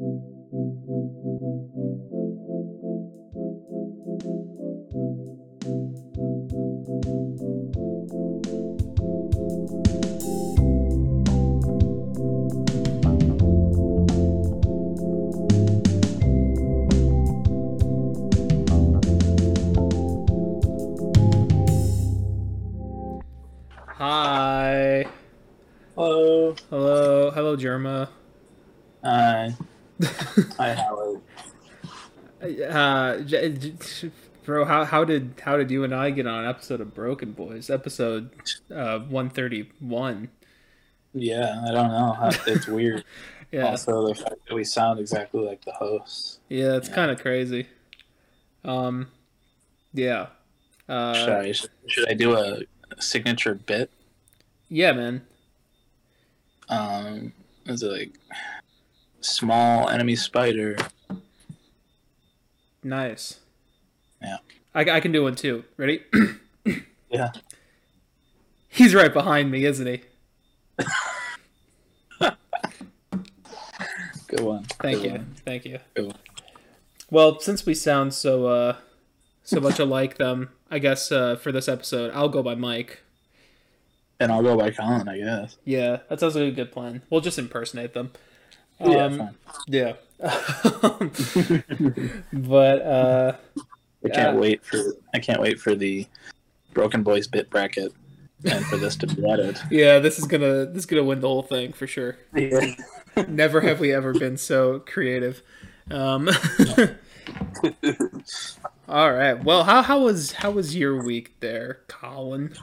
Hi. Bro, how how did how did you and I get on an episode of Broken Boys, episode uh one thirty one? Yeah, I don't know. It's weird. Yeah, Also, the fact that we sound exactly like the hosts. yeah, it's Yeah. kind of crazy. Um, yeah, should, uh, I, should I do a signature bit? yeah, man. Um, is it like small enemy spider? Nice. Yeah. I, I can do one too. Ready? Yeah. He's right behind me, isn't he? Good one. Thank Good you. one. Thank you. Good. Well, since we sound so uh so much alike them, I guess uh for this episode I'll go by Mike. And I'll go by Colin, I guess. Yeah, that sounds like a good plan. We'll just impersonate them. yeah, Um, fine. yeah. but uh I can't yeah. wait for I can't wait for the Broken Boys bit bracket and for this to be added. yeah, this is gonna this is gonna win the whole thing for sure. Yeah. Never have we ever been so creative. Um All right. Well, how how was how was your week there, Colin?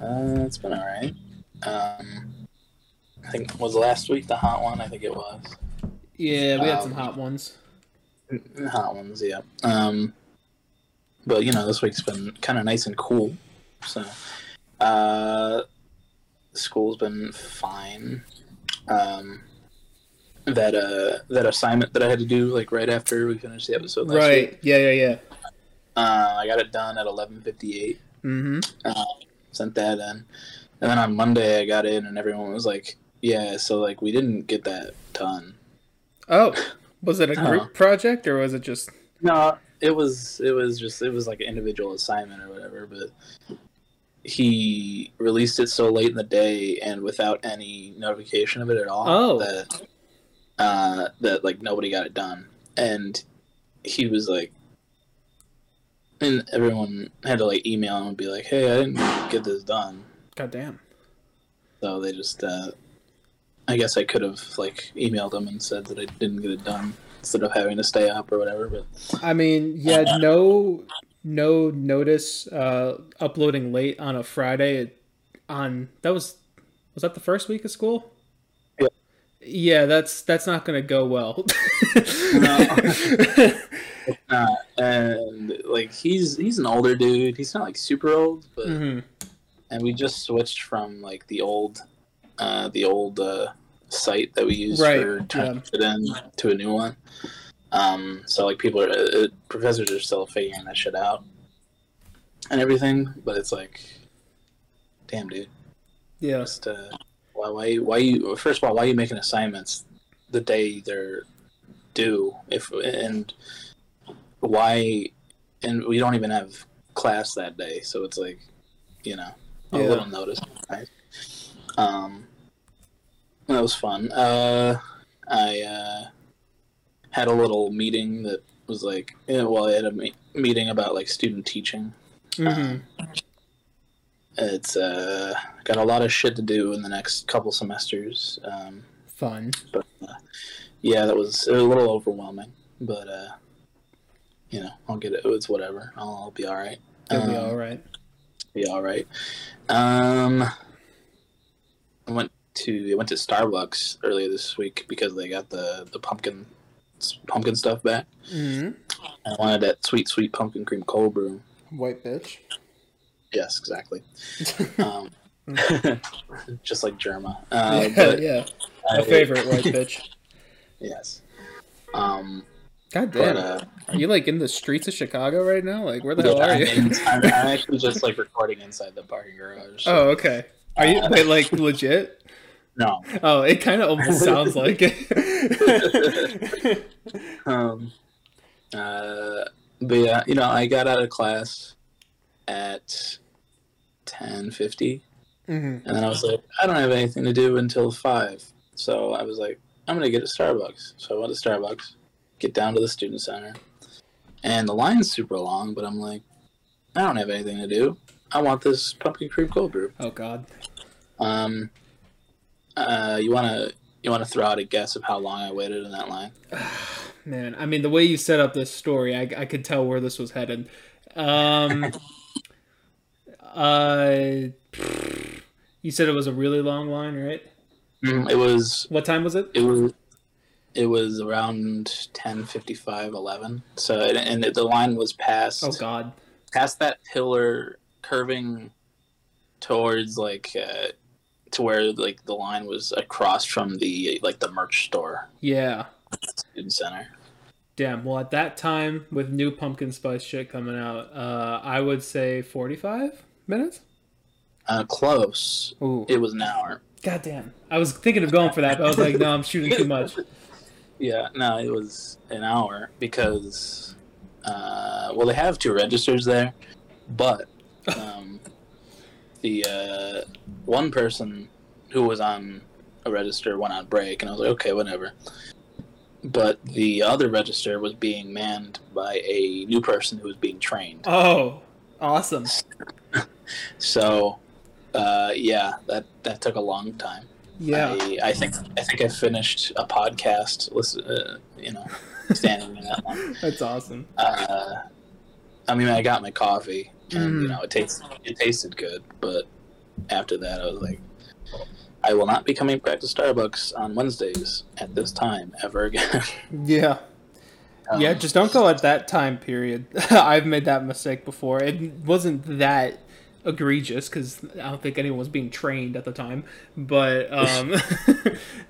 Uh, it's been alright. Um, I think was last week the hot one. I think it was Yeah, we had Um, some hot ones. hot ones. Yeah. Um, but you know this week's been kind of nice and cool. So, uh, school's been fine. Um, that uh that assignment that I had to do like right after we finished the episode last Right. week. Yeah, yeah, yeah. Uh, I got it done at eleven fifty eight. Mm-hmm. uh, sent that in, and then on Monday I got in, and everyone was like, "Yeah, so like we didn't get that done." Oh, was it a group Uh-huh. project or was it just? No, it was it was just it was like an individual assignment or whatever, but he released it so late in the day and without any notification of it at all Oh. that uh, that like nobody got it done, and he was like. And everyone had to like email him and be like, "Hey, I didn't get this done." God damn. So they just, uh, I guess I could have like emailed him and said that I didn't get it done instead of having to stay up or whatever. But I mean, yeah, no, no notice uh, uploading late on a Friday. On that was was that the first week of school? Yeah. Yeah, that's that's not gonna go well. uh, and like he's he's an older dude. He's not like super old, but Mhm. and we just switched from like the old, uh, the old uh, site that we use Right, for turning it in to a new one. Um, so like people are uh, professors are still figuring that shit out and everything, but it's like, damn, dude. Yeah, just uh, why why why you first of all why are you making assignments the day they're due if and why and we don't even have class that day so it's like you know a Yeah. little notice right um that was fun uh i uh had a little meeting that was like yeah, well i had a me- meeting about like student teaching Mhm. it's uh, got a lot of shit to do in the next couple semesters. Um, fun. but uh, yeah, that was a little overwhelming. But uh, you know, I'll get it. It's whatever. I'll, I'll be all right. It'll be Um, all right. Be all right. Um, I went to I went to Starbucks earlier this week because they got the the pumpkin pumpkin stuff back. hmm I wanted that sweet sweet pumpkin cream cold brew. White bitch. Yes, exactly. Um, just like Germa. Uh, yeah, but yeah. I- My favorite white bitch. Yes. Um, God but, damn. uh, Are you like in the streets of Chicago right now? Like, where the yeah, hell are you? I'm, I'm actually just like recording inside the parking garage. Oh, okay. Are you wait like legit? No. Oh, it kind of almost sounds like it. Um, uh, but yeah, you know, I got out of class at ten fifty, Mhm. and then I was like, I don't have anything to do until five, so I was like, I'm gonna get a Starbucks. So I went to Starbucks, get down to the student center, and the line's super long, but I'm like, I don't have anything to do. I want this pumpkin cream cold brew. Oh God. Um, uh, you wanna you wanna throw out a guess of how long I waited in that line? Man, I mean, the way you set up this story, I, I could tell where this was headed. Um, uh, you said it was a really long line, right? Mm, It was What time was it? it was it was around 10 11 so and, and the line was past Oh God. past that pillar curving towards like uh, to where like the line was across from the like the merch store Yeah. student center Damn. Well, at that time, with new pumpkin spice shit coming out, uh, I would say forty-five minutes. uh, close Ooh. it was an hour God damn. I was thinking of going for that, but I was like, no, I'm shooting too much. yeah no it was an hour because uh, well they have two registers there but um, the uh, one person who was on a register went on break and i was like okay whatever but the other register was being manned by a new person who was being trained Oh, awesome. so uh, yeah that that took a long time Yeah. I, I think i think i finished a podcast listen, uh, you know standing in that one That's awesome. uh, I mean, I got my coffee, and you know, it tasted it tasted good. But after that, I was like, I will not be coming back to Starbucks on Wednesdays at this time ever again. Yeah. Um, Yeah, just don't go at that time period. I've made that mistake before. It wasn't that egregious because I don't think anyone was being trained at the time. But um,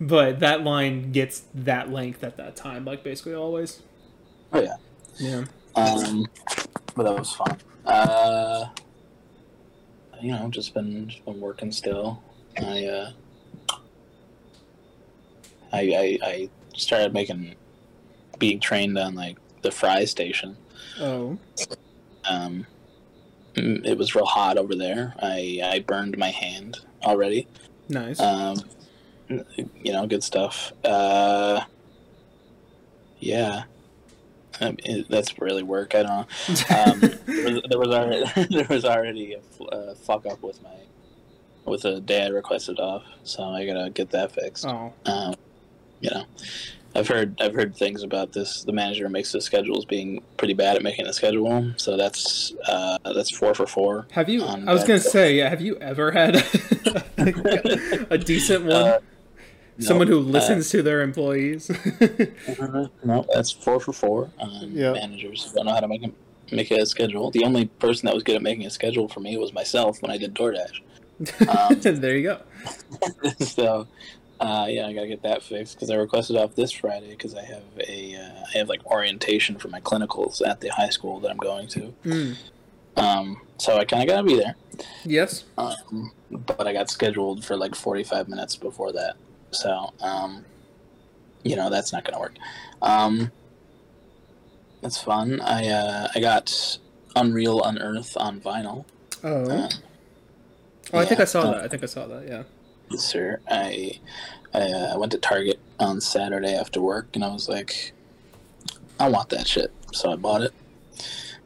but that line gets that length at that time, like basically always. Oh yeah. Yeah. Um, but that was fun. Uh, you know, just been just been working still. I uh, I, I I started making being trained on like the fry station. Oh. Um, it was real hot over there. I I burned my hand already. Nice. Um, you know, good stuff. Uh, yeah, um, it, that's really work. I don't. Um, there, was, there was already there was already a a fuck up with my with a day I requested off, so I gotta get that fixed. oh. Um, you know, I've heard I've heard things about this. The manager makes the schedules being pretty bad at making a schedule, so that's uh, that's four for four. Have you? I was gonna say, yeah. Have you ever had a decent one? Uh, Someone nope. who listens to their employees. Uh, no, that's four for four. Um, Yeah. Managers don't know how to make a, make a schedule. The only person that was good at making a schedule for me was myself when I did DoorDash. Um, there you go. so, uh, yeah, I gotta get that fixed because I requested off this Friday because I have a uh, I have like orientation for my clinicals at the high school that I'm going to. Mm. Um, so I kind of gotta be there. Yes. Um, but I got scheduled for like 45 minutes before that. So, um, you know, that's not going to work. Um, that's fun. I, uh, I got Unreal Unearth on vinyl. Oh. Uh, oh, I think I saw that. I think I saw that. Yeah. yes, sir. I, I uh, went to Target on Saturday after work and I was like, I want that shit. So I bought it.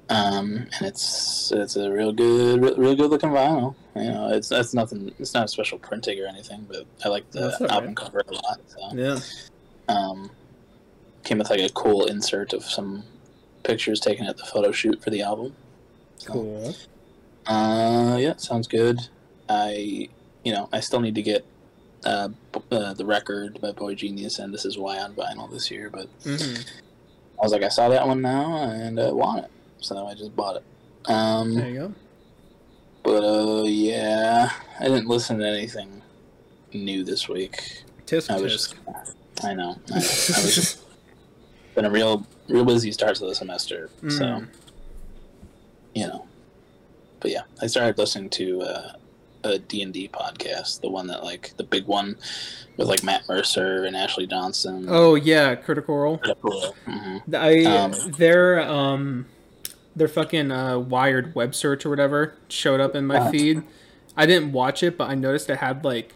Um, and it's it's a real good, real, real good looking vinyl. You know, it's that's nothing. It's not a special printing or anything, but I like the That's all right. album cover a lot. So, Yeah. um, came with like a cool insert of some pictures taken at the photo shoot for the album. So, Cool. Uh, yeah, sounds good. I, you know, I still need to get uh, b- uh the record by boygenius and This Is Why on vinyl this year, but hmm I was like, I saw that one now and I want it, so I just bought it. Um, There you go. But uh, yeah, I didn't listen to anything new this week. Tisk I was tisk. just, I know, I, know. I was just been a real, real busy start to the semester. So Mm. you know, but yeah, I started listening to uh, a D and D podcast, the one that like the big one with like Matt Mercer and Ashley Johnson. Oh yeah, Critical Role. hmm I Um, their um their fucking uh, wired web search or whatever showed up in my feed. I didn't watch it, but I noticed it had like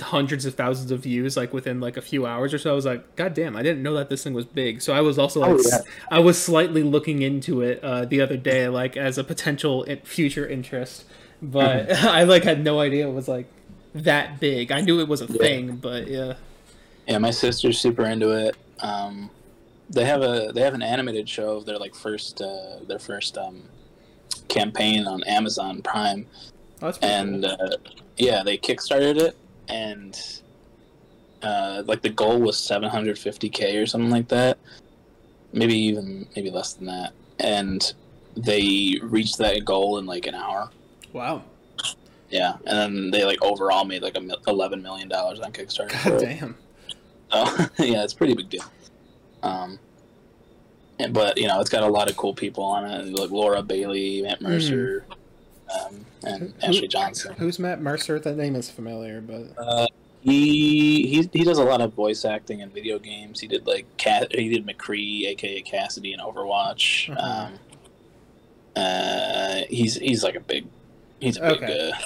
hundreds of thousands of views like within like a few hours or so. I was like, God damn, I didn't know that this thing was big. So I was also like, Oh, yeah. I was slightly looking into it uh, the other day, like as a potential future interest. But Mm-hmm. I like had no idea it was like that big. I knew it was a Yeah. thing, but yeah. Yeah, my sister's super into it. Um, they have a they have an animated show of their like first uh, their first um, campaign on Amazon Prime, Oh, that's pretty and cool. uh, yeah, they kickstarted it, and uh, like the goal was 750k or something like that, maybe even maybe less than that, and they reached that goal in like an hour. wow. Yeah, and then they like overall made like a 11 million dollars on Kickstarter. God it. damn. Oh, yeah, it's a pretty big deal. Um, and, but you know, it's got a lot of cool people on it, like Laura Bailey, Matt Mercer, um, and Who- Ashley Johnson. Who's Matt Mercer? That name is familiar, but Uh, he he he does a lot of voice acting in video games. He did like Cat, he did McCree, aka Cassidy, in Overwatch. Uh-huh. Um, uh, he's he's like a big, he's a big Okay. uh,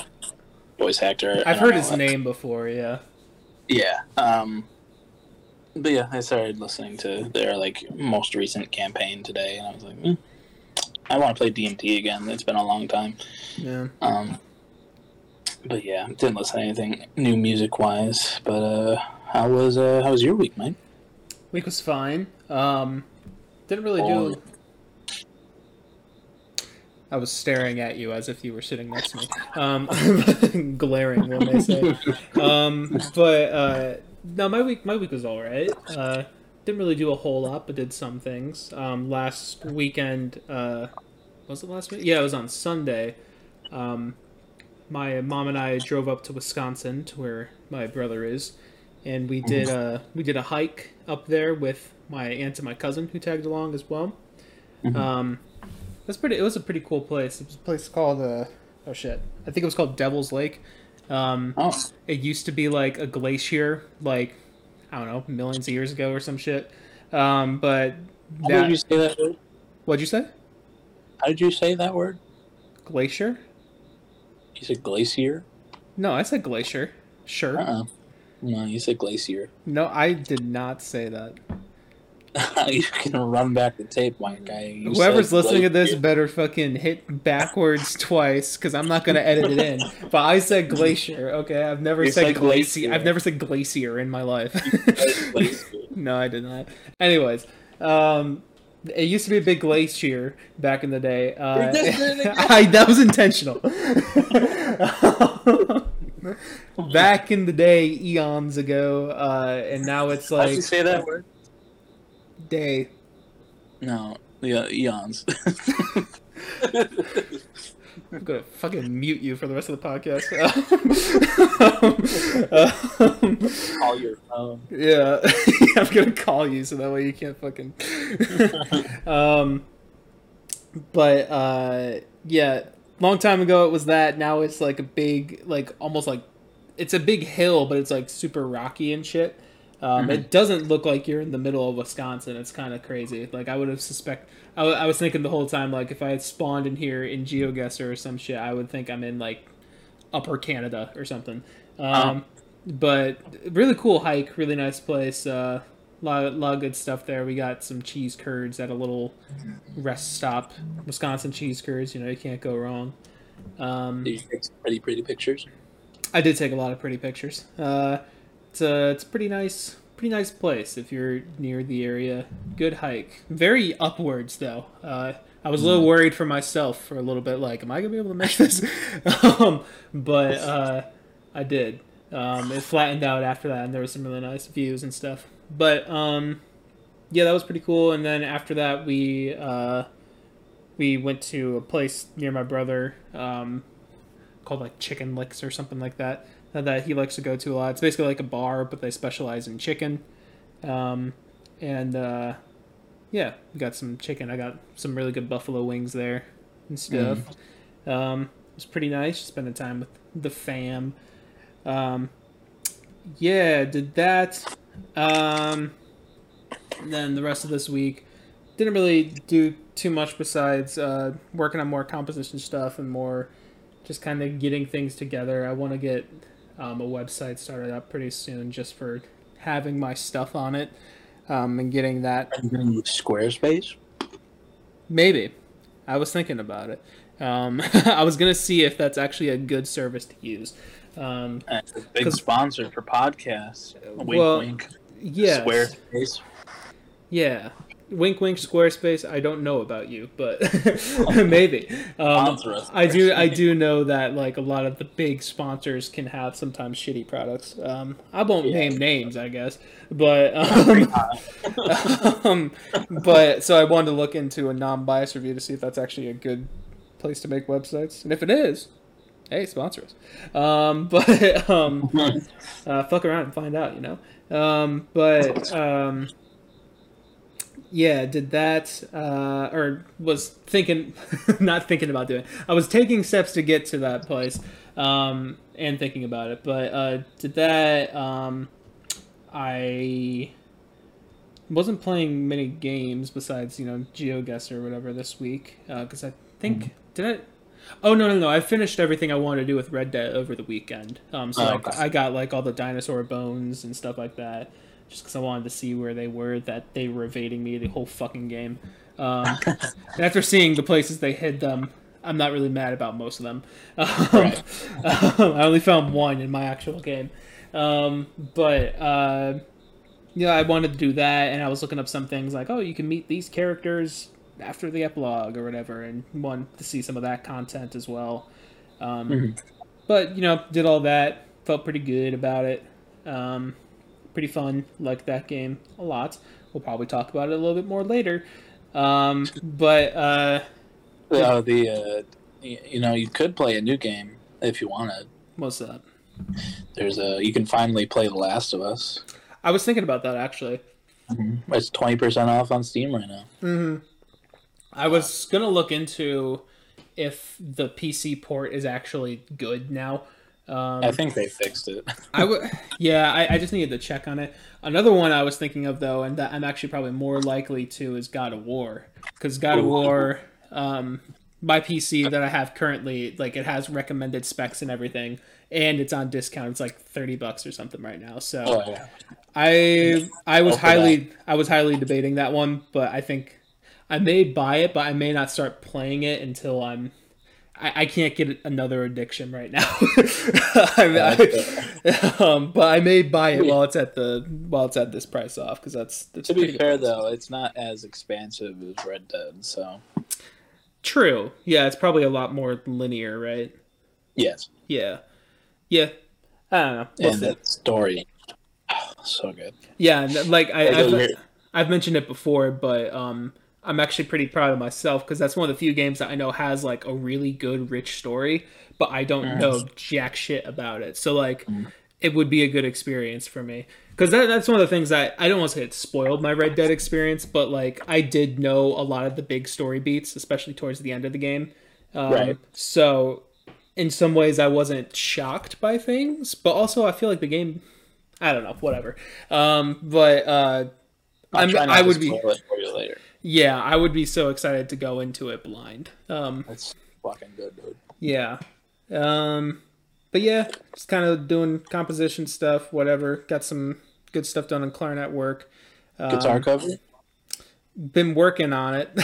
voice actor. I've heard don't his know, name before. Yeah. Yeah. Um, but yeah, I started listening to their like most recent campaign today, and I was like, hmm, I want to play D and D again. It's been a long time. Yeah. Um, but yeah, didn't listen to anything new music wise. But uh, how was uh, how was your week, Mike? Week was fine. Um, didn't really Oh. do. I was staring at you as if you were sitting next to me. Um, glaring, one may say. Um, but uh, no, my week my week was all right. Uh, didn't really do a whole lot, but did some things. Um, last weekend, uh, was it last week? Yeah, it was on Sunday. Um, my mom and I drove up to Wisconsin, to where my brother is, and we did a we did a hike up there with my aunt and my cousin who tagged along as well. Mhm. Um, that's pretty. It was a pretty cool place. It was a place called uh, oh shit, I think it was called Devil's Lake. Um, Oh, it used to be like a glacier, like I don't know, millions of years ago or some shit. Um, but how did you say that word? what'd you say? How did you say that word? Glacier? You said glacier. No, I said glacier. Sure. Uh uh No, you said glacier. No, I did not say that. you can run back the tape, Mike. I, Whoever's said listening to this glacier. better fucking hit backwards twice because I'm not gonna edit it in. But I said glacier. Okay, I've never You said, said glacier. glacier. I've never said glacier in my life. No, I did not. Anyways, um, it used to be a big glacier back in the day. Uh, You're just doing it again. I, that was intentional. back in the day, eons ago, uh, and now it's How'd like you say that word? Day. No, yeah, eons. I'm gonna fucking mute you for the rest of the podcast. Um, Call your phone. yeah, I'm gonna call you so that way you can't fucking. um, but uh, yeah, long time ago it was that. Now it's like a big, like almost like it's a big hill, but it's like super rocky and shit. Um, Mhm. It doesn't look like you're in the middle of Wisconsin. It's kind of crazy. Like I would have suspect. I, w- I was thinking the whole time, like if I had spawned in here in GeoGuessr or some shit, I would think I'm in like Upper Canada or something. Um, But really cool hike, really nice place. Uh, lot, lot of good stuff there. We got some cheese curds at a little rest stop. Wisconsin cheese curds, you know, you can't go wrong. Um, Did you take some pretty pretty pictures? I did take a lot of pretty pictures. Uh, it's a it's pretty nice pretty nice place if you're near the area. Good hike. Very upwards though. Uh, I was a little worried for myself for a little bit. Like, am I gonna be able to make this? um, but uh, I did. Um, it flattened out after that, and there was some really nice views and stuff. But um, yeah, that was pretty cool. And then after that, we uh, we went to a place near my brother. Um, called like Chicken Licks or something like that uh, that he likes to go to a lot. It's basically like a bar, but they specialize in chicken. Um, and uh, yeah, we got some chicken. I got some really good buffalo wings there and stuff. Um, it was pretty nice spending time with the fam. Um, yeah, did that. Um, then the rest of this week didn't really do too much besides uh, working on more composition stuff and more just kind of getting things together. I want to get um, a website started up pretty soon just for having my stuff on it um, and getting that. Squarespace? Maybe. I was thinking about it. Um, I was going to see if that's actually a good service to use. Um, That's a big sponsor for podcasts. Wink, Well, wink. yeah. Squarespace. Yeah. Wink, wink, Squarespace. I don't know about you, but maybe. Um, Sponsor us. I do. I do know that like a lot of the big sponsors can have sometimes shitty products. Um, I won't Yeah. name names, I guess, but um, um, but so I wanted to look into a non-biased review to see if that's actually a good place to make websites, and if it is, hey, sponsor us. Um, but um, uh, fuck around and find out, you know. Um, but um, yeah, did that uh, or was thinking, not thinking about doing. I was taking steps to get to that place um, and thinking about it, but uh, did that. Um, I wasn't playing many games besides you know GeoGuessr or whatever this week because I think did I. Oh no no no! I finished everything I wanted to do with Red Dead over the weekend. Um, so Oh, okay. I got like all the dinosaur bones and stuff like that, just because I wanted to see where they were. That they were evading me the whole fucking game. Um, and after seeing the places they hid them, I'm not really mad about most of them. Um, Right. I only found one in my actual game, um, but uh, yeah, I wanted to do that, and I was looking up some things like, oh, you can meet these characters after the epilogue or whatever, and wanted to see some of that content as well. Um, Mhm. But you know, did all that, felt pretty good about it. Um, pretty fun, Like that game a lot. We'll probably talk about it a little bit more later. Um, but uh, Uh, the uh, you know you could play a new game if you wanted. what's that? There's a you can finally play The Last of Us. I was thinking about that actually. It's twenty percent off on Steam right now. hmm I was gonna look into if the PC port is actually good now. Um, I think they fixed it. I would, yeah. I, I just needed to check on it. Another one I was thinking of though, and that I'm actually probably more likely to is God of War, because God of War, um, my PC that I have currently, like it has recommended specs and everything, and it's on discount. It's like thirty bucks or something right now. So Oh yeah. I I was Go for highly I was highly debating that one, but I think I may buy it, but I may not start playing it until I'm. I, I can't get another addiction right now. I, I- um, but I may buy it while it's at the while it's at this price off because that's, that's To be fair price. though, it's not as expansive as Red Dead, so True. Yeah, it's probably a lot more linear, right? yes. Yeah. Yeah. I don't know. We'll and see. that story, oh, so good. Yeah, like I, I've, I've mentioned it before, but um, I'm actually pretty proud of myself because that's one of the few games that I know has like a really good, rich story, but I don't know jack shit about it. So like, it would be a good experience for me because that, that's one of the things that I don't want to say it spoiled my Red Dead experience, but like I did know a lot of the big story beats, especially towards the end of the game. Um, Right. So in some ways, I wasn't shocked by things, but also I feel like the game. I don't know, whatever. Um, but uh, I'm, I to would be, spoil it for you later. yeah, I would be so excited to go into it blind. Um, It's fucking good, dude. yeah, um, but yeah, just kind of doing composition stuff, whatever. Got some good stuff done on clarinet work. Um, Guitar cover. Been working on it.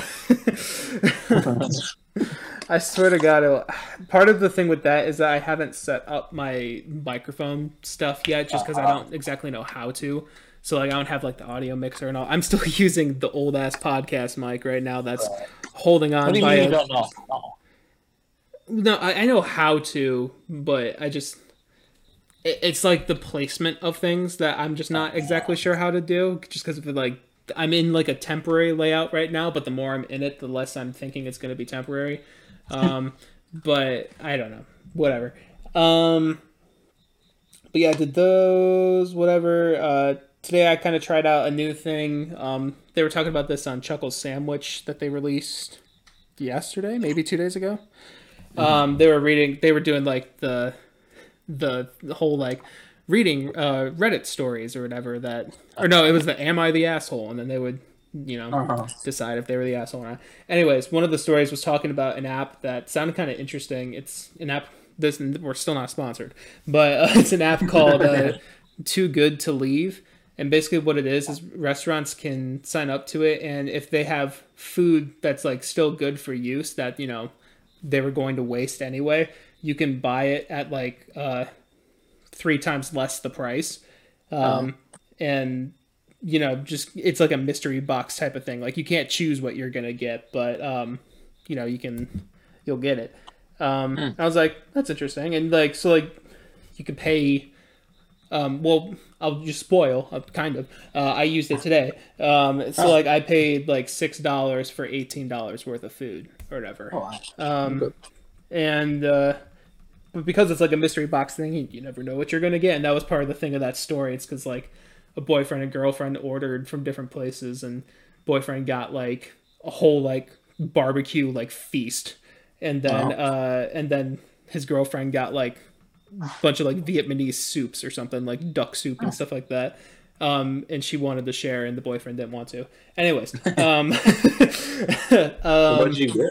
I swear to God, it, part of the thing with that is that I haven't set up my microphone stuff yet, just because I don't exactly know how to. So like, I don't have like the audio mixer and all. I'm still using the old ass podcast mic right now. That's holding on what do you by. a- know? No. no, I, I know how to, but I just it, it's like the placement of things that I'm just not exactly sure how to do. Just because of like I'm in like a temporary layout right now, but the more I'm in it, the less I'm thinking it's going to be temporary. Um, but I don't know, whatever. Um, but yeah, I did those whatever. Uh, today I kind of tried out a new thing. Um, they were talking about this on Chuckles Sandwich that they released yesterday, maybe two days ago. Um, they were reading, they were doing like the the, the whole like reading uh, Reddit stories or whatever that, or no, it was the "Am I the asshole?" and then they would you know Uh-huh. decide if they were the asshole or not. Anyways, one of the stories was talking about an app that sounded kind of interesting. It's an app. This we're still not sponsored, but uh, it's an app called uh, Too Good to Leave. And basically, what it is is restaurants can sign up to it, and if they have food that's like still good for use that you know they were going to waste anyway, you can buy it at like uh, three times less the price. Um, and you know, just it's like a mystery box type of thing. Like you can't choose what you're gonna get, but um, you know, you can you'll get it. Um, I was like, that's interesting, and like so like you could pay. Um, well, I'll just spoil, uh, kind of. Uh, I used it today. Um, so like I paid like six dollars for eighteen dollars worth of food or whatever. Oh, wow. Um, and uh, but because it's like a mystery box thing, you, you never know what you're gonna get. And that was part of the thing of that story. It's because like a boyfriend and girlfriend ordered from different places, and boyfriend got like a whole like barbecue like feast, and then uh, and then his girlfriend got like bunch of like Vietnamese soups or something like duck soup and stuff like that. Um, and she wanted to share, and the boyfriend didn't want to. Anyways, um, um, what did you get?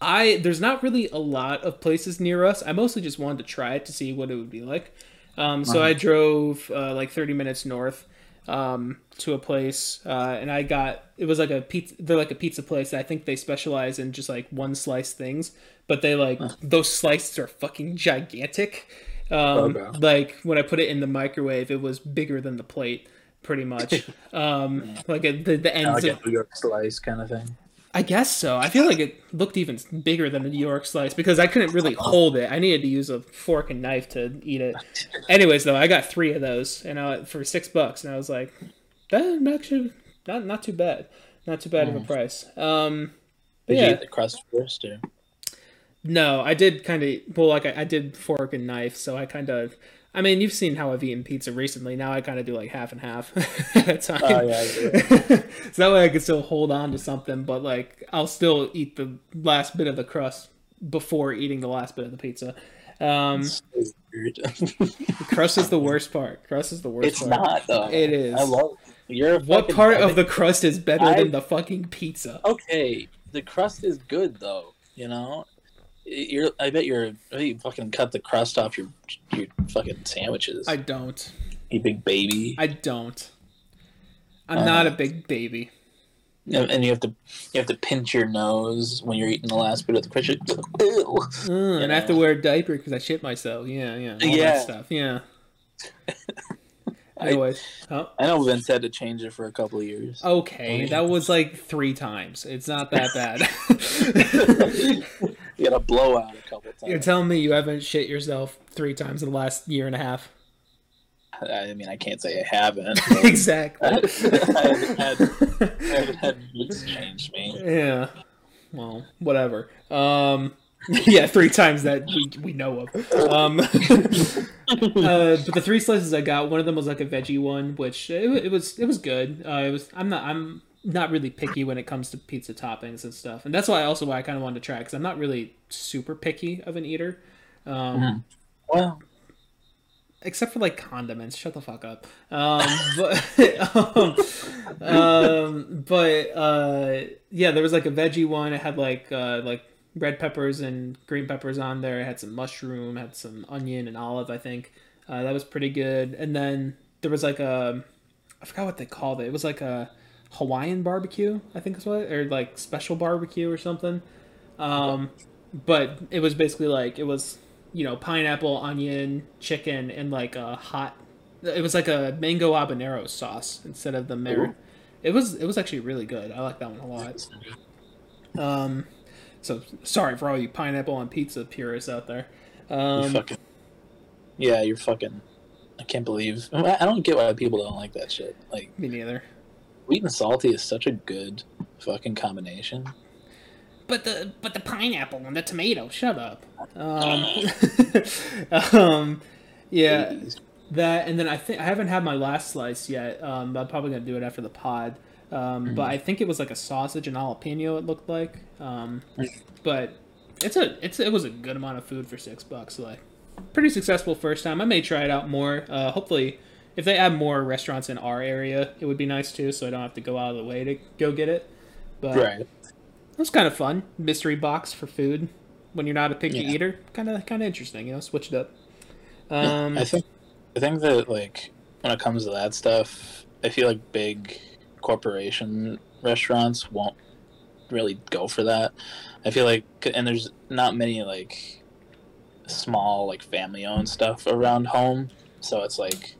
I there's not really a lot of places near us. I mostly just wanted to try it to see what it would be like. Um, so I drove uh, like 30 minutes north um, to a place, uh, and I got it was like a pizza. They're like a pizza place. I think they specialize in just like one slice things, but they like those slices are fucking gigantic. Um, Okay. Like when I put it in the microwave, it was bigger than the plate, pretty much. um, like a, the the ends Like of a New York slice kind of thing. I guess so. I feel like it looked even bigger than a New York slice because I couldn't really hold it. I needed to use a fork and knife to eat it. Anyways, though, I got three of those and I, for six bucks, and I was like, that actually not not too bad, not too bad of a price. Um, but Did you yeah, eat the crust first, or no, I did kind of well, like I, I did fork and knife, so I kind of. I mean, you've seen how I've eaten pizza recently. Now I kind of do like half and half at a time. Oh, yeah, so that way I can still hold on to something, but like I'll still eat the last bit of the crust before eating the last bit of the pizza. Um, weird. crust is the worst part. Crust is the worst it's part. not though. It is. I love. You're What part of the crust is better I- than the fucking pizza? Okay, the crust is good though. You know, you're. I bet you're. I bet you fucking cut the crust off your your fucking sandwiches. I don't. you big baby. I don't. I'm Uh, not a big baby. And you have to you have to pinch your nose when you're eating the last bit of the crust. Mm, and I have to wear a diaper because I shit myself. Yeah, yeah, all Yeah. that stuff. Yeah. I- Anyways, oh, I know Vince had to change it for a couple of years. okay, that was like three times. It's not that bad. you got a blowout a couple times. You're telling me you haven't shit yourself three times in the last year and a half? I mean, I can't say I haven't. exactly. I haven't had, I haven't had Vince change me. yeah. Well, whatever. Um, yeah, three times that we, we know of. Um, uh, but the three slices I got, one of them was like a veggie one, which it, it was it was good. Uh, it was I'm not I'm not really picky when it comes to pizza toppings and stuff, and that's why also why I kind of wanted to try because I'm not really super picky of an eater. Um, Well, except for like condiments. Shut the fuck up. Um, but um, um, but uh, yeah, there was like a veggie one. It had like uh, like red peppers and green peppers on there. It had some mushroom, had some onion and olive. I think uh, that was pretty good. And then there was like a I forgot what they called it. It was like a Hawaiian barbecue. I think is what or like special barbecue or something. Um, but it was basically like it was you know pineapple, onion, chicken, and like a hot. It was like a mango habanero sauce instead of the mar. Ooh. It was it was actually really good. I like that one a lot. Um, so sorry for all you pineapple on pizza purists out there. you Um, fucking. Yeah, you're fucking. I can't believe. I don't get why people don't like that shit. Like, me neither. Sweet and salty is such a good fucking combination. But the but the pineapple and the tomato. Shut up. Um, um, yeah, that and then I think I haven't had my last slice yet. Um, I'm probably gonna do it after the pod. Um, but I think it was like a sausage and jalapeno. It looked like. Um, but it's a it's it was a good amount of food for six bucks. Like pretty successful first time. I may try it out more. Uh, hopefully, if they add more restaurants in our area, it would be nice too, so I don't have to go out of the way to go get it. But Right. it was kind of fun. Mystery box for food when you're not a picky Yeah. eater. Kind of kind of interesting, you know. Switch it up. Um, I think I think that like when it comes to that stuff, I feel like big corporation restaurants won't really go for that. I feel like and there's not many like small like family owned stuff around home, so it's like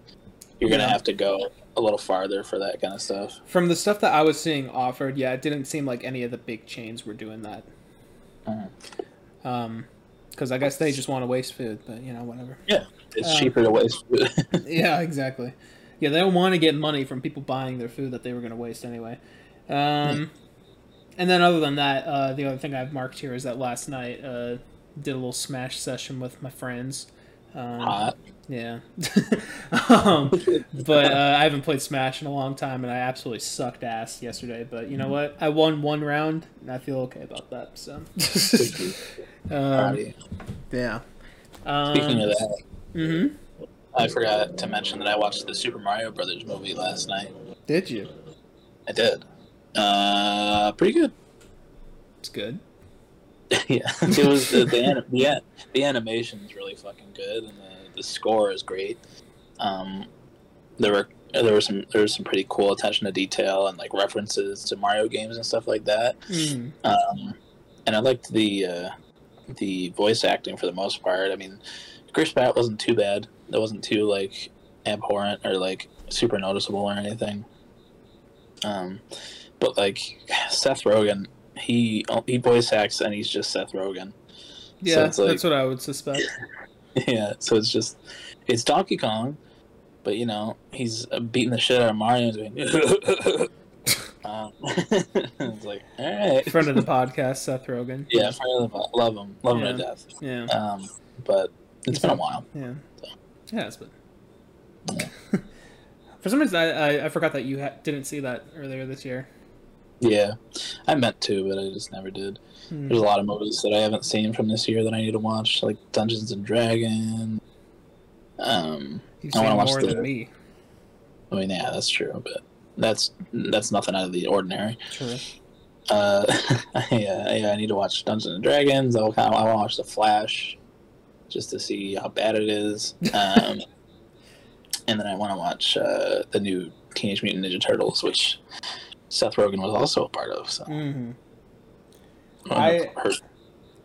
you're gonna Yeah. have to go a little farther for that kind of stuff. from the stuff that I was seeing offered, yeah, it didn't seem like any of the big chains were doing that. Mhm. Um, because I guess they just want to waste food, but you know, whatever. Yeah, it's Um, cheaper to waste food. yeah, exactly. Yeah, they don't want to get money from people buying their food that they were going to waste anyway. Um, and then other than that, uh, the other thing I've marked here is that last night uh, did a little Smash session with my friends. Um, Hot. Yeah. um, but uh, I haven't played Smash in a long time, and I absolutely sucked ass yesterday. But you know what? I won one round, and I feel okay about that. So. um, Hottie. yeah. Um, Speaking of that, mm-hmm. I forgot to mention that I watched the Super Mario Brothers movie last night. Did you? I did. Uh, pretty good. It's good. yeah, it was the the, anim- the an- the animation is really fucking good, and the, the score is great. Um, there were there was some there was some pretty cool attention to detail and like references to Mario games and stuff like that. Mm. Um, and I liked the uh, the voice acting for the most part. I mean, Chris Pratt wasn't too bad. It wasn't too like abhorrent or like super noticeable or anything. Um, but like Seth Rogen, he he voice acts and he's just Seth Rogen. Yeah, it's like- that's what I would suspect. yeah, so it's just it's Donkey Kong, but you know he's uh, beating the shit out of Mario. And doing, um, it's like all right, Friend of the podcast, Seth Rogen. yeah, friend of the pod- love him, love him to death. Yeah. Um, but it's been a while. Yeah. Yeah, it's been. Yeah. For some reason, I, I, I forgot that you ha- didn't see that earlier this year. Yeah, I meant to, but I just never did. Hmm. There's a lot of movies that I haven't seen from this year that I need to watch, like Dungeons and Dragons. Um, You've I wanna watch more the- than me. I mean, yeah, that's true, but that's that's nothing out of the ordinary. True. Uh, yeah, yeah, I need to watch Dungeons and Dragons. I'll kind of, I want to watch The Flash, just to see how bad it is. Um, and then I want to watch uh, the new Teenage Mutant Ninja Turtles, which Seth Rogen was also a part of. So hmm I,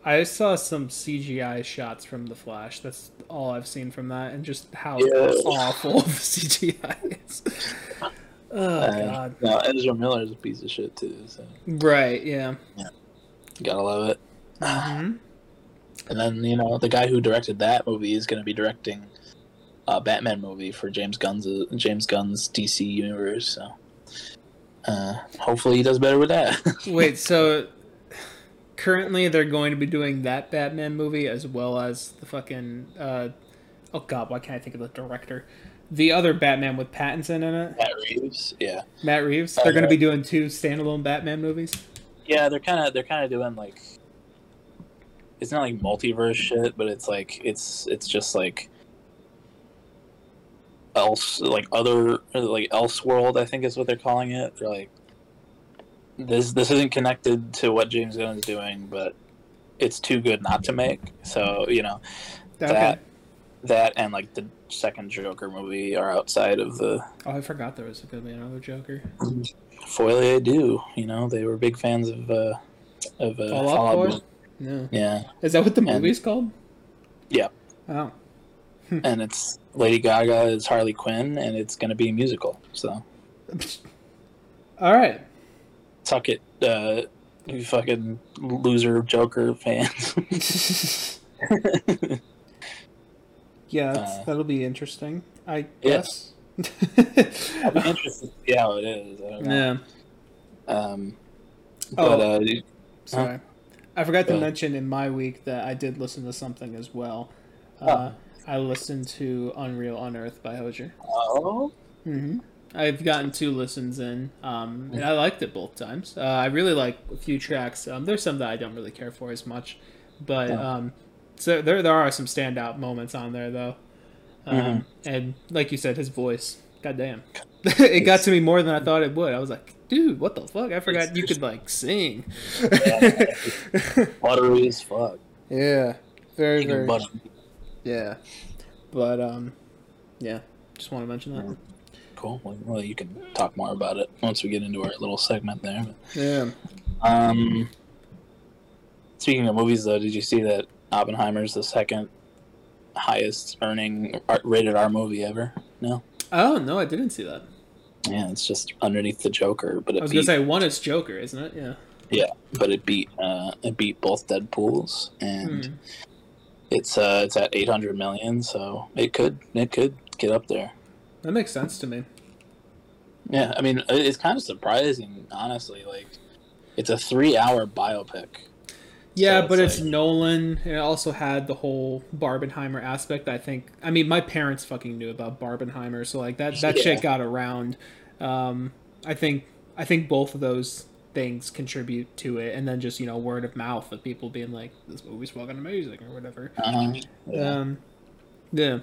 I- saw some CGI shots from The Flash. That's all I've seen from that, and just how Yeah. awful the CGI is. Oh, uh, God. no, Ezra Miller is a piece of shit too. So Right, yeah. yeah. gotta love it. hmm And then you know the guy who directed that movie is going to be directing a Batman movie for James Gunn's James Gunn's DC universe. So uh, hopefully he does better with that. Wait, so currently they're going to be doing that Batman movie as well as the fucking uh oh god, why can't I think of the director? The other Batman with Pattinson in it, Matt Reeves, yeah, Matt Reeves. They're going to be doing two standalone Batman movies. yeah, they're kind of they're kind of doing like it's not like multiverse shit, but it's like it's it's just like else like other like Elseworld, I think is what they're calling it. They're like this this isn't connected to what James Gunn is doing, but it's too good not to make. So you know Okay. that that and like the second Joker movie are outside of the Oh, I forgot there was going to be another Joker. Folie à Deux. You know they were big fans of uh, of uh, Fall Out Fallout Boy? No. Yeah, Is that what the And- movie's called? Yeah. Oh. And it's Lady Gaga is Harley Quinn, and it's going to be a musical. So All right. suck it, uh, you fucking loser Joker fans. Yeah, Uh, that'll be interesting. I yeah. guess. I'll be interested to see how it is. I yeah. Um, Oh. uh, you- Sorry. I forgot to mention in my week that I did listen to something as well. Oh. I listened to Unreal Unearthed by Hozier. oh, hmm I've gotten two listens in, um, and I liked it both times. Uh, I really like a few tracks. Um, there's some that I don't really care for as much, but um, So there there are some standout moments on there though, um, Mhm. and like you said, his voice. Goddamn, it got to me more than I thought it would. I was like, dude, what the fuck? I forgot you could like sing. Buttery as fuck. yeah, very very. butter. Yeah, but um, yeah, just want to mention that. Cool. Well, you can talk more about it once we get into our little segment there. Yeah. Um, speaking of movies, though, did you see that Oppenheimer's the second highest earning rated R movie ever? No. Oh no, I didn't see that. Yeah, it's just underneath the Joker, but I was beat, gonna say one is Joker, isn't it? Yeah. yeah, but it beat uh, it beat both Deadpool's, and Hmm. It's uh it's at eight hundred million, so it could it could get up there. That makes sense to me. Yeah, I mean it's kind of surprising, honestly. Like it's a three-hour biopic. Yeah, So but it's it's like- Nolan. It also had the whole Barbenheimer aspect. I think. I mean, my parents fucking knew about Barbenheimer, so like that that Yeah. shit got around. Um, I think I think both of those things contribute to it, and then just you know word of mouth of people being like, "This movie's fucking amazing" or whatever. Uh, yeah. Um, yeah,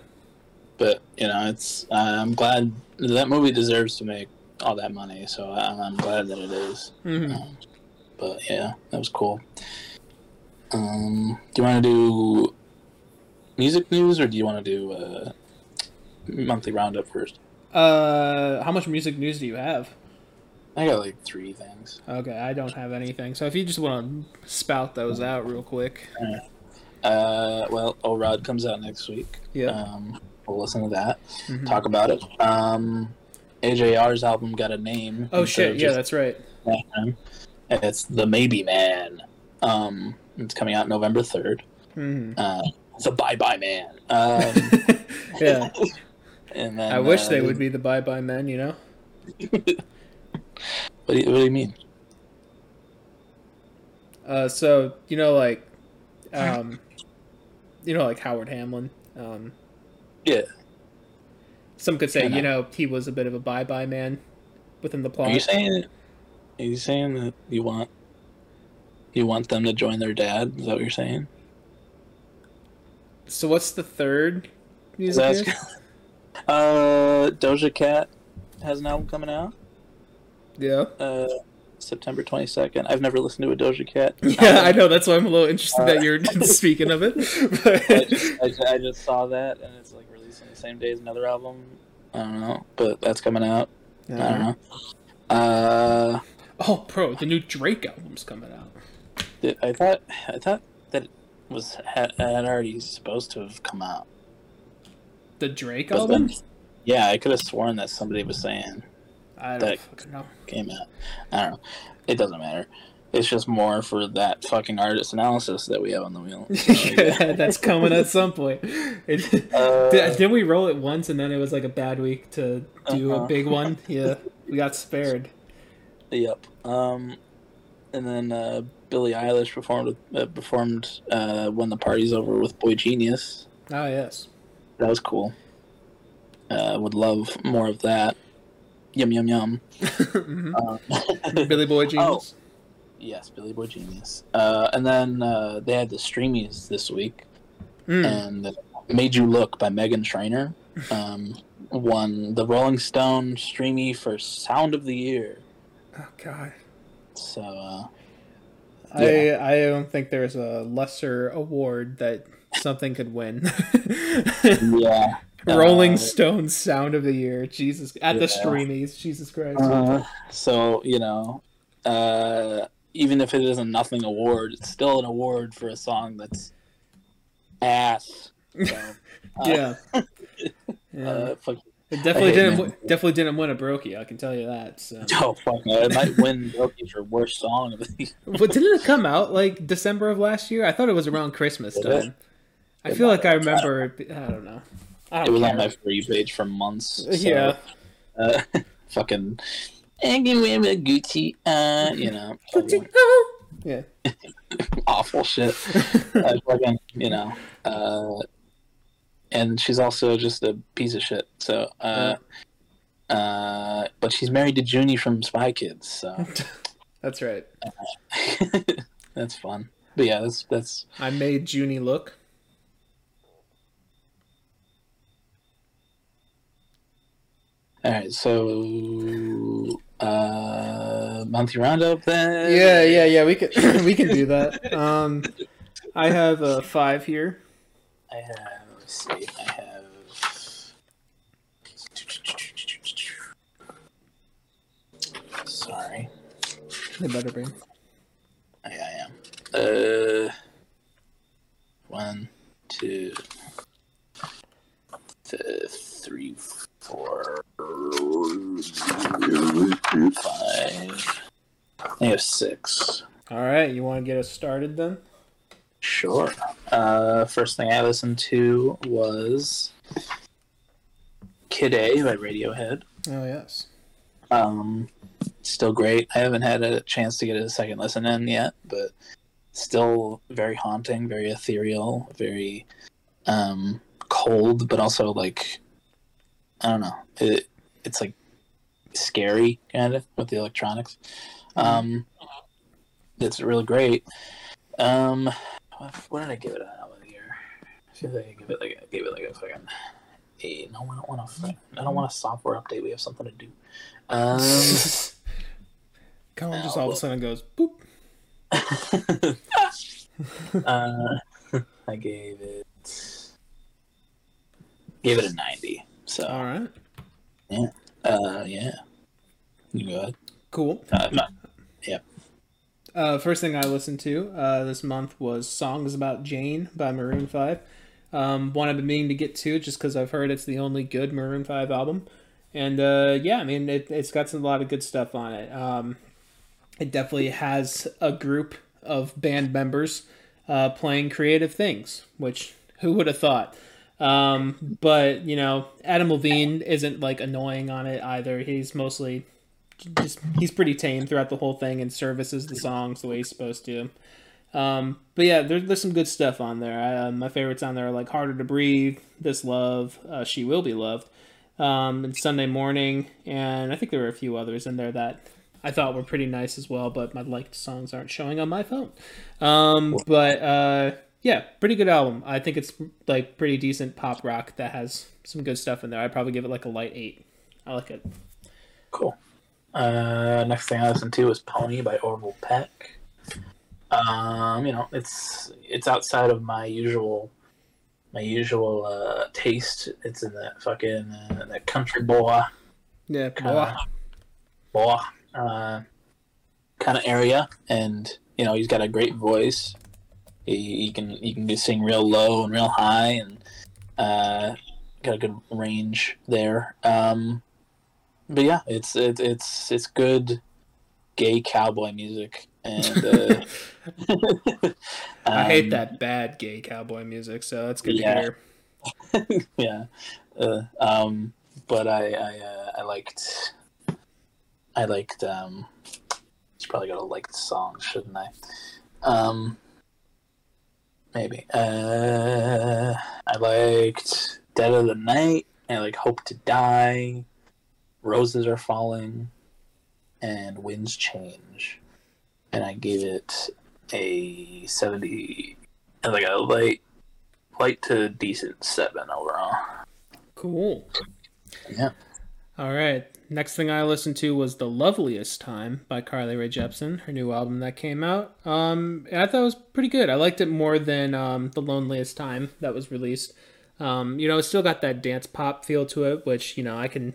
but you know, it's uh, I'm glad that movie deserves to make all that money, so I'm, I'm glad that it is. Mhm. Um, but yeah, that was cool. Um, do you want to do music news or do you want to do uh, monthly roundup first? Uh, how much music news do you have? I got like three things. Okay, I don't have anything. So if you just want to spout those out real quick. Uh, well, O Rod comes out next week. Yeah. Um, we'll listen to that. Mhm. Talk about it. Um, AJR's album got a name. Oh shit! Yeah, that's right. It's the Maybe Man. Um, it's coming out November third. Mhm. Uh, the Bye Bye Man. Um, yeah, and then I wish uh, they would be the Bye Bye Men. You know. What do you, what do you mean? Uh, so you know, like, um, you know, like Howard Hamlin. Um, Yeah. some could say, Kinda. you know, he was a bit of a Bye Bye Man within the plot. Are you saying? Are you saying that you want? You want them to join their dad? Is that what you're saying? So what's the third music? That's- Uh, Doja Cat has an album coming out. Yeah. Uh, September 22nd. I've never listened to a Doja Cat. Yeah, I know. That's why I'm a little interested that you're speaking of it. I just, I, I just saw that, and it's like releasing the same day as another album. I don't know, but that's coming out. I don't know. Uh, Oh, bro, the new Drake album's coming out. I thought I thought that it was had, had already supposed to have come out. The Drake album? then, yeah, I could have sworn that somebody was saying I don't fucking know. came out. I don't know. It doesn't matter. It's just more for that fucking artist analysis that we have on the wheel. So, yeah. That's coming at some point. It, Uh, did, didn't we roll it once and then it was like a bad week to do Uh-huh. a big one? Yeah, we got spared. Yep. Um, and then uh, Billie Eilish performed uh, performed uh, when the party's over with boygenius. Oh yes. That was cool. Uh, would love more of that. Yum yum yum. Mhm. Uh, Billy Boy Genius. yes, Billy Boy Genius. Uh, and then uh, they had the streamies this week, Mm. and "Made You Look" by Meghan Trainor um, won the Rolling Stone streamy for Sound of the Year. Oh God. So uh, I I don't think there's a lesser award that something could win. yeah. Rolling Uh, Stones Sound of the Year. Jesus, at the Yeah. streamies. Jesus Christ. Uh, so you know, uh, even if it is a nothing award, it's still an award for a song that's ass. So, uh, yeah. yeah. Uh, fuck. it definitely didn't. Wi- Definitely didn't win a Brokey. I can tell you that. So. Oh fuck! no, It might win Brokey for worst song of the year. But didn't it come out like December of last year? I thought it was around Christmas it? time. I feel like I remember. I don't know. I It was care. on my for you page for months. So, yeah. Uh, fucking. And give him a Gucci, uh, you know, Gucci, yeah. awful shit. uh, fucking, you know, uh, and she's also just a piece of shit. So, uh, uh, but she's married to Juni from Spy Kids, so That's right. that's fun. But yeah, that's that's I made Juni look. All right, so uh, monthly roundup then. Yeah, yeah, yeah. We can we can do that. Um, I have a five here. I have. Let's see. I have. Sorry, The better be. I, I am. Uh, one, two, th- three, four, five. I have six. All right, you want to get us started then? Sure. Uh, first thing I listened to was Kid A by Radiohead. Oh yes. Um, still great. I haven't had a chance to get a second listen in yet, but still very haunting, very ethereal, very um, cold, but also like I don't know. It it's like scary kind of with the electronics. Um, it's really great. Um, what, did I give it out of here? I feel like I give it like I gave it like a fucking eight. No, I don't want to. I don't want a software update. We have something to do. Um, Colin just all of a sudden goes boop. uh, I gave it gave it a ninety. So All right. Yeah, uh, yeah, you go ahead. Cool. Uh, no, Uh, first thing I listened to uh, this month was "Songs About Jane" by Maroon Five. Um, one I've been meaning to get to just because I've heard it's the only good Maroon Five album, and uh, yeah, I mean it, it's got some, a lot of good stuff on it. Um, it definitely has a group of band members uh, playing creative things, which who would have thought? Um, but you know, Adam Levine isn't like annoying on it either. He's mostly just he's pretty tame throughout the whole thing and services the songs the way he's supposed to. Um, but yeah, there, there's some good stuff on there. Uh, my favorites on there are like "Harder to Breathe," "This Love," uh, "She Will Be Loved," um, and "Sunday Morning," and I think there were a few others in there that I thought were pretty nice as well. But my liked songs aren't showing on my phone. Um, but uh, yeah, pretty good album. I think it's like pretty decent pop rock that has some good stuff in there. I'd probably give it like a light eight. I like it. cool. Uh, next thing I listened to was Pony by Orville Peck. Um, you know, it's it's outside of my usual my usual uh, taste. It's in that fucking uh, that country boy Yeah, boy. boy uh, kind of area, and you know he's got a great voice. He, can he can sing real low and real high, and uh, got a good range there. Um, but yeah, it's it, it's it's good gay cowboy music, and uh, I hate um, that bad gay cowboy music, so that's good Yeah. to hear. yeah. Uh, um, but I I, uh, I liked I liked um. It's probably gotta like the songs, shouldn't I? Um, maybe. Uh, I liked Dead of the Night. I like Hope to Die. Roses are falling, and Winds Change, and I gave it a seventy, like a light light to decent seven overall. Cool. Yeah. All right. Next thing I listened to was "The Loveliest Time" by Carly Rae Jepsen, her new album that came out. Um, I thought it was pretty good. I liked it more than um, "The Loneliest Time" that was released. Um, you know, it's still got that dance pop feel to it, which you know I can,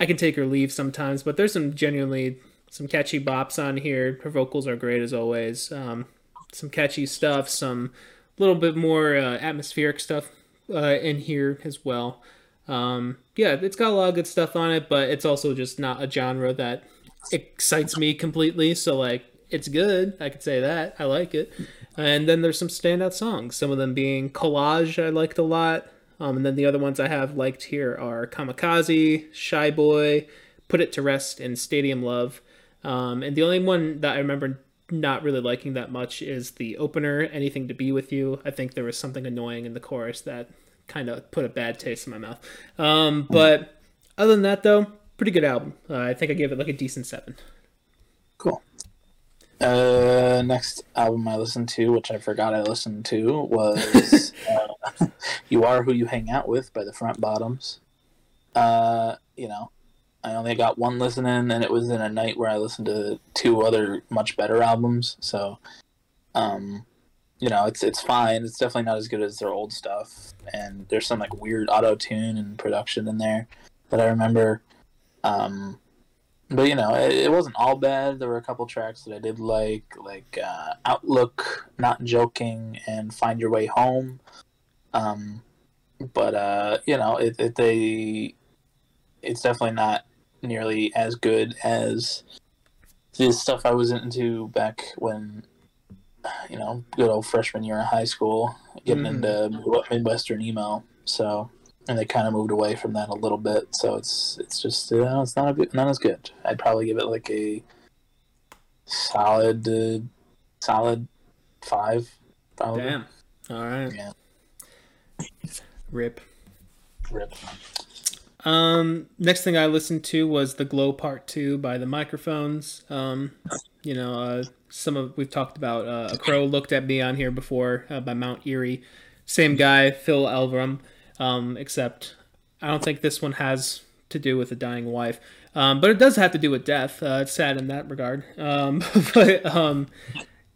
I can take or leave sometimes. But there's some genuinely some catchy bops on here. Her vocals are great as always. Um, some catchy stuff, some little bit more uh, atmospheric stuff uh, in here as well. Um, yeah, it's got a lot of good stuff on it, but it's also just not a genre that excites me completely. So like, it's good. I could say that I like it. And then there's some standout songs. Some of them being Collage, I liked a lot. Um, and then the other ones I have liked here are Kamikaze, Shy Boy, Put It to Rest, and Stadium Love. Um, and the only one that I remember not really liking that much is the opener, Anything to Be With You. I think there was something annoying in the chorus that kind of put a bad taste in my mouth. Um, but other than that, though, pretty good album. Uh, I think I gave it like a decent seven. Cool. Uh, next album I listened to, which I forgot I listened to, was uh, "You Are Who You Hang Out With" by the Front Bottoms. Uh, you know, I only got one listen in, and it was in a night where I listened to two other much better albums. So, um, you know, it's it's fine. It's definitely not as good as their old stuff, and there's some like weird auto tune and production in there that I remember. Um, but you know, it, it wasn't all bad. There were a couple tracks that I did like, like uh, Outlook, Not Joking, and Find Your Way Home. Um, but uh, you know, it, it they it's definitely not nearly as good as the stuff I was into back when you know, good old freshman year in high school, getting Mhm. into Midwestern emo. So, and they kind of moved away from that a little bit. So it's it's just you know, it's not a bit, not as good. I'd probably give it like a solid uh, solid five. Probably. Damn. All right. Yeah. Rip. Rip. Um, next thing I listened to was the Glow Part Two by the Microphones. Um, you know, uh, some of we've talked about uh, a crow looked at me on here before uh, by Mount Eerie. Same guy, Phil Elverum. Um, except I don't think this one has to do with a dying wife. Um, but it does have to do with death. Uh, it's sad in that regard. Um, but um,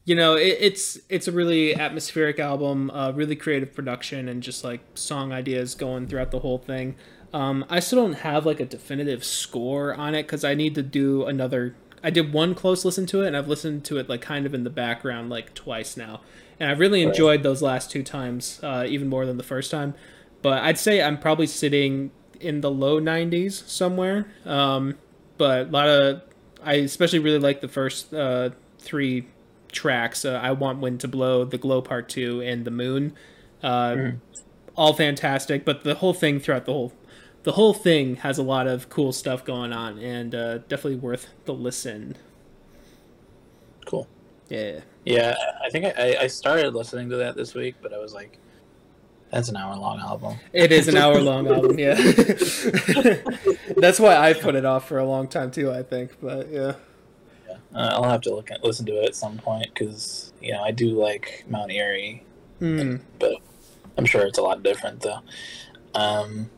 you know, it, it's it's a really atmospheric album, uh, really creative production, and just like song ideas going throughout the whole thing. Um, I still don't have like a definitive score on it because I need to do another. I did one close listen to it, and I've listened to it like kind of in the background like twice now, and I really enjoyed those last two times uh, even more than the first time. But I'd say I'm probably sitting in the low 90s somewhere. Um, but a lot of I especially really like the first uh, three tracks. Uh, I want wind to blow, the glow part two, and the moon. Uh, All fantastic, but the whole thing throughout the whole the whole thing has a lot of cool stuff going on, and uh, definitely worth the listen. Cool. Yeah. Yeah, I think I, I started listening to that this week, but I was like, that's an hour long album. It is an hour long album, yeah. That's why I put it off for a long time too, I think. But yeah. Yeah. Uh, I'll have to look at, listen to it at some point because you know I do like Mount Eerie, Mm. but I'm sure it's a lot different though. Um,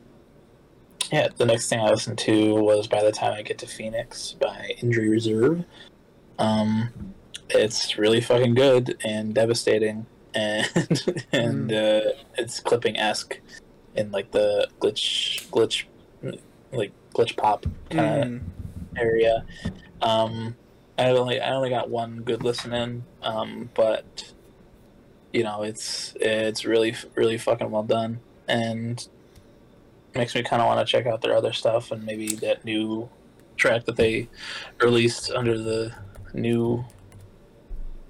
yeah, the next thing I listened to was "By the Time I Get to Phoenix" by Injury Reserve. Um, it's really fucking good and devastating, and and uh, it's clipping esque in like the glitch glitch like glitch pop kind of Mm. area. Um, I only I only got one good listen in, um, but you know it's it's really really fucking well done and makes me kind of want to check out their other stuff and maybe that new track that they released under the new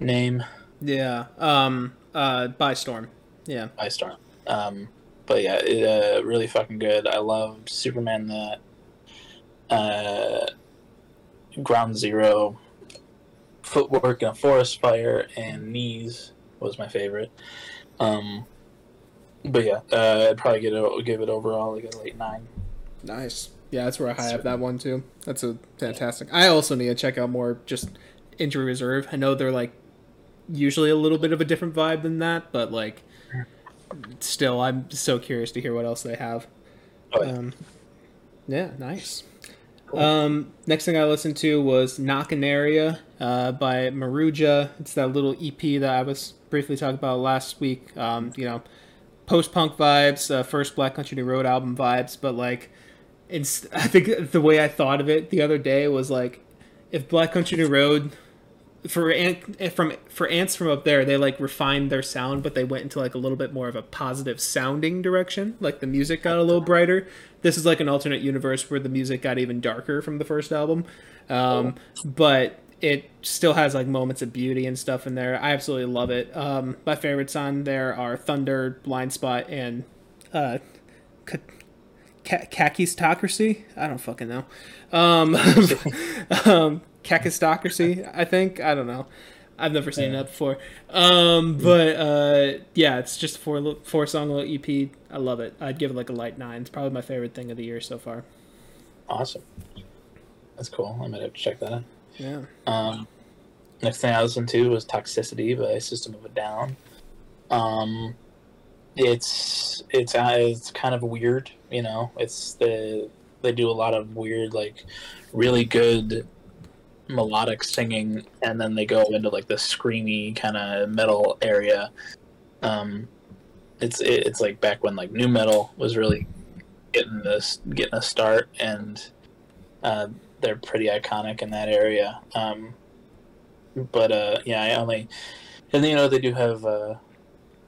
name Yeah. Um. Uh. By Storm. Yeah. by Storm. Um, but yeah, it, uh, really fucking good. I loved Superman that uh, Ground Zero, Footwork in a Forest Fire, and Knees was my favorite. Um, but yeah, uh, I'd probably get it, give it overall like a late nine. Nice. Yeah, that's where I high up that one too. That's a fantastic. I also need to check out more just Injury Reserve. I know they're like usually a little bit of a different vibe than that, but like still, I'm so curious to hear what else they have. Oh, yeah. Um, yeah, nice. Cool. Um, next thing I listened to was Knocknarea uh, by Maruja. It's that little EP that I was briefly talking about last week. Um, you know, post punk vibes, uh, first Black Country New Road album vibes, but like, I think the way I thought of it the other day was like, if Black Country New Road for ant from for ants from up there they like refined their sound but they went into like a little bit more of a positive sounding direction. Like the music got a little brighter. This is like an alternate universe where the music got even darker from the first album. Um, but it still has like moments of beauty and stuff in there. I absolutely love it. Um, my favorites on there are thunder blind spot and uh, Ka- Ka- kakistocracy? I don't fucking know. Um, um, kakistocracy i think? I don't know. I've never seen Yeah. that before. Um, but uh, yeah it's just a four, four song little ep i love it. I'd give it like a light nine. It's probably my favorite thing of the year so far. Awesome. That's cool. I'm gonna have to check that out. Yeah Um, next thing I listened to was Toxicity by System of a Down. Um, it's it's uh, it's kind of weird, you know. It's the they do a lot of weird, like really good melodic singing, and then they go into like the screamy kind of metal area. Um, it's it, it's like back when like nu metal was really getting this getting a start, and uh, they're pretty iconic in that area. Um, but uh, yeah, I only and you know they do have uh,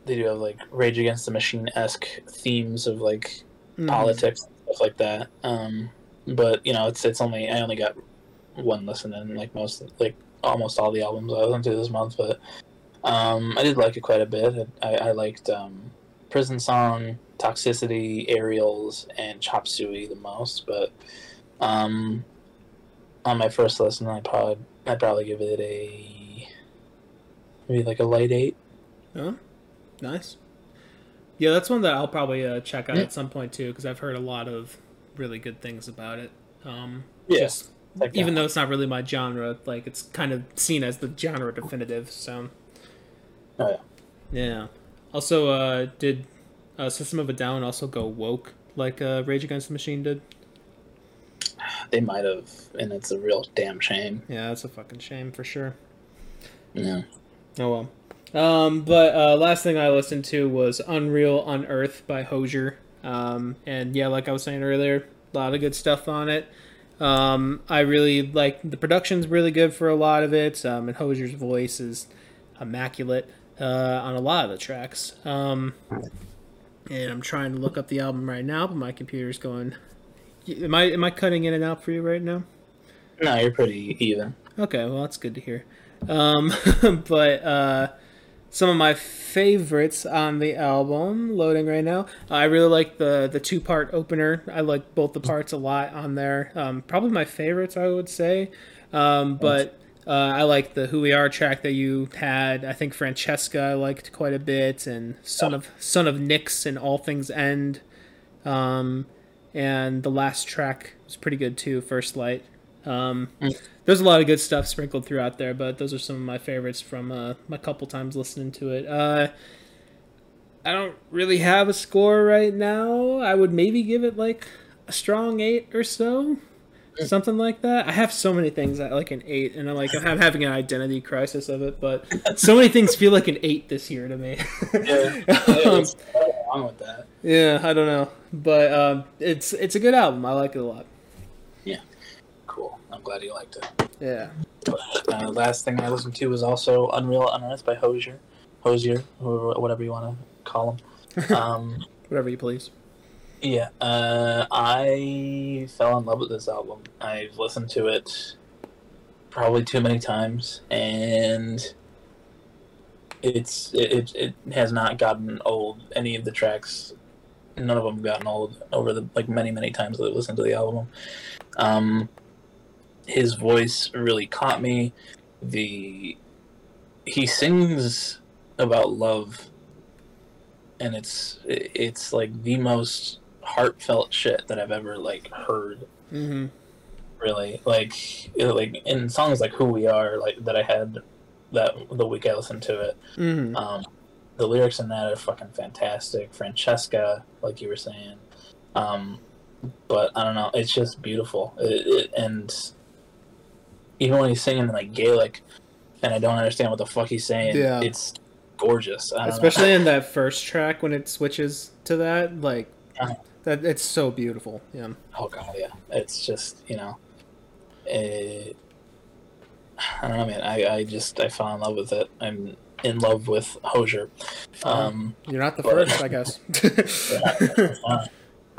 they do have like Rage Against the Machine esque themes of like Mhm. politics and stuff like that. Um, but you know, it's it's only I only got one listen in like most like almost all the albums I listened to this month, but um, I did like it quite a bit. I, I liked um, Prison Song, Toxicity, Aerials, and Chop Suey the most. But um, on my first listen, I probably I'd probably give it a maybe like a light eight. Oh, nice. Yeah, that's one that I'll probably uh, check out Yeah. at some point too, because I've heard a lot of really good things about it. Um, Yeah, just- Like, even though it's not really my genre, like it's kind of seen as the genre definitive. So, Oh, yeah. yeah. Also, uh, did uh, System of a Down also go woke like uh, Rage Against the Machine did? They might have, and it's a real damn shame. Yeah, that's a fucking shame for sure. Yeah. Oh well. Um, but uh, last thing I listened to was Unreal Unearth by Hozier. Um, and yeah, like I was saying earlier, a lot of good stuff on it. Um, I really like the production's really good for a lot of it. Um, and Hozier's voice is immaculate uh, on a lot of the tracks. Um, and I'm trying to look up the album right now, but my computer's going. Am I am I cutting in and out for you right now? No, you're pretty even. Okay, well that's good to hear. Um, but uh, some of my favorites on the album loading right now. I really like the the two part opener. I like both the parts a lot on there. Um, probably my favorites, I would say. Um, but uh, I like the Who We Are track that you had. I think Francesca I liked quite a bit, and Son of Son of Nyx" and All Things End. Um, and the last track was pretty good too. First Light. Um, there's a lot of good stuff sprinkled throughout there, but those are some of my favorites from uh, my couple times listening to it. Uh, I don't really have a score right now. I would maybe give it like a strong eight or so, something like that. I have so many things that like an eight, and I'm like I'm having an identity crisis of it. But so many things feel like an eight this year to me. Yeah, Um, wrong with that? yeah, I don't know, but um, it's it's a good album. I like it a lot. Yeah, cool. I'm glad you liked it. Yeah. Uh, last thing I listened to was also Unreal Unearthed by Hosier, Hosier, or whatever you want to call him. Um, Whatever you please. Yeah, uh, I fell in love with this album. I've listened to it probably too many times, and it's it, it, has not gotten old. Any of the tracks, none of them gotten old over the like many many times that I listened to the album. Um, his voice really caught me. The he sings about love, and it's it's like the most heartfelt shit that I've ever like heard. Mm-hmm. Really, like like in songs like "Who We Are," like that I had that the week I listened to it. Mm-hmm. Um, the lyrics in that are fucking fantastic. Francesca, like you were saying, um, but I don't know, it's just beautiful. It, it, and even when he's singing like Gaelic, and I don't understand what the fuck he's saying, Yeah. it's gorgeous. Especially know. in that first track when it switches to that like Uh-huh. That it's so beautiful yeah oh god, yeah, it's just you know, it, I don't know, man. I, I just I fell in love with it. I'm in love with Hozier. Um, you're not the But- first i guess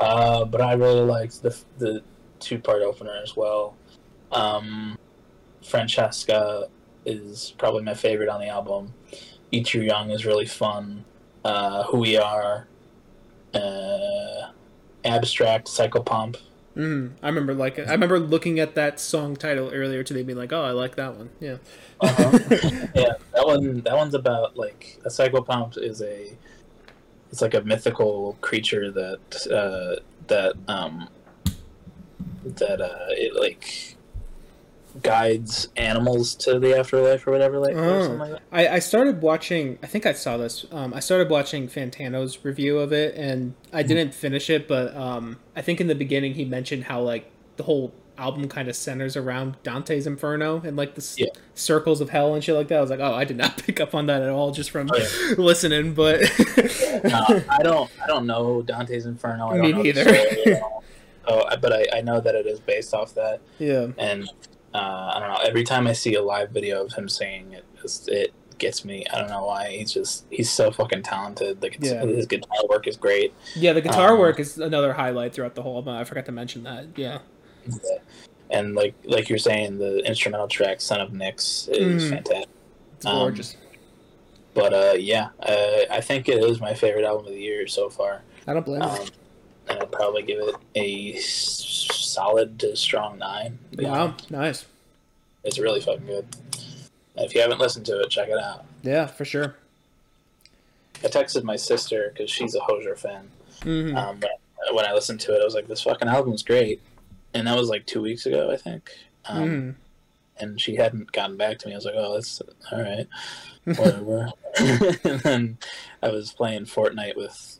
uh, but I really liked the the two part opener as well. Um, Francesca is probably my favorite on the album. Eat Your Young is really fun. Uh, Who We Are, uh, Abstract, Psychopomp. mm, i remember like i remember looking at that song title earlier today being like oh i like that one yeah Uh-huh. yeah, that one. That one's about like a psychopomp is a. It's like a mythical creature that uh, that um, that uh, it like guides animals to the afterlife or whatever, like or Oh. something like that. I, I started watching. I think I saw this. Um, I started watching Fantano's review of it, and I Mm-hmm. didn't finish it. But um, I think in the beginning he mentioned how like the whole album kind of centers around Dante's Inferno and like the Yeah. circles of hell and shit like that. I was like, oh, I did not pick up on that at all just from Oh, yeah. listening. But No, I don't. I don't know Dante's Inferno. I Me neither. story at all. Oh, but I, I know that it is based off that, yeah, and uh, I don't know. Every time I see a live video of him singing it, just, it gets me. I don't know why. He's just he's so fucking talented. Like it's, Yeah. his guitar work is great. yeah. The guitar Um, work is another highlight throughout the whole album. I forgot to mention that. Yeah, And like like you're saying, the instrumental track "Son of Nyx" is Mm. fantastic. it's Um, gorgeous. But uh, yeah, uh, I think it is my favorite album of the year so far. I don't blame you. Um, and I'd probably give it a solid to strong nine. Wow, nice. It's really fucking good. If you haven't listened to it, check it out. Yeah, for sure. I texted my sister because she's a Hozier fan. hmm Um, but when I listened to it, I was like, "This fucking album's great," and that was like two weeks ago, I think. Um, hmm And she hadn't gotten back to me. I was like, "Oh, that's all right, whatever." and then I was playing Fortnite with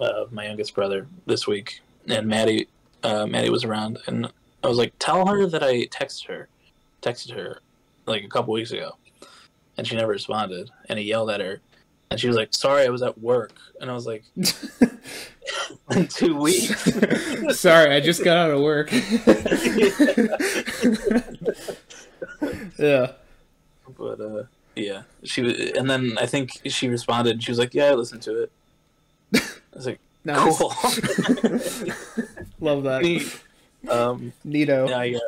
uh, my youngest brother this week, and Maddie, uh, Maddie was around, and I was like, "Tell her that I texted her, texted her, like a couple weeks ago," and she never responded. And he yelled at her, and she was like, "Sorry, I was at work," and I was like, "In two weeks." Sorry, I just got out of work. yeah. but uh, yeah, she was, and then I think she responded. She was like, "Yeah, I listened to it." Was like, Nice. "Cool." Love that. Neat. Um, Neato. yeah, I got,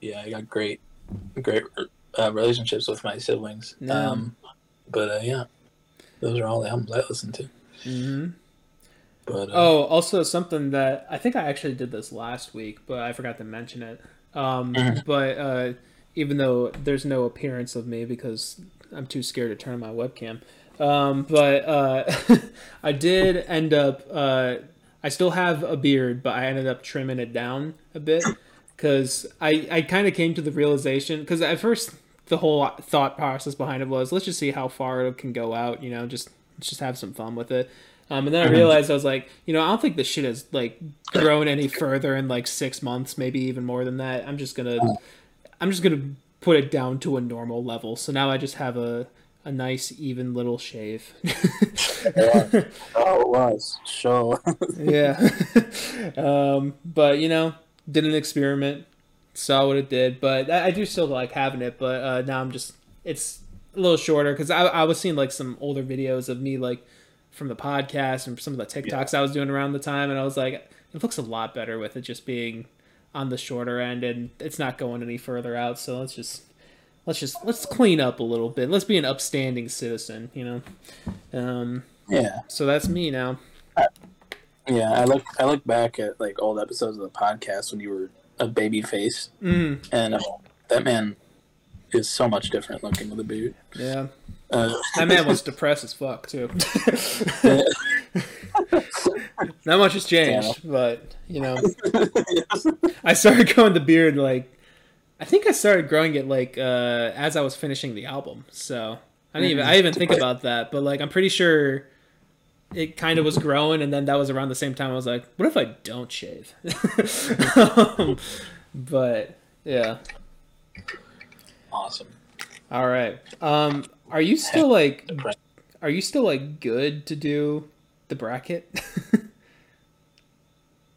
yeah, I got great, great uh, relationships with my siblings. Yeah. Um, but uh, yeah, those are all the albums I listen to. hmm But uh, Oh, also something that I think I actually did this last week, but I forgot to mention it. Um, Mhm. But uh, even though there's no appearance of me because I'm too scared to turn on my webcam, um, but uh, I did end up. Uh, I still have a beard, but I ended up trimming it down a bit because I I kind of came to the realization because at first the whole thought process behind it was let's just see how far it can go out, you know, just just have some fun with it. Um, and then I Mhm. realized I was like, you know, I don't think this shit has like grown any further in like six months, maybe even more than that. I'm just gonna, I'm just gonna put it down to a normal level. So now I just have a a nice even little shave. oh, it was so. yeah. um, but you know, did an experiment, saw what it did. But I, I do still like having it. But uh, now I'm just it's a little shorter because I, I was seeing like some older videos of me like from the podcast and some of the TikToks I was doing around the time, and I was like, it looks a lot better with it just being on the shorter end, and it's not going any further out. So let's just let's just let's clean up a little bit. Let's be an upstanding citizen, you know. Um, yeah, so that's me now. yeah. I look, I look back at like old episodes of the podcast when you were a baby face, Mm, and uh, that man is so much different looking with a beard. yeah. Uh, That man was depressed as fuck too. Not much has changed, but you know, I started growing the beard like I think I started growing it like uh, as I was finishing the album. So I didn't even I didn't even think about that, but like I'm pretty sure it kind of was growing, and then that was around the same time I was like, what if I don't shave? um, but yeah. awesome. All right. Um, are you still like, are you still like good to do the bracket?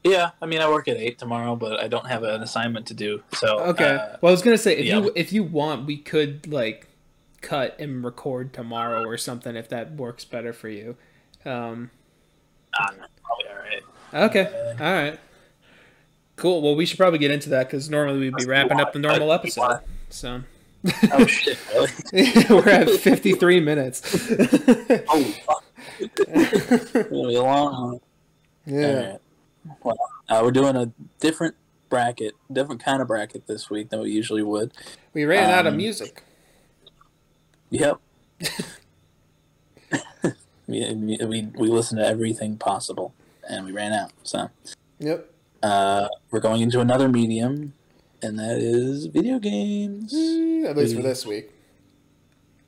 Yeah, I mean, I work at eight tomorrow, but I don't have an assignment to do. So okay. uh, well, I was gonna say if yeah. you if you want, we could like cut and record tomorrow or something if that works better for you. Um, I'm probably all right. okay. All right. Cool. Well, we should probably get into that because normally we'd be wrapping up the normal episode. So Oh shit! Really? we're at fifty three minutes. Oh, fuck. Gonna be long yeah. Well, uh, we're doing a different bracket, different kind of bracket this week than we usually would. We ran out of Um, music. Yep. we, we, we we listened to everything possible, and we ran out. So Yep. uh, we're going into another medium, and that is video games. Mm, At least for this week.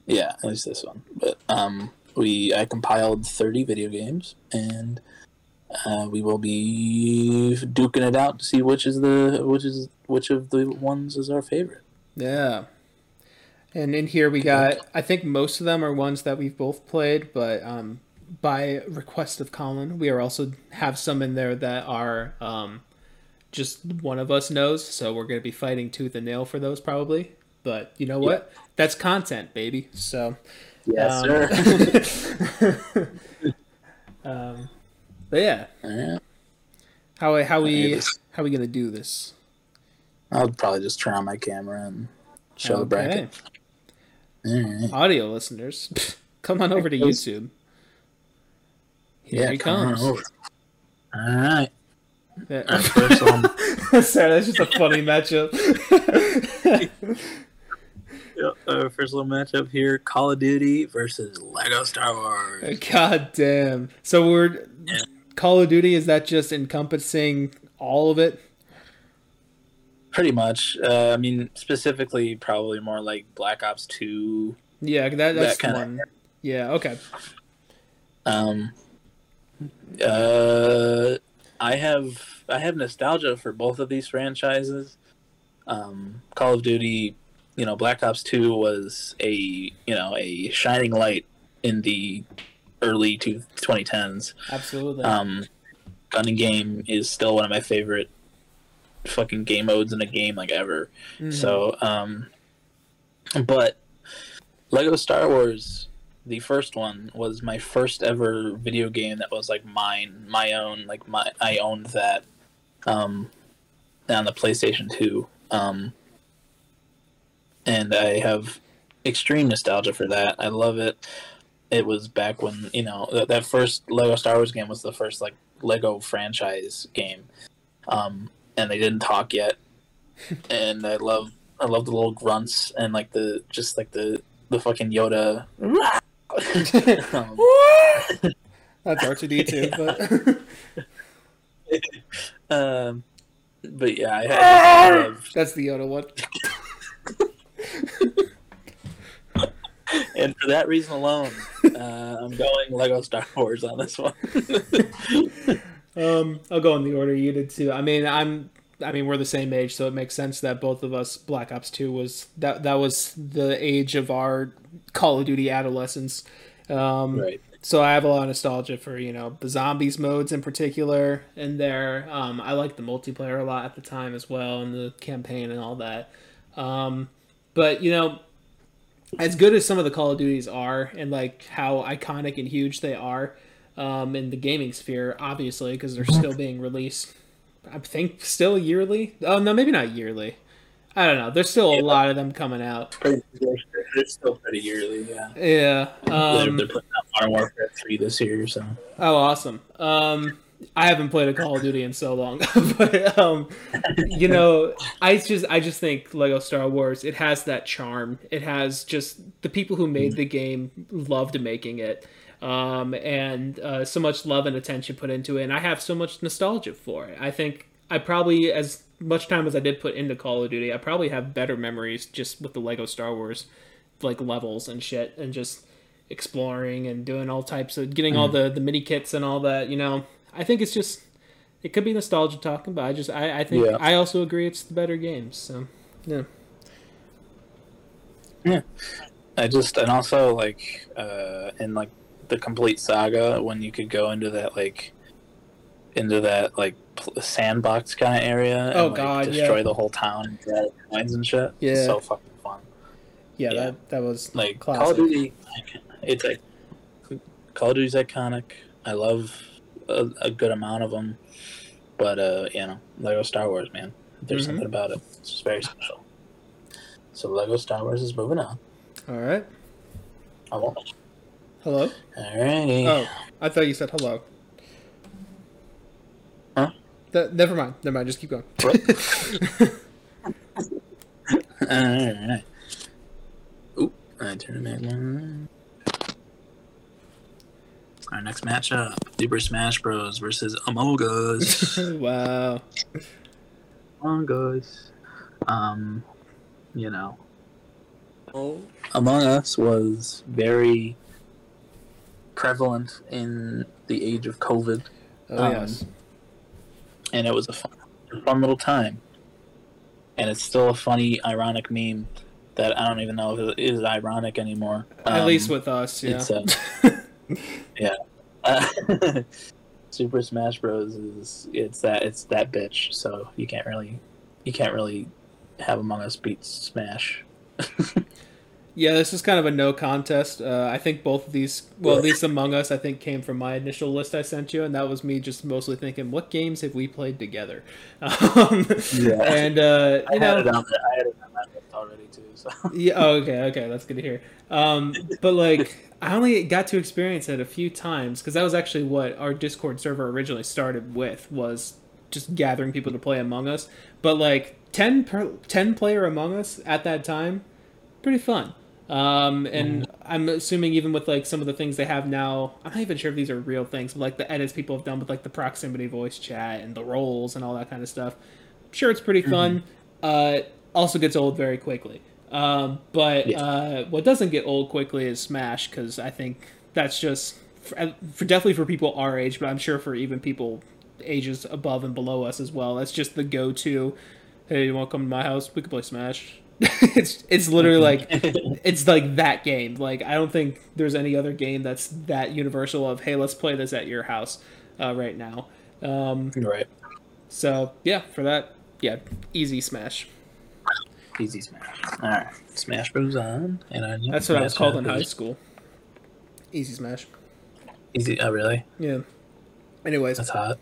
Yeah, at least this one. But um, we I compiled thirty video games, and uh, we will be duking it out to see which is the which is which of the ones is our favorite. Yeah. And in here we got I think most of them are ones that we've both played, but um by request of Colin, we are also have some in there that are um just one of us knows, so we're gonna be fighting tooth and nail for those probably. But you know what? That's content, baby. So Yes, Um, sir. um but yeah. Alright. How how we how we gonna do this? I'll probably just turn on my camera and show the bracket. Alright. Audio listeners, come on over to YouTube. Here Yeah, he come on comes. over. All right. Yeah. First one. Sorry, that's just a funny matchup. Yep, our first little matchup here: Call of Duty versus Lego Star Wars. God damn. So we're Yeah. Call of Duty. Is that just encompassing all of it? Pretty much. Uh, I mean, specifically, probably more like Black Ops Two. Yeah, that that's That one. Yeah. Okay. Um. Uh, I have I have nostalgia for both of these franchises. Um, Call of Duty, you know, Black Ops Two was a you know a shining light in the early two, 2010s. Absolutely. Um, gunning game is still one of my favorite fucking game modes in a game like ever. Mhm. So, um, but Lego Star Wars, the first one, was my first ever video game that was like mine, my own. Like my, I owned that um, on the PlayStation Two, um, and I have extreme nostalgia for that. I love it. It was back when you know that, that first Lego Star Wars game was the first like Lego franchise game, um, and they didn't talk yet. and I love I love the little grunts and like the just like the the fucking Yoda. um, that's R two D two. But um, but yeah, I, I, I that's the Yoda one. And for that reason alone, uh, I'm going Lego Star Wars on this one. Um, I'll go in the order you did too. I mean, I'm. I mean, we're the same age, so it makes sense that both of us Black Ops Two was that that was the age of our Call of Duty adolescence. Um, right. So I have a lot of nostalgia for you know the zombies modes in particular in there. Um, I liked the multiplayer a lot at the time as well, and the campaign and all that. Um, but you know, as good as some of the Call of Duties are, and like how iconic and huge they are um, in the gaming sphere, obviously because they're still being released. I think still yearly. Oh no, maybe not yearly. I don't know. There's still a Yeah. lot of them coming out. It's still pretty yearly, yeah. Yeah. they're, Um, they're putting out Modern Warfare 3 this year, so. Oh, awesome. Um, I haven't played a Call of Duty in so long, but um, you know, I just I just think Lego Star Wars it has that charm. It has just the people who made the game loved making it, um, and uh, so much love and attention put into it. And I have so much nostalgia for it. I think I probably as much time as I did put into Call of Duty, I probably have better memories just with the Lego Star Wars like levels and shit, and just exploring and doing all types of getting all the the mini kits and all that you know i think it's just it could be nostalgia talking but i just i, I think Yeah. i also agree it's the better games so yeah yeah. I just and also like uh in like the complete saga when you could go into that like into that like sandbox kind of area and Oh, like, God, yeah. destroy the whole town and grab coins and shit. It's Yeah. so fucking fun. yeah, Yeah. that that was Like classic. Call of Duty, it's like Call of Duty's iconic. I love a, a good amount of them, but uh, you know, Lego Star Wars, man, there's Mhm. something about it. It's very special. So Lego Star Wars is moving on. all right I won't. hello Alrighty. oh i thought you said hello Huh? That, never mind never mind just keep going Alright. Oop, I turned it one. Our next matchup Super Smash Bros. versus Among Us. wow Among Us. Um, you know, Among Us was very prevalent in the age of COVID, Oh Um, yes. and it was a fun, fun little time. And it's still a funny, ironic meme that I don't even know if it is ironic anymore. At Um, least with us, yeah. it's, uh, Uh, Super Smash Bros is it's that it's that bitch. So you can't really you can't really have Among Us beat Smash. Yeah, this is kind of a no contest. Uh, I think both of these, well, at least Among Us, I think came from my initial list I sent you, and that was me just mostly thinking, what games have we played together? Um, Yeah. and uh, I you had know, already too. So yeah. Oh, okay, okay, that's good to hear. Um, but like, I only got to experience it a few times because that was actually what our Discord server originally started with was just gathering people to play Among Us. But like 10, per, 10 player Among Us at that time, pretty fun. Um, and I'm assuming even with like some of the things they have now, I'm not even sure if these are real things, but like the edits people have done with like the proximity voice chat and the roles and all that kind of stuff. Sure, it's pretty fun. Uh, also gets old very quickly. Um, but Yeah. uh, what doesn't get old quickly is Smash because I think that's just for, for definitely for people our age, but I'm sure for even people ages above and below us as well. That's just the go-to. Hey, you want to come to my house? We can play Smash. it's it's literally like it's like that game. Like I don't think there's any other game that's that universal of hey, let's play this at your house uh, right now. Um, right, so yeah, for that, yeah, easy Smash. Easy Smash. All right, Smash Bros on, and I know That's what I was called in high school. Easy Smash. Easy. Oh really? Yeah. Anyways, That's hot.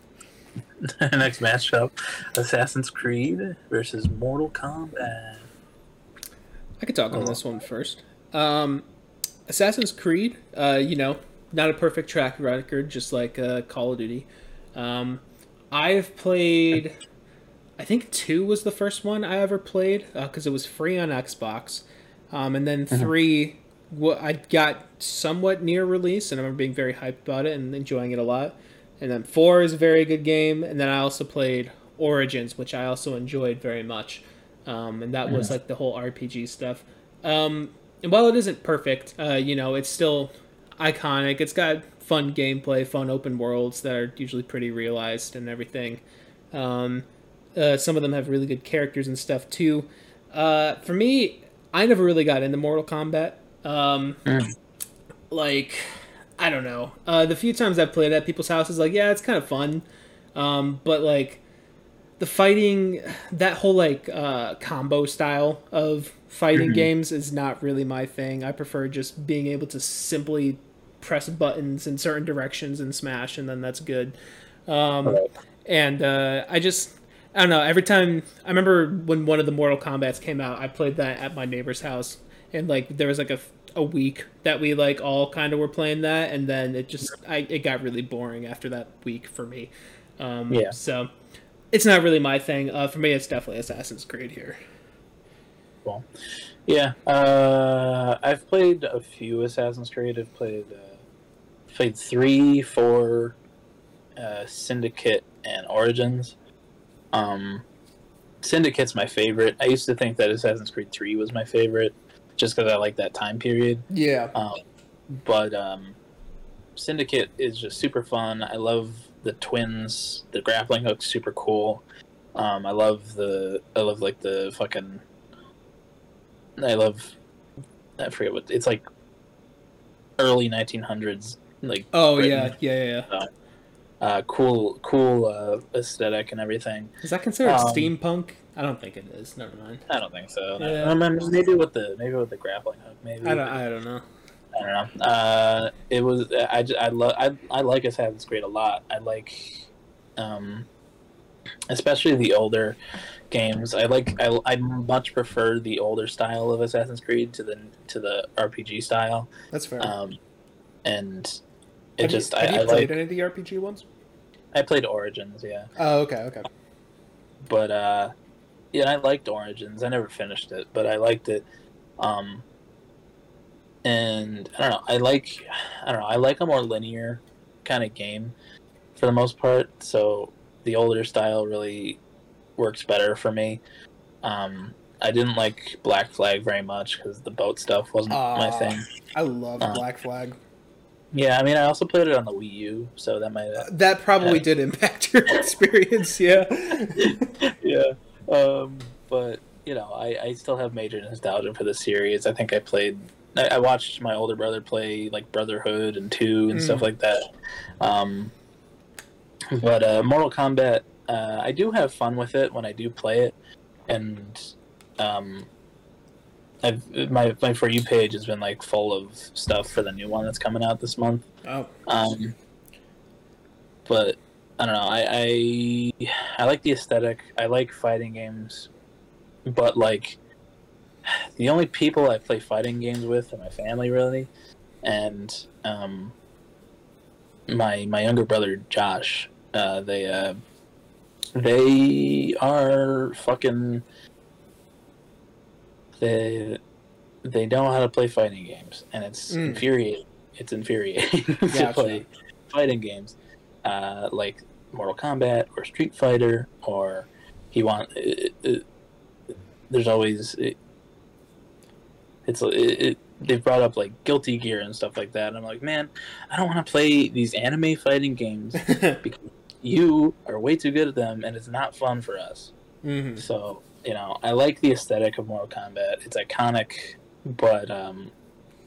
Next matchup: Assassin's Creed versus Mortal Kombat. I could talk on Oh. this one first. Um, Assassin's Creed, uh, you know, not a perfect track record, just like uh, Call of Duty. Um, I've played, I think two was the first one I ever played because it was free on Xbox, um, and then three, what I got somewhat near release, and I remember being very hyped about it and enjoying it a lot. And then four is a very good game, and then I also played Origins, which I also enjoyed very much um, and that was like the whole RPG stuff. Um, and while it isn't perfect, uh, you know, it's still iconic. It's got fun gameplay, fun open worlds that are usually pretty realized and everything. Um, uh, some of them have really good characters and stuff too. Uh, for me, I never really got into Mortal Kombat. Um, Mm. Like, I don't know. Uh, the few times I've played at people's houses, like, yeah, it's kind of fun. Um, but like, the fighting that whole like uh combo style of fighting games is not really my thing i prefer just being able to simply press buttons in certain directions and smash and then that's good um and uh i just i don't know every time i remember when one of the mortal kombats came out i played that at my neighbor's house and like there was like a a week that we like all kind of were playing that and then it just i it got really boring after that week for me um Yeah. so it's not really my thing. Uh, for me, it's definitely Assassin's Creed here. Cool. Yeah, uh, I've played a few Assassin's Creed. I've played uh, played three, four, uh, Syndicate, and Origins. Um, Syndicate's my favorite. I used to think that Assassin's Creed Three was my favorite, just because I like that time period. Yeah. Um, but um, Syndicate is just super fun. I love the twins. The grappling hook's super cool. Um, I love the I love like the fucking. I love. I forget what it's like. Early 1900s, like Oh Britain. yeah, yeah, yeah, yeah. Uh, cool, cool uh, aesthetic and everything. Is that considered Um, steampunk? I don't think it is. Never mind. I don't think so. Yeah. I mean, maybe with the maybe with the grappling hook, maybe. I don't. I don't know. I don't know. Uh, it was I j- I love I I like Assassin's Creed a lot. I like, um, especially the older games. I like I I much prefer the older style of Assassin's Creed to the to the RPG style. That's fair. Um, and it have just you, I, have you I played like any of the RPG ones? I played Origins, yeah, Oh, okay, okay. but uh, yeah, I liked Origins. I never finished it, but I liked it. Um, and I don't know. I like I don't know. I like a more linear kind of game for the most part. So the older style really works better for me. Um, I didn't like Black Flag very much because the boat stuff wasn't my thing. I love Uh, Black Flag. Yeah, I mean, I also played it on the Wii U, so that might. That probably Yeah. did impact your experience. Yeah. yeah. Um, but you know, I, I still have major nostalgia for the series. I think I played. I, I watched my older brother play like Brotherhood and Two and Mm. stuff like that. Um, but uh, Mortal Kombat, uh, I do have fun with it when I do play it, and um, I've my my for you page has been like full of stuff for the new one that's coming out this month. Oh. Um, but I don't know. I, I I like the aesthetic. I like fighting games, but like the only people I play fighting games with are my family, really, and um, my my younger brother Josh. Uh, they uh, they are fucking. They they don't know how to play fighting games, and it's Mm. infuriating. It's infuriating to play fighting games uh, like Mortal Kombat or Street Fighter, or he want. It, it, there's always it, it's it, they've brought up like Guilty Gear and stuff like that. And I'm like, man, I don't want to play these anime fighting games because you are way too good at them, and it's not fun for us. hmm So you know, I like the aesthetic of Mortal Kombat. It's iconic, but um,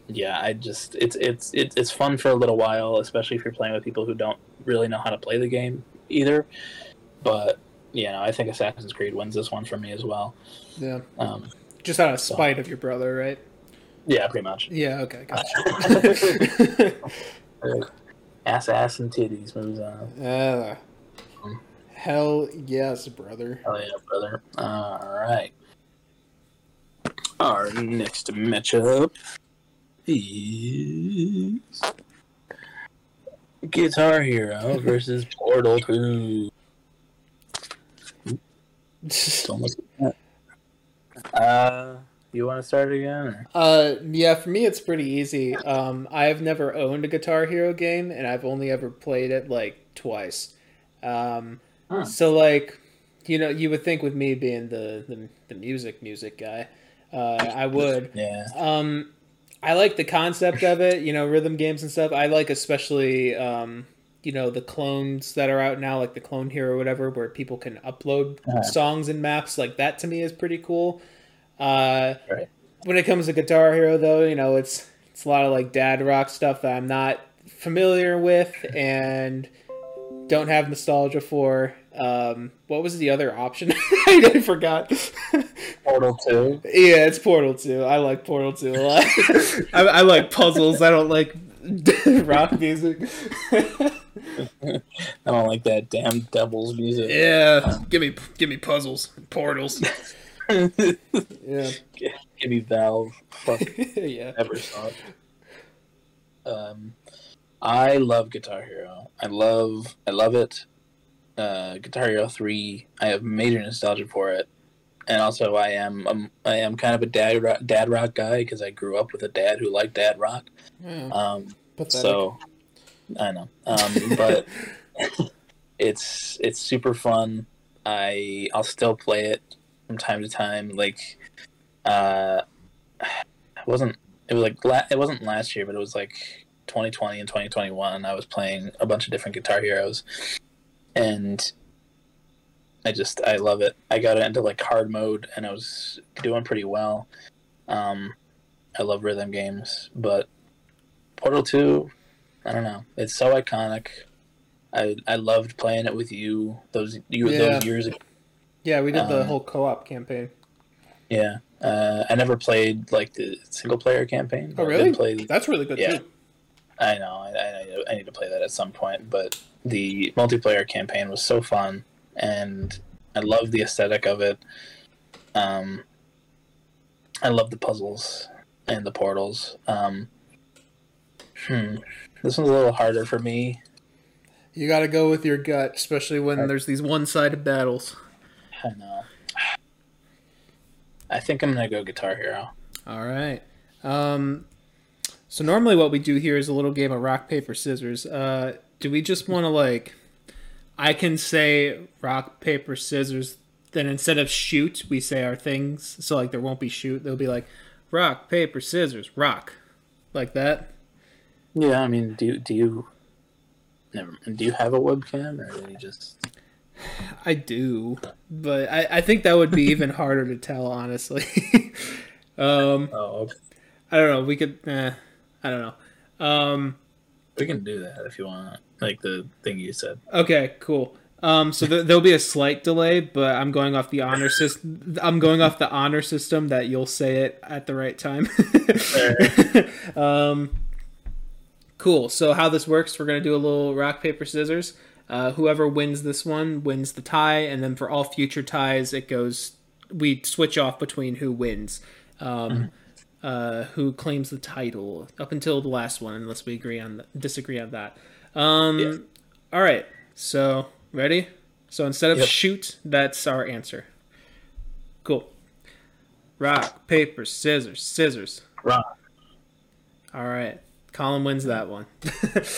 yeah, I just it's it's it's fun for a little while, especially if you're playing with people who don't really know how to play the game either. But you know, I think Assassin's Creed wins this one for me as well. Yeah. Um, Just out of spite of your brother, right? yeah, pretty much. Yeah. Okay. Gotcha. Ass, ass, and titties moves on. uh, hell yes, brother. Hell yeah, brother. All right. Our next matchup is Guitar Hero versus Portal 2. Don't look at that. Uh, you want to start again? Or? Uh, yeah, for me it's pretty easy. Um, I've never owned a Guitar Hero game, and I've only ever played it like twice. Um, Huh. so like, you know, you would think with me being the the, the music music guy, uh, I would. Yeah. Um, I like the concept of it, you know, rhythm games and stuff. I like especially, um, you know, the clones that are out now, like the Clone Hero or whatever, where people can upload Uh-huh. songs and maps. Like that to me is pretty cool. Uh, Right. when it comes to Guitar Hero, though, you know, it's it's a lot of like dad rock stuff that I'm not familiar with and don't have nostalgia for. Um, what was the other option? I forgot. Portal 2. Yeah, it's Portal 2. I like Portal 2 a lot. I, I like puzzles. I don't like rock music. I don't like that damn devil's music. yeah, give me give me puzzles, portals. Yeah, Give me Valve. Fuck. yeah. Never saw it. Um, I love Guitar Hero. I love, I love it. Uh, Guitar Hero Three. I have major nostalgia for it, and also I am, um, I am kind of a dad rock, dad rock guy because I grew up with a dad who liked dad rock. yeah. Um, so I know, um, but it's it's super fun. I I'll still play it from time to time. Like, uh, it wasn't it was like la- it wasn't last year, but it was like 2020 and 2021. I was playing a bunch of different Guitar Heroes, and I just I love it. I got it into like hard mode, and I was doing pretty well. Um, I love rhythm games, but Portal Two, I don't know. It's so iconic. I I loved playing it with you those you Yeah. those years ago. yeah, we did the um, whole co-op campaign. Yeah. Uh, I never played like the single player campaign. Oh, really? Play, That's really good Yeah. too. I know. I, I, I need to play that at some point. But the multiplayer campaign was so fun, and I love the aesthetic of it. Um, I love the puzzles and the portals. Um, hmm. This one's a little harder for me. You got to go with your gut, especially when there's these one-sided battles. I know. I think I'm gonna go Guitar Hero. All right. Um, so normally what we do here is a little game of rock paper scissors. Uh, do we just want to like? I can say rock paper scissors then instead of shoot, we say our things. So like there won't be shoot. There'll be like rock, paper, scissors, rock, like that. Yeah, I mean, do you, do you never do you have a webcam or do you just? I do, but I, I think that would be even harder to tell, honestly. um, Oh, okay. I don't know. We could. Eh, I don't know. Um, we can do that if you want. Like the thing you said. okay, cool. Um, so th- there'll be a slight delay, but I'm going off the honor system. I'm going off the honor system that you'll say it at the right time. um, cool. So how this works? We're gonna do a little rock paper scissors. Uh, whoever wins this one wins the tie, and then for all future ties, it goes. We switch off between who wins. Um, uh, who claims the title up until the last one, unless we agree on disagree on that. Um. All right, so ready? So instead of Yep. shoot, that's our answer. Cool. Rock, paper, scissors, scissors. Rock. All right, Colin wins that one.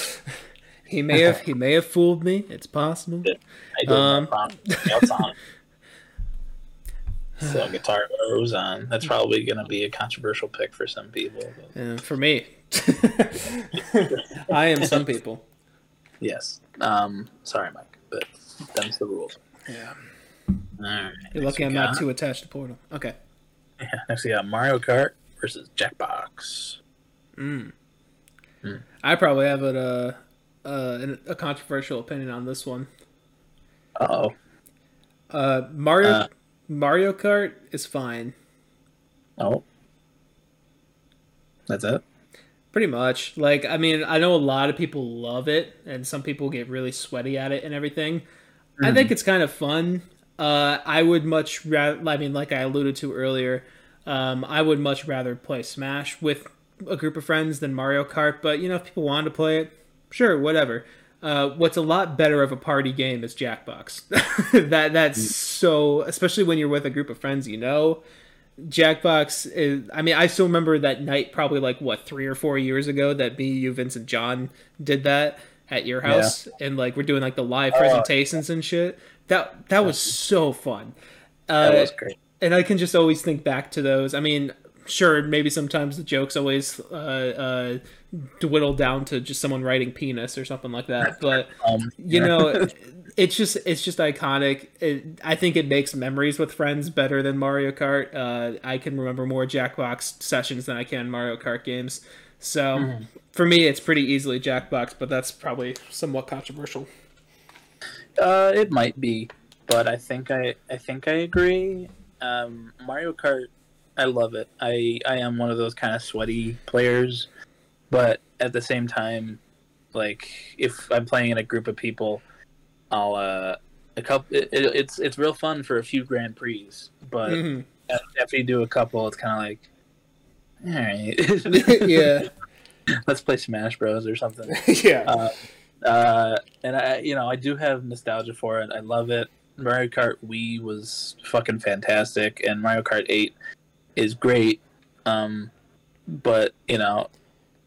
he may have he may have fooled me. It's possible. I did Um, um, promise. What's on? So guitar goes on. That's probably going to be a controversial pick for some people. And for me, I am some people. yes. Um. Sorry, Mike, but that's the rules. Yeah. All right. You're lucky I'm not too attached to Portal. Okay. Yeah, next we got Mario Kart versus Jackbox. Mm. Hmm. I probably have a, uh, uh, a controversial opinion on this one. Oh. Uh, Mario Uh. Mario Kart is fine, Oh. That's it. pretty much. Like, I mean, I know a lot of people love it, and some people get really sweaty at it and everything. I think it's kind of fun. Uh, I would much rather. I mean, like I alluded to earlier, um, I would much rather play Smash with a group of friends than Mario Kart. But you know, if people want to play it, sure, whatever. Uh, what's a lot better of a party game is Jackbox. that that's so, especially when you're with a group of friends, you know. Jackbox is. I mean, I still remember that night, probably like what three or four years ago, that me, you, Vincent, John did that at your house, and like we're doing like the live Oh. presentations and shit. That that was so fun. Uh, That was great. and I can just always think back to those. I mean, sure, maybe sometimes the jokes always uh, uh, dwindle down to just someone writing penis or something like that, but Um, you know it's just it's just iconic. It, i think it makes memories with friends better than mario kart. Uh, i can remember more jackbox sessions than i can mario kart games. So for me it's pretty easily jackbox but that's probably somewhat controversial. Uh, it might be, but I think I I think I agree. Um, Mario Kart, I love it. I I am one of those kind of sweaty players, but at the same time, like if I'm playing in a group of people, I'll uh a couple. It, it, it's it's real fun for a few Grand Prix, but Mhm. after you do a couple, it's kind of like, all right, yeah let's play Smash Bros or something. yeah Uh, uh, and I, you know, I do have nostalgia for it. I love it. Mario Kart Wii was fucking fantastic, and Mario Kart Eight is great. Um, but you know,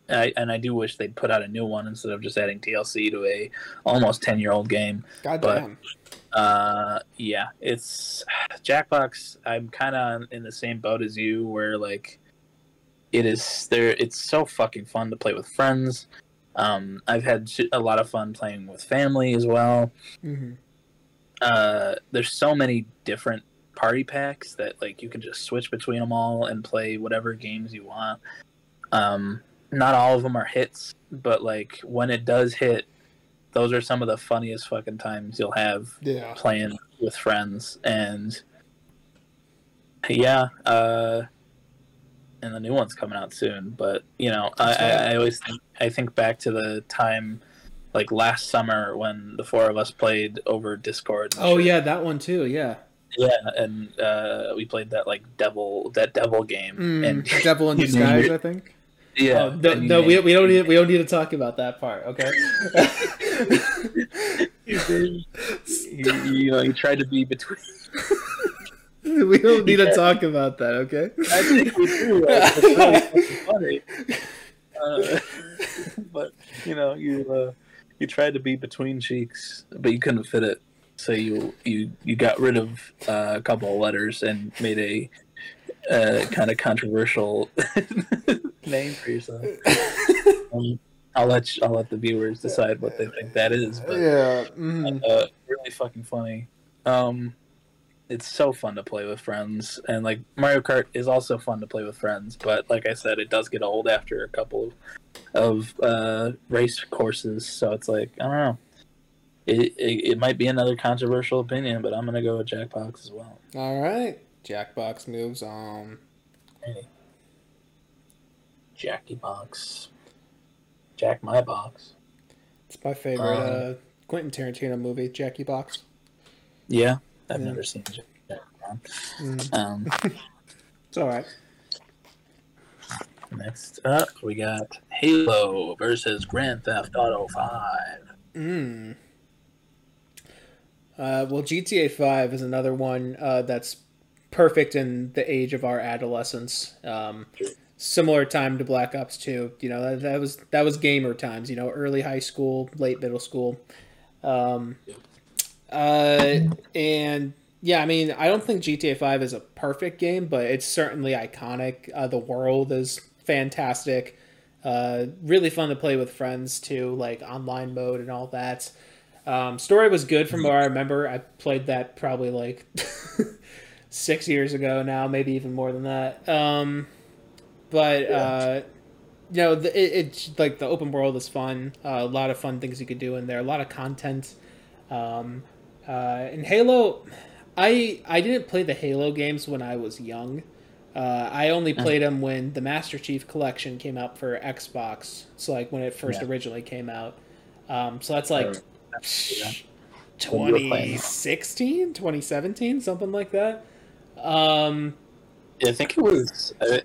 I, and I do wish they'd put out a new one instead of just adding DLC to a almost ten year old game. god but- damn Uh, yeah, it's Jackbox. I'm kind of in the same boat as you, where like it is there. It's so fucking fun to play with friends. Um, I've had a lot of fun playing with family as well. Mhm. Uh, there's so many different party packs that like you can just switch between them all and play whatever games you want. Um, not all of them are hits, but like when it does hit, those are some of the funniest fucking times you'll have yeah. playing with friends. And yeah uh and the new one's coming out soon but you know I, I. I always think i think back to the time like last summer when the four of us played over discord oh shit. yeah that one too yeah. Yeah and uh we played that like devil that devil game mm, and devil in disguise i think yeah oh, no, no we, we don't need we don't need to talk about that part okay you, did. you, know you tried to be between we don't need Yeah. to talk about that okay I think we do. It's really funny. Uh, but you know, you uh, you tried to be between cheeks, but you couldn't fit it. So you you you got rid of uh, a couple of letters and made a uh, kind of controversial name for yourself. Um, I'll let you, I'll let the viewers decide what they think that is. But yeah. mhm. uh, really fucking funny. Um, it's so fun to play with friends, and like Mario Kart is also fun to play with friends. But like I said, it does get old after a couple of, of uh, race courses. So it's like I don't know. It, it it might be another controversial opinion, but I'm gonna go with Jackbox as well. All right. Jackbox moves on. Hey. Jackie Box. Jack my box. It's my favorite Um, uh, Quentin Tarantino movie, Jackie Box. Yeah, I've Yeah. never seen Jack. Mm. Um, It's all right. next up, we got Halo versus Grand Theft Auto Five. Mm. Uh, well, GTA 5 is another one uh, that's perfect in the age of our adolescence. Um, similar time to Black Ops 2. You know, that, that was that was gamer times. You know, early high school, late middle school. Um, uh, and yeah, I mean, I don't think GTA 5 is a perfect game, but it's certainly iconic. Uh, the world is fantastic. Uh, really fun to play with friends too, like online mode and all that. Um, story was good from what I remember. I played that probably like six years ago now, maybe even more than that. Um, but uh, you know, the, it, it's like the open world is fun. Uh, a lot of fun things you could do in there. A lot of content. Um, uh, in Halo, I I didn't play the Halo games when I was young. Uh, I only played them when the Master Chief Collection came out for Xbox. So like when it first Yeah. originally came out. Um, so that's like Yeah. When you were playing. 2016, 2017, something like that. Um, I think it was. Uh,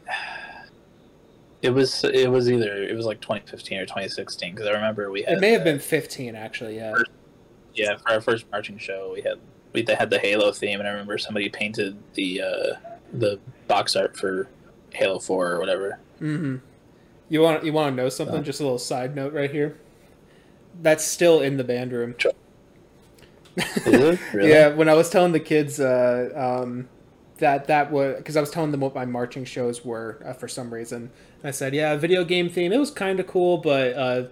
it was. It was either. It was like 2015 or 2016 because I remember we had. it may have uh, been 15 actually. Yeah. Yeah, for our first marching show, we had we had the Halo theme, and I remember somebody painted the uh, the box art for Halo Four or whatever. Mm-hmm. You want you want to know something? Uh. Just a little side note right here. That's still in the band room. Really? Yeah, when I was telling the kids uh, um, that that was because I was telling them what my marching shows were uh, for some reason. I said, yeah, video game theme. It was kind of cool, but uh,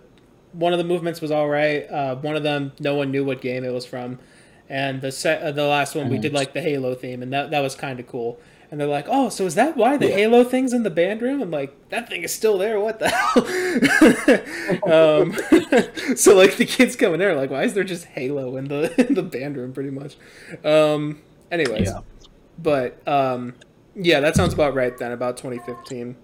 one of the movements was all right. Uh, one of them, no one knew what game it was from, and the set, uh, the last one we did like the Halo theme, and that that was kind of cool. And they're like, "Oh, so is that why the Yeah. Halo thing's in the band room?" I'm like, "That thing is still there. What the hell?" um, so like the kids coming there, like, "Why is there just Halo in the in the band room?" Pretty much. Um, anyways, Yeah. But um, yeah, that sounds about right then. About 2015.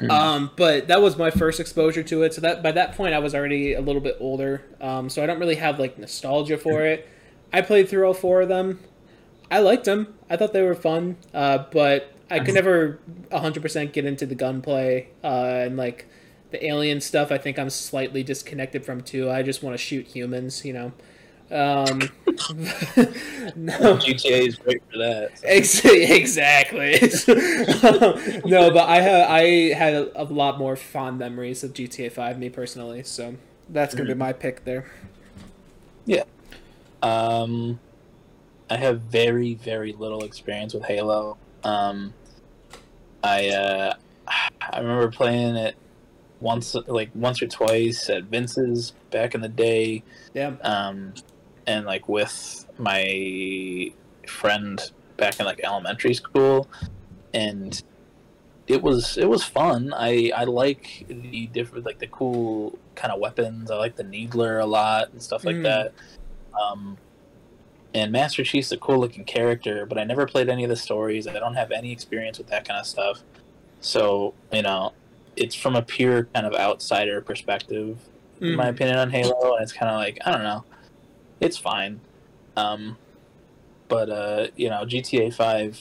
Mhm. Um, but that was my first exposure to it. So that by that point, I was already a little bit older. Um, so I don't really have like nostalgia for it. I played through all four of them. I liked them. I thought they were fun. Uh, but I could never 100% get into the gunplay uh, and like the alien stuff. I think I'm slightly disconnected from too. I just want to shoot humans, you know. Um, no. GTA is great for that. Ex- exactly. no, but I have I had a, a lot more fond memories of GTA Five, me personally. So that's gonna be my pick there. Yeah. Um, I have very very little experience with Halo. Um, I uh, I remember playing it once like once or twice at Vince's back in the day. Yeah. um, and like with my friend back in like elementary school, and it was it was fun. I I like the different like the cool kind of weapons. I like the Needler a lot and stuff like Mm. that. Um, and Master Chief's a cool looking character, but I never played any of the stories. I don't have any experience with that kind of stuff. So you know, it's from a pure kind of outsider perspective in my Mhm. opinion on Halo, and it's kind of like I don't know, it's fine. Um, but uh, you know, GTA Five,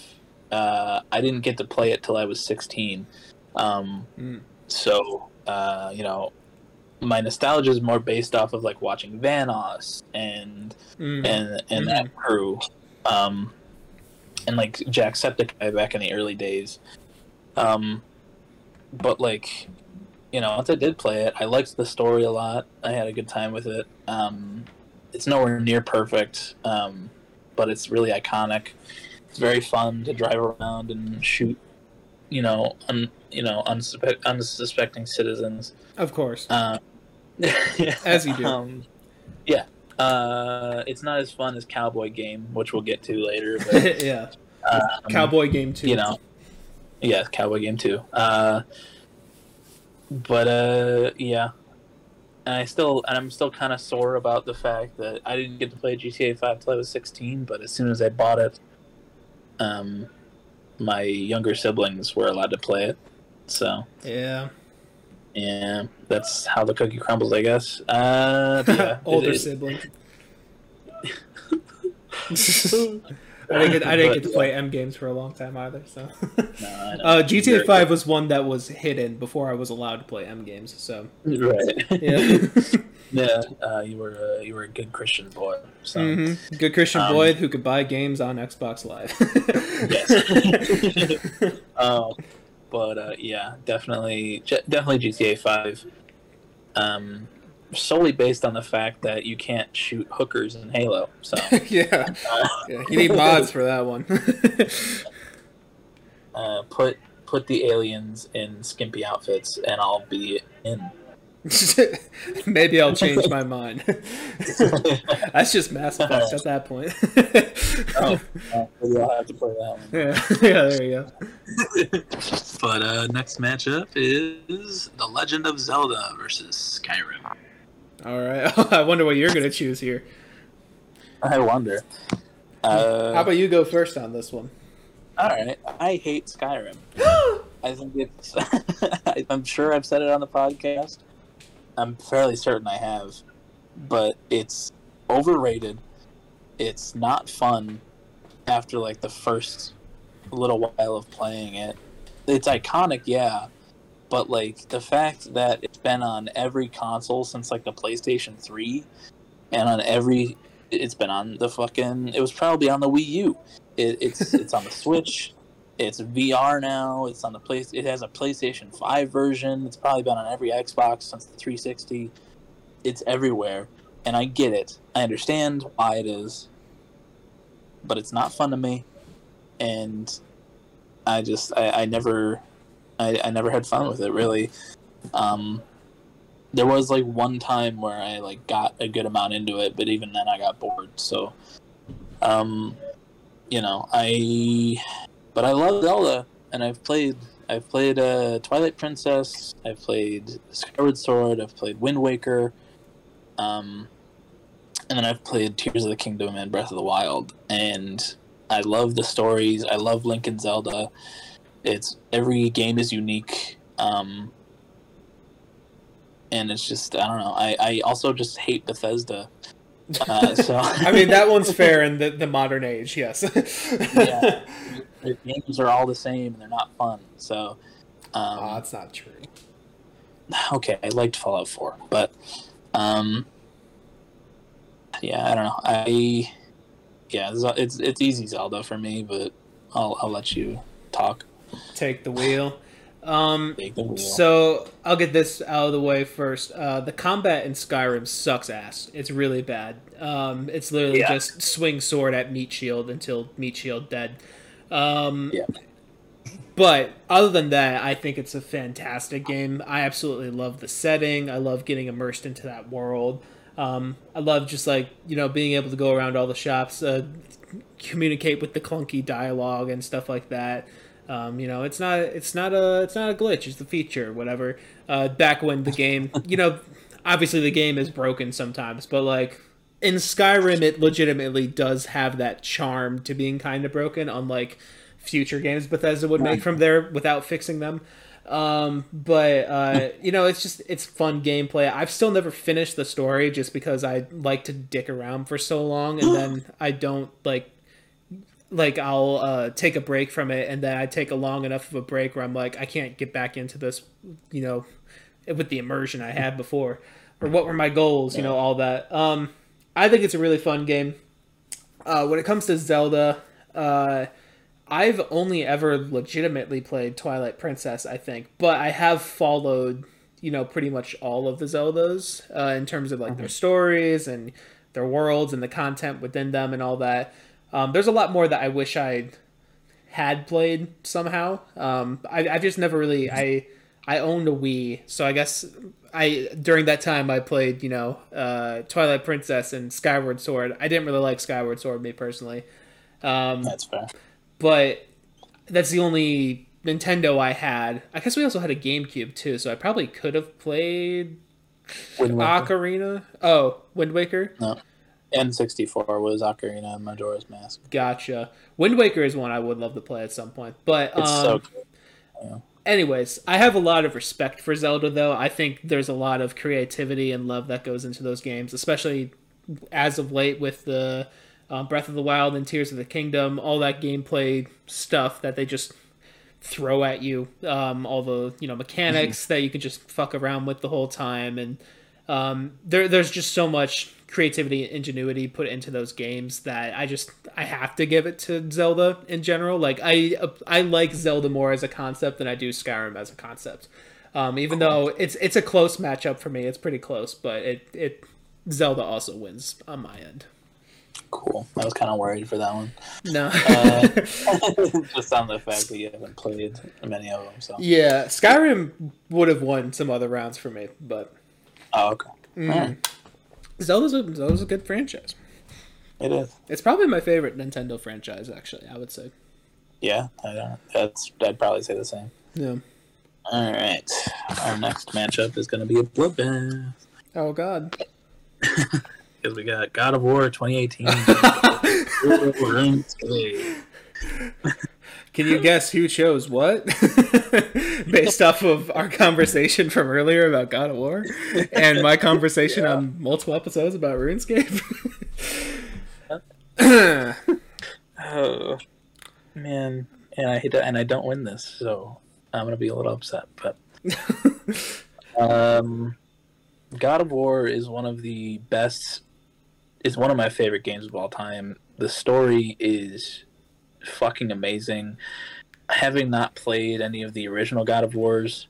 uh, I didn't get to play it till I was sixteen. Um, Mm. so uh, you know, my nostalgia is more based off of like watching Vanoss and Mm. and and that crew, um, and like Jacksepticeye back in the early days. Um, but like, you know, once I did play it, I liked the story a lot. I had a good time with it. Um, it's nowhere near perfect, um, but it's really iconic. It's very fun to drive around and shoot, you know, un, you know, unsuspe- unsuspecting citizens. Of course, Uh, As you do. Um, yeah. Uh, it's not as fun as Cowboy Game, which we'll get to later. But yeah. um, Cowboy game two. you know, yeah, Cowboy Game too. Uh, but uh, yeah, and I still, and I'm still kind of sore about the fact that I didn't get to play GTA Five till I was 16. But as soon as I bought it, um, my younger siblings were allowed to play it. So Yeah. yeah, that's how the cookie crumbles, I guess. Uh, yeah, Older it- it- sibling. I didn't get I didn't get to But, play M games for a long time either. So, No, uh, GTA Five was one that was hidden before I was allowed to play M games. So, right. yeah, yeah. Uh, you were uh, you were a good Christian boy. So hmm good Christian Um, boy who could buy games on Xbox Live. yes. um, but uh, yeah, definitely, definitely GTA Five. Um, solely based on the fact that you can't shoot hookers in Halo. So yeah. uh, yeah, you need mods for that one. uh, put put the aliens in skimpy outfits, and I'll be in. Maybe I'll change my mind. That's just Mass Effect at that point. oh, uh, maybe I'll have to play that one. yeah, yeah, there you go. But uh, next matchup is The Legend of Zelda versus Skyrim. All right. I wonder what you're gonna choose here. I wonder. Uh, How about you go first on this one? all right, I hate Skyrim. I think it's. I'm sure I've said it on the podcast. I'm fairly certain I have, but it's overrated. It's not fun after like the first little while of playing it. It's iconic, yeah, but like the fact that it's been on every console since like the PlayStation 3 and on every it's been on the fucking it was probably on the Wii U. It, it's it's on the Switch. It's VR now. It's on the place. It has a PlayStation Five version. It's probably been on every Xbox since the 360. It's everywhere, and I get it. I understand why it is, but it's not fun to me, and I just I, I never I, I never had fun with it really. Um, there was like one time where I like got a good amount into it, but even then I got bored. So, um, you know, I but I love Zelda, and I've played I've played uh, Twilight Princess, I've played Skyward Sword, I've played Wind Waker, um, and then I've played Tears of the Kingdom and Breath of the Wild, and I love the stories. I love Link and Zelda. It's every game is unique. Um, and it's just I don't know. I, I also just hate Bethesda. Uh, so I mean, that one's fair in the, the modern age. Yes. yeah, their games are all the same and they're not fun. So, um, Oh, that's not true. okay, I liked Fallout Four, but um, yeah, I don't know. I yeah, it's it's, it's easy Zelda for me, but I'll I'll let you talk. Take the wheel. Um, Take the wheel. So I'll get this out of the way first. Uh, the combat in Skyrim sucks ass. It's really bad. Um, it's literally Yeah. just swing sword at meat shield until meat shield dead. Um, Yeah. But other than that, I think it's a fantastic game. I absolutely love the setting. I love getting immersed into that world. Um, I love just like you know being able to go around all the shops, uh, communicate with the clunky dialogue and stuff like that. Um, you know, it's not it's not a it's not a glitch. It's a feature, whatever. Uh, back when the game, you know, obviously the game is broken sometimes, but like in Skyrim, it legitimately does have that charm to being kind of broken, unlike future games Bethesda would make from there without fixing them. Um, but uh, you know, it's just it's fun gameplay. I've still never finished the story just because I like to dick around for so long, and then I don't like like I'll uh, take a break from it, and then I take a long enough of a break where I'm like, I can't get back into this, you know, with the immersion I had before, or what were my goals, you know, all that. Um, I think it's a really fun game. Uh, when it comes to Zelda, uh, I've only ever legitimately played Twilight Princess, I think, but I have followed, you know, pretty much all of the Zeldas uh, in terms of like their stories and their worlds and the content within them and all that. Um, there's a lot more that I wish I had played somehow. Um, I I just never really I I owned a Wii, so I guess I during that time I played you know uh, Twilight Princess and Skyward Sword. I didn't really like Skyward Sword me personally. Um, That's fair. but that's the only Nintendo I had. I guess we also had a GameCube too, so I probably could have played Wind Waker. Ocarina. Oh, Wind Waker. No. N64 was Ocarina and Majora's Mask. Gotcha. Wind Waker is one I would love to play at some point. But It's um, so good. anyways, I have a lot of respect for Zelda though. I think there's a lot of creativity and love that goes into those games, especially as of late with the um, Breath of the Wild and Tears of the Kingdom, all that gameplay stuff that they just throw at you, um, all the you know mechanics that you can just fuck around with the whole time, and um, there there's just so much creativity and ingenuity put into those games that I just I have to give it to Zelda in general. Like I I like Zelda more as a concept than I do Skyrim as a concept. Um, even though it's it's a close matchup for me, it's pretty close, but it it Zelda also wins on my end. Cool. I was kind of worried for that one. No. Uh, Just on the fact that you haven't played many of them. So. yeah, Skyrim would have won some other rounds for me, but Oh, okay. Alright. Zelda's a, Zelda's a good franchise. It is. It's probably my favorite Nintendo franchise, actually. I would say. Yeah, I don't. That's. I'd probably say the same. Yeah. All right. Our next matchup is going to be a bloodbath Oh God. because we got God of War 2018. Can you guess who chose what? Based off of our conversation from earlier about God of War and my conversation on multiple episodes about RuneScape. oh man, and I hate to, and I don't win this, so I'm gonna be a little upset. But um, God of War is one of the best. It's one of my favorite games of all time. The story is fucking amazing. Having not played any of the original God of Wars,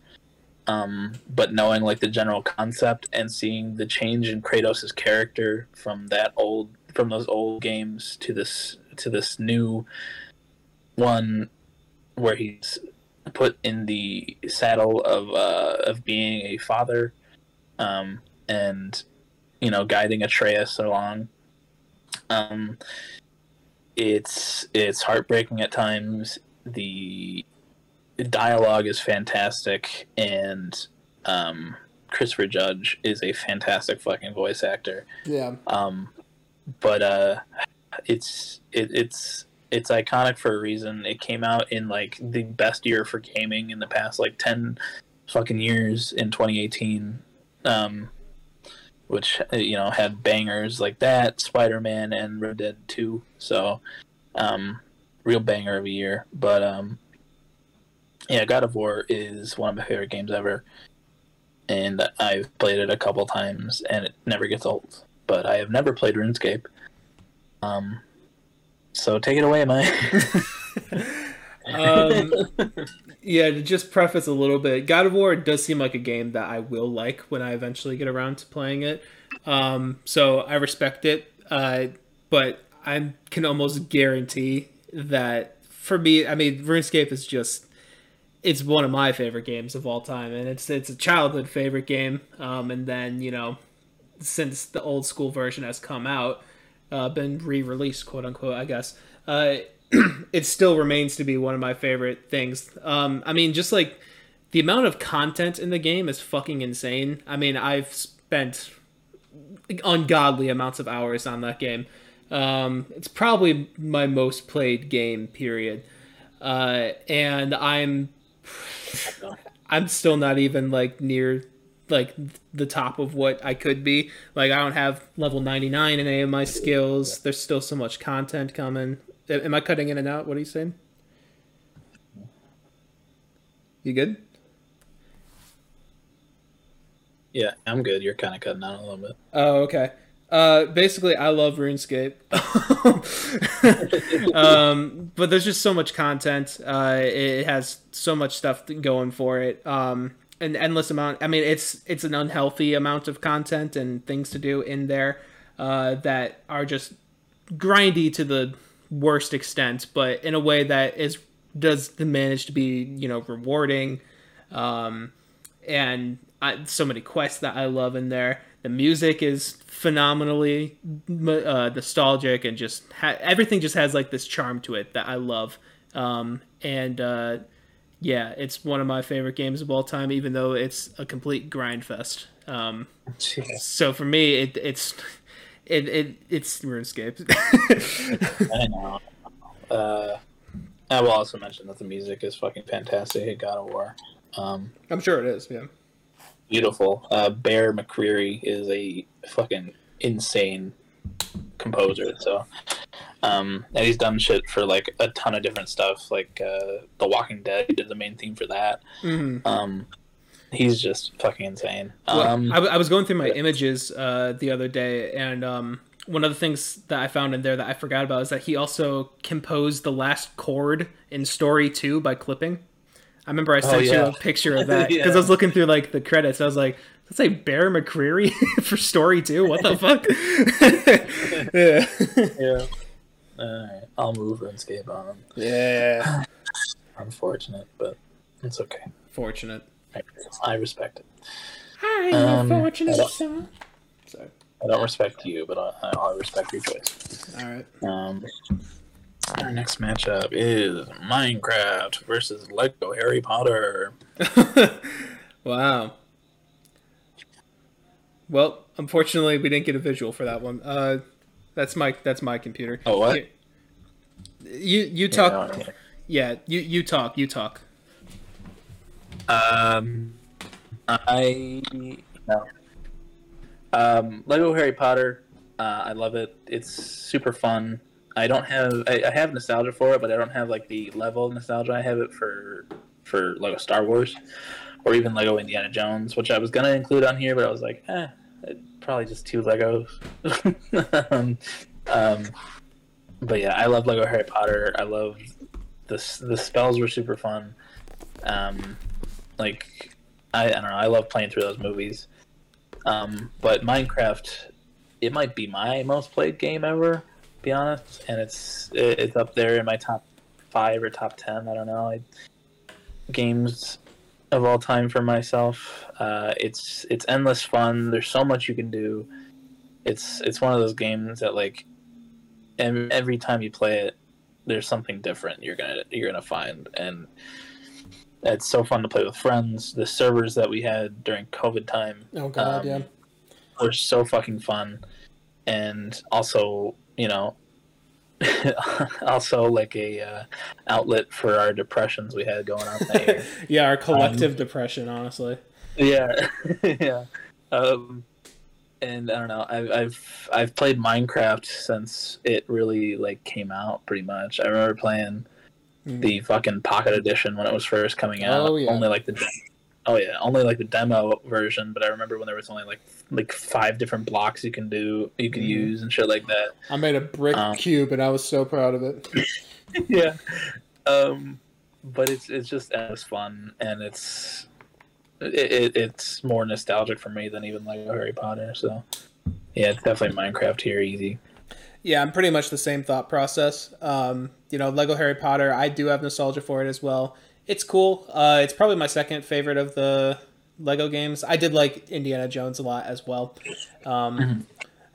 um, but knowing like the general concept and seeing the change in Kratos' character from that old from those old games to this to this new one where he's put in the saddle of uh, of being a father um, and you know guiding Atreus along um, it's it's heartbreaking at times the dialogue is fantastic and um, Christopher Judge is a fantastic fucking voice actor yeah. um, but uh, it's it, it's it's iconic for a reason. It came out in like the best year for gaming in the past like ten fucking years in 2018, um, which uh, you know had bangers like that, Spider Man and Red Dead 2. So, um, real banger of a year. But um, yeah, God of War is one of my favorite games ever, and I've played it a couple times, and it never gets old but I have never played RuneScape. Um, so take it away, Mike. Um, yeah, to just preface a little bit, God of War does seem like a game that I will like when I eventually get around to playing it. Um, so I respect it, uh, but I can almost guarantee that for me, I mean, RuneScape is just it's one of my favorite games of all time, and it's it's a childhood favorite game. Um, and then you know, since the old school version has come out, uh, been re-released, quote unquote, I guess. Uh, it still remains to be one of my favorite things. Um, I mean, just like the amount of content in the game is fucking insane. I mean, I've spent ungodly amounts of hours on that game. Um, it's probably my most played game, period. Uh, and I'm I'm still not even like near like the top of what I could be. Like I don't have level 99 in any of my skills. There's still so much content coming. Am I cutting in and out? What are you saying? You good? yeah, I'm good. You're kind of cutting out a little bit. Oh, okay. Uh, basically, I love RuneScape, um, but there's just so much content. Uh, it has so much stuff going for it. Um, an endless amount. I mean, it's it's an unhealthy amount of content and things to do in there. uh, that are just grindy to the worst extent, but in a way that is does manage to be you know rewarding, um, and I, so many quests that I love in there. The music is phenomenally uh, nostalgic and just ha- everything just has like this charm to it that I love. Um, and uh, yeah, it's one of my favorite games of all time, even though it's a complete grind fest. Um, so for me, it, it's it, it it's RuneScape. I know. Uh, I will also mention that the music is fucking fantastic at God of War. Um, I'm sure it is. Yeah. Beautiful. Uh, Bear McCreary is a fucking insane composer. So, um, and he's done shit for like a ton of different stuff, like uh, The Walking Dead. He did the main theme for that. Mm-hmm. Um, he's just fucking insane. Well, Um, I, I was going through my images uh, the other day, and um, one of the things that I found in there that I forgot about is that he also composed the last chord in Story Two by clipping. I remember I sent you yeah. a picture of that because Yeah. I was looking through like the credits. I was like, "Let's say Bear McCreary for Story Two. What the fuck?" yeah. yeah. Alright, I'll move RuneScape on. Yeah. Unfortunate, but it's okay. Fortunate. I, I respect it. Hi, Um, fortunate I don't- son. Sorry. I don't respect you, but I, I respect your choice. All right. Um, our next matchup is Minecraft versus Lego Harry Potter. wow. Well, unfortunately, we didn't get a visual for that one. Uh, that's my that's my computer. Oh, what? Here. You you talk. no, Yeah, you you talk. You talk. Um, I no. Um, Lego Harry Potter. Uh, I love it. It's super fun. I don't have I, I have nostalgia for it, but I don't have like the level of nostalgia I have it for for Lego Star Wars or even Lego Indiana Jones, which I was gonna include on here, but I was like, eh, probably just two Legos. um, um, but yeah, I love Lego Harry Potter. I love the the spells were super fun. Um, like I, I don't know, I love playing through those movies. Um, but Minecraft, it might be my most played game ever, to be honest, and it's it, it's up there in my top five or top ten. I don't know. I, games of all time for myself. Uh, it's it's endless fun. There's so much you can do. It's it's one of those games that like every, every time you play it, there's something different you're gonna you're gonna find, and it's so fun to play with friends. The servers that we had during COVID time Oh God, yeah. were so fucking fun, and also you know. also, like a uh, outlet for our depressions we had going on year. yeah, our collective depression, honestly. Yeah, yeah. Um, and I don't know. I've I've I've played Minecraft since it really like came out. Pretty much. I remember playing. The fucking Pocket Edition when it was first coming out. Oh, yeah. Only like the. Oh yeah, only like the demo version. But I remember when there was only like like five different blocks you can do, you can Mhm. use and shit like that. I made a brick Um, cube, and I was so proud of it. yeah. Um, but it's it's just as fun, and it's it, it, it's more nostalgic for me than even like Harry Potter. So yeah, it's definitely Minecraft here, easy. Yeah, I'm pretty much the same thought process. Um, you know, Lego Harry Potter, I do have nostalgia for it as well. It's cool. Uh, it's probably my second favorite of the Lego games. I did like Indiana Jones a lot as well. Um, Mhm.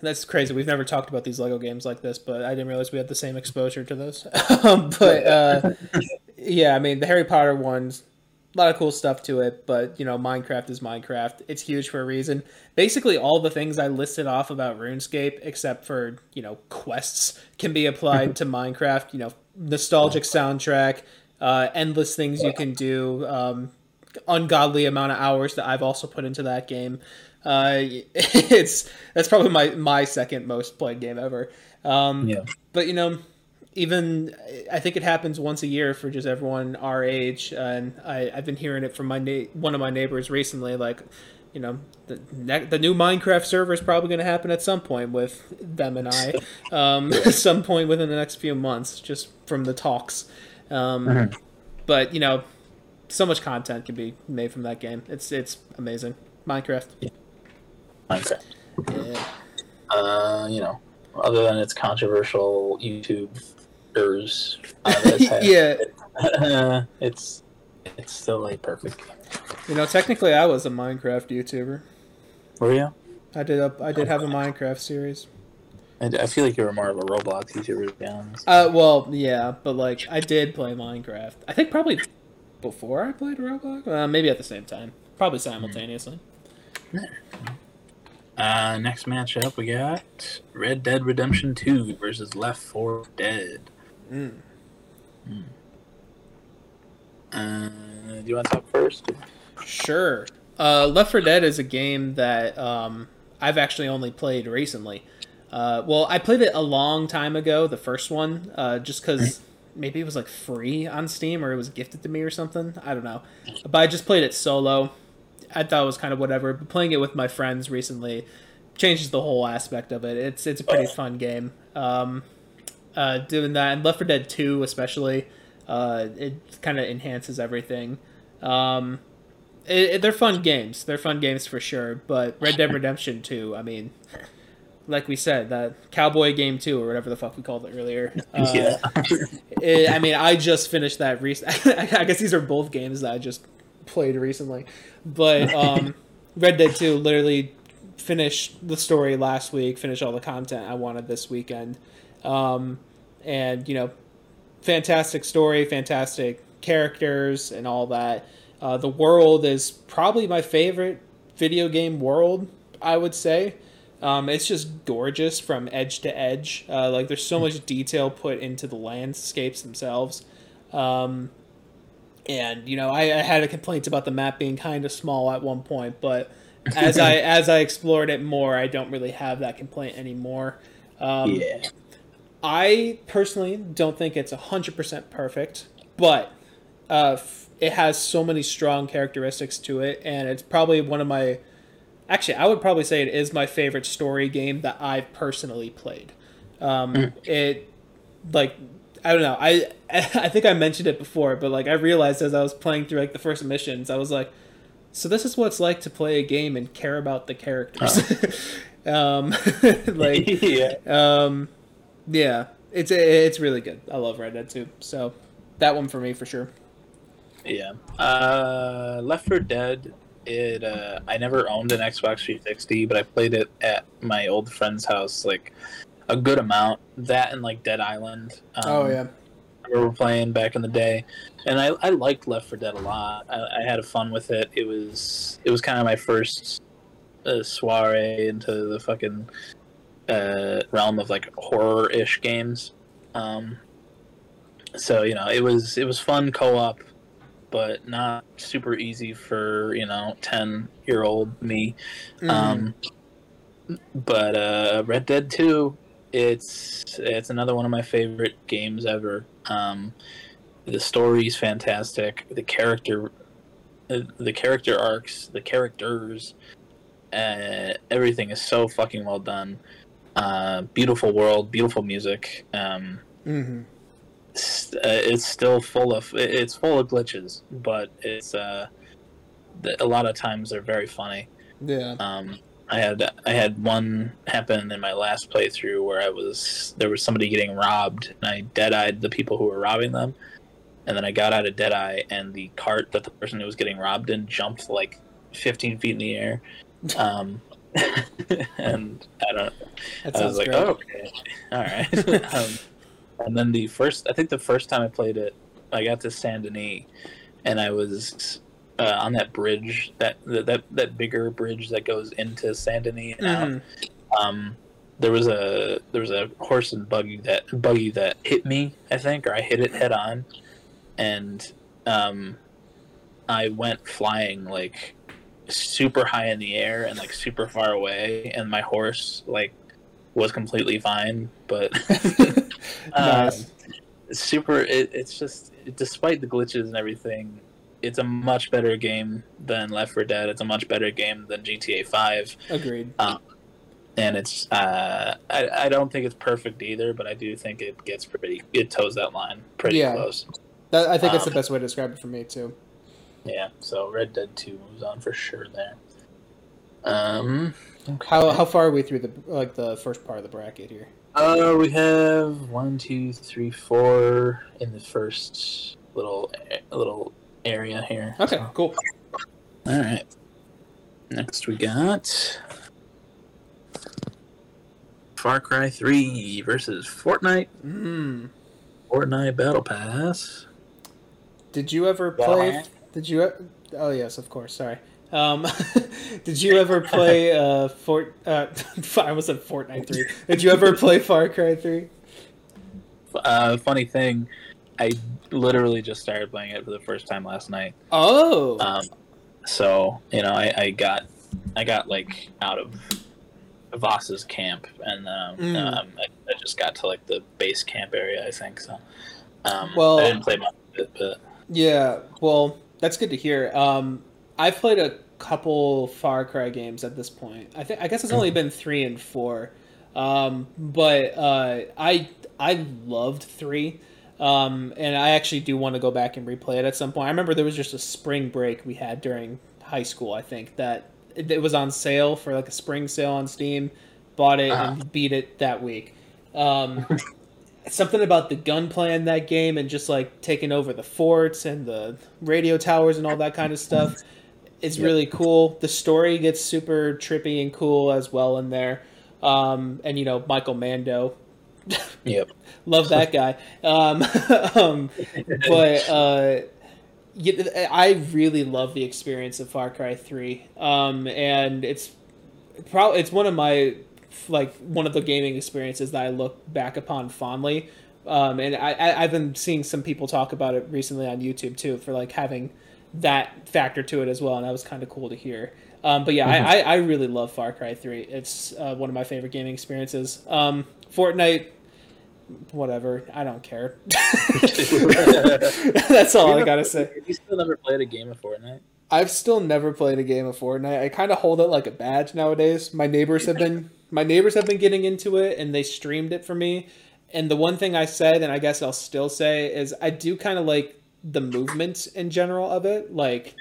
That's crazy. We've never talked about these Lego games like this, but I didn't realize we had the same exposure to those. but uh, yeah, I mean, the Harry Potter ones, a lot of cool stuff to it, but you know, Minecraft is Minecraft. It's huge for a reason. Basically, all the things I listed off about RuneScape, except for you know quests, can be applied to Minecraft. You know, nostalgic soundtrack, uh, endless things you can do, um, ungodly amount of hours that I've also put into that game. Uh, it's that's probably my my second most played game ever. Um, Yeah. But you know, even I think it happens once a year for just everyone our age, and I, I've been hearing it from my na- one of my neighbors recently. Like, you know, the the new Minecraft server is probably going to happen at some point with them and I, um, some point within the next few months, just from the talks. Um, Mhm. But you know, so much content can be made from that game. It's it's amazing. Minecraft. Minecraft. Yeah. Uh, you know, other than its controversial YouTubers, uh, had, yeah, it's it's still like perfect you know, technically, I was a Minecraft YouTuber. Were you? I did a, I did have a Minecraft series. I, I feel like you were more of a Roblox YouTuber, to be honest. Uh, well, yeah, but like I did play Minecraft. I think probably before I played Roblox. Uh, maybe at the same time. Probably simultaneously. Uh, next matchup we got Red Dead Redemption 2 versus Left 4 Dead. Mm. Uh, do you want to talk first? Sure. Uh, Left 4 Dead is a game that um, I've actually only played recently. Uh, well, I played it a long time ago, the first one, uh, just because maybe it was like free on Steam or it was gifted to me or something. I don't know. But I just played it solo. I thought it was kind of whatever. But playing it with my friends recently changes the whole aspect of it. It's it's a pretty fun game. Um, uh, doing that and Left 4 Dead 2 especially, uh, it kind of enhances everything. Um, it, it- they're fun games. They're fun games for sure. But Red Dead Redemption 2, I mean, like we said, that cowboy game 2 or whatever the fuck we called it earlier. Uh, yeah. it- I mean, I just finished that. Rec- I guess these are both games that I just played recently, but um, Red Dead Two literally finished the story last week. Finished all the content I wanted this weekend, um, and you know, fantastic story, fantastic characters, and all that. Uh, the world is probably my favorite video game world. I would say. Um, it's just gorgeous from edge to edge. Uh, like there's so much detail put into the landscapes themselves. Um, and you know, I, I had a complaint about the map being kind of small at one point, but as I as I explored it more, I don't really have that complaint anymore. Um, yeah. I personally don't think it's hundred percent perfect, but uh, it has so many strong characteristics to it, and it's probably one of my. Actually, I would probably say it is my favorite story game that I've personally played. Um, It, like, I don't know. I I think I mentioned it before, but like I realized as I was playing through like the first missions, I was like, so this is what it's like to play a game and care about the characters. um, like yeah. um, yeah, it's it's really good. I love Red Dead 2. So that one for me for sure. Yeah. Uh, Left 4 Dead. It. Uh, I never owned an Xbox 360, but I played it at my old friend's house like a good amount. That and like Dead Island. Um, oh yeah, we were playing back in the day, and I, I liked Left 4 Dead a lot. I, I had fun with it. It was it was kind of my first uh, soiree into the fucking uh, realm of like horror ish games. Um, so you know it was it was fun co op, but not super easy for you know ten year old me. Mm-hmm. Um, but uh, Red Dead Two, it's it's another one of my favorite games ever. Um, the story's fantastic. The character, uh, the character arcs, the characters, uh, everything is so fucking well done. Uh, beautiful world, beautiful music. Um, hmm s- uh, it's still full of it's full of glitches, but it's uh, a lot of times they're very funny. yeah. Um, I had I had one happen in my last playthrough where I was there was somebody getting robbed and I dead eyed the people who were robbing them, and then I got out of dead eye and the cart that the person who was getting robbed in jumped like 15 feet in the air, um, and I don't That I was like, great. oh, okay, all right. um, and then the first, I think the first time I played it, I got to Saint Denis, and I was uh, on that bridge, that that that bigger bridge that goes into Saint Denis and out. Mhm. Um, there was a there was a horse and buggy that buggy that hit me, I think, or I hit it head on, and um, I went flying like super high in the air and like super far away, and my horse like was completely fine, but um, Nice. super. It, it's just despite the glitches and everything, it's a much better game than Left 4 Dead. It's a much better game than GTA Five Agreed. Um, and it's uh, I, I don't think it's perfect either, but I do think it gets pretty it toes that line pretty Yeah. close. That, I think that's the Um, best way to describe it for me too. Yeah, so Red Dead Two moves on for sure there. Um, How how far are we through the like the first part of the bracket here? uh, we have one, two, three, four in the first little little area here. Okay, cool. All right. Next, we got Far Cry Three versus Fortnite. Mm. Fortnite Battle Pass. Did you ever Yeah. play? Did you? Oh yes, of course. Sorry. Um, did you ever play uh, Fort? Uh, I almost said Fortnite three. Did you ever play Far Cry three? Uh, funny thing, I literally just started playing it for the first time last night. Oh, Um, so you know, I, I got, I got like out of Vaas's camp, and um, Mm. um, I, I just got to like the base camp area, I think. So, um, Well- I didn't play much of it, but yeah. Well, that's good to hear. Um, I've played a couple Far Cry games at this point. I think I guess it's only been three and four, um, but uh, I I loved three. Um, and I actually do want to go back and replay it at some point. I remember there was just a spring break we had during high school. I think that it, it was on sale for like a spring sale on Steam. Bought it Uh-huh. and beat it that week. Um, something about the gunplay in that game and just like taking over the forts and the radio towers and all that kind of stuff is Yep. really cool. The story gets super trippy and cool as well in there. Um, and you know Michael Mando, yep. love that guy. Um, um, but uh, I really love the experience of Far Cry Three, um, and it's probably it's one of my like one of the gaming experiences that I look back upon fondly. Um, and I, I I've been seeing some people talk about it recently on YouTube too for like having that factor to it as well, and that was kind of cool to hear. Um, but yeah, I, I, I really love Far Cry Three. It's uh, one of my favorite gaming experiences. Um, Fortnite, whatever, I don't care. That's all I gotta say. You still never played a game of Fortnite? I've still never played a game of Fortnite. I kind of hold it like a badge nowadays. My neighbors have been my neighbors have been getting into it and they streamed it for me. And the one thing I said and I guess I'll still say is I do kind of like the movement in general of it. Like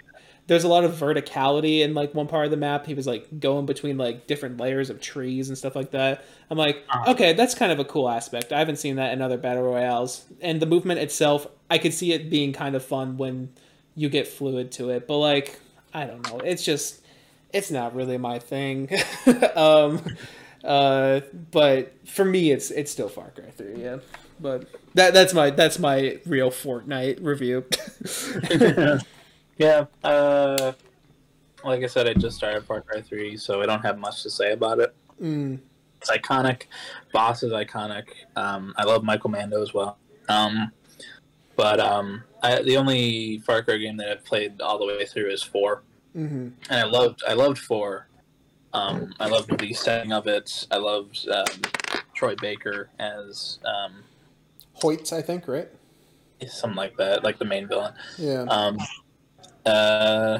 there's a lot of verticality in like one part of the map. He was like going between like different layers of trees and stuff like that. I'm like, Uh-huh. okay, that's kind of a cool aspect. I haven't seen that in other battle royales. And the movement itself, I could see it being kind of fun when you get fluid to it. But like, I don't know. It's just it's not really my thing. um uh but for me it's it's still Far Cry 3, yeah. But that that's my that's my real Fortnite review. yeah. Uh, like I said, I just started Far Cry Three, so I don't have much to say about it. mm, It's iconic. Vaas is iconic. Um, I love Michael Mando as well. Um, but um, I, the only Far Cry game that I've played all the way through is four, mhm. and I loved I loved four. Um, I loved the setting of it. I loved um, Troy Baker as um, Hoyts, I think, right? something like that, like the main villain. Yeah. Um, uh,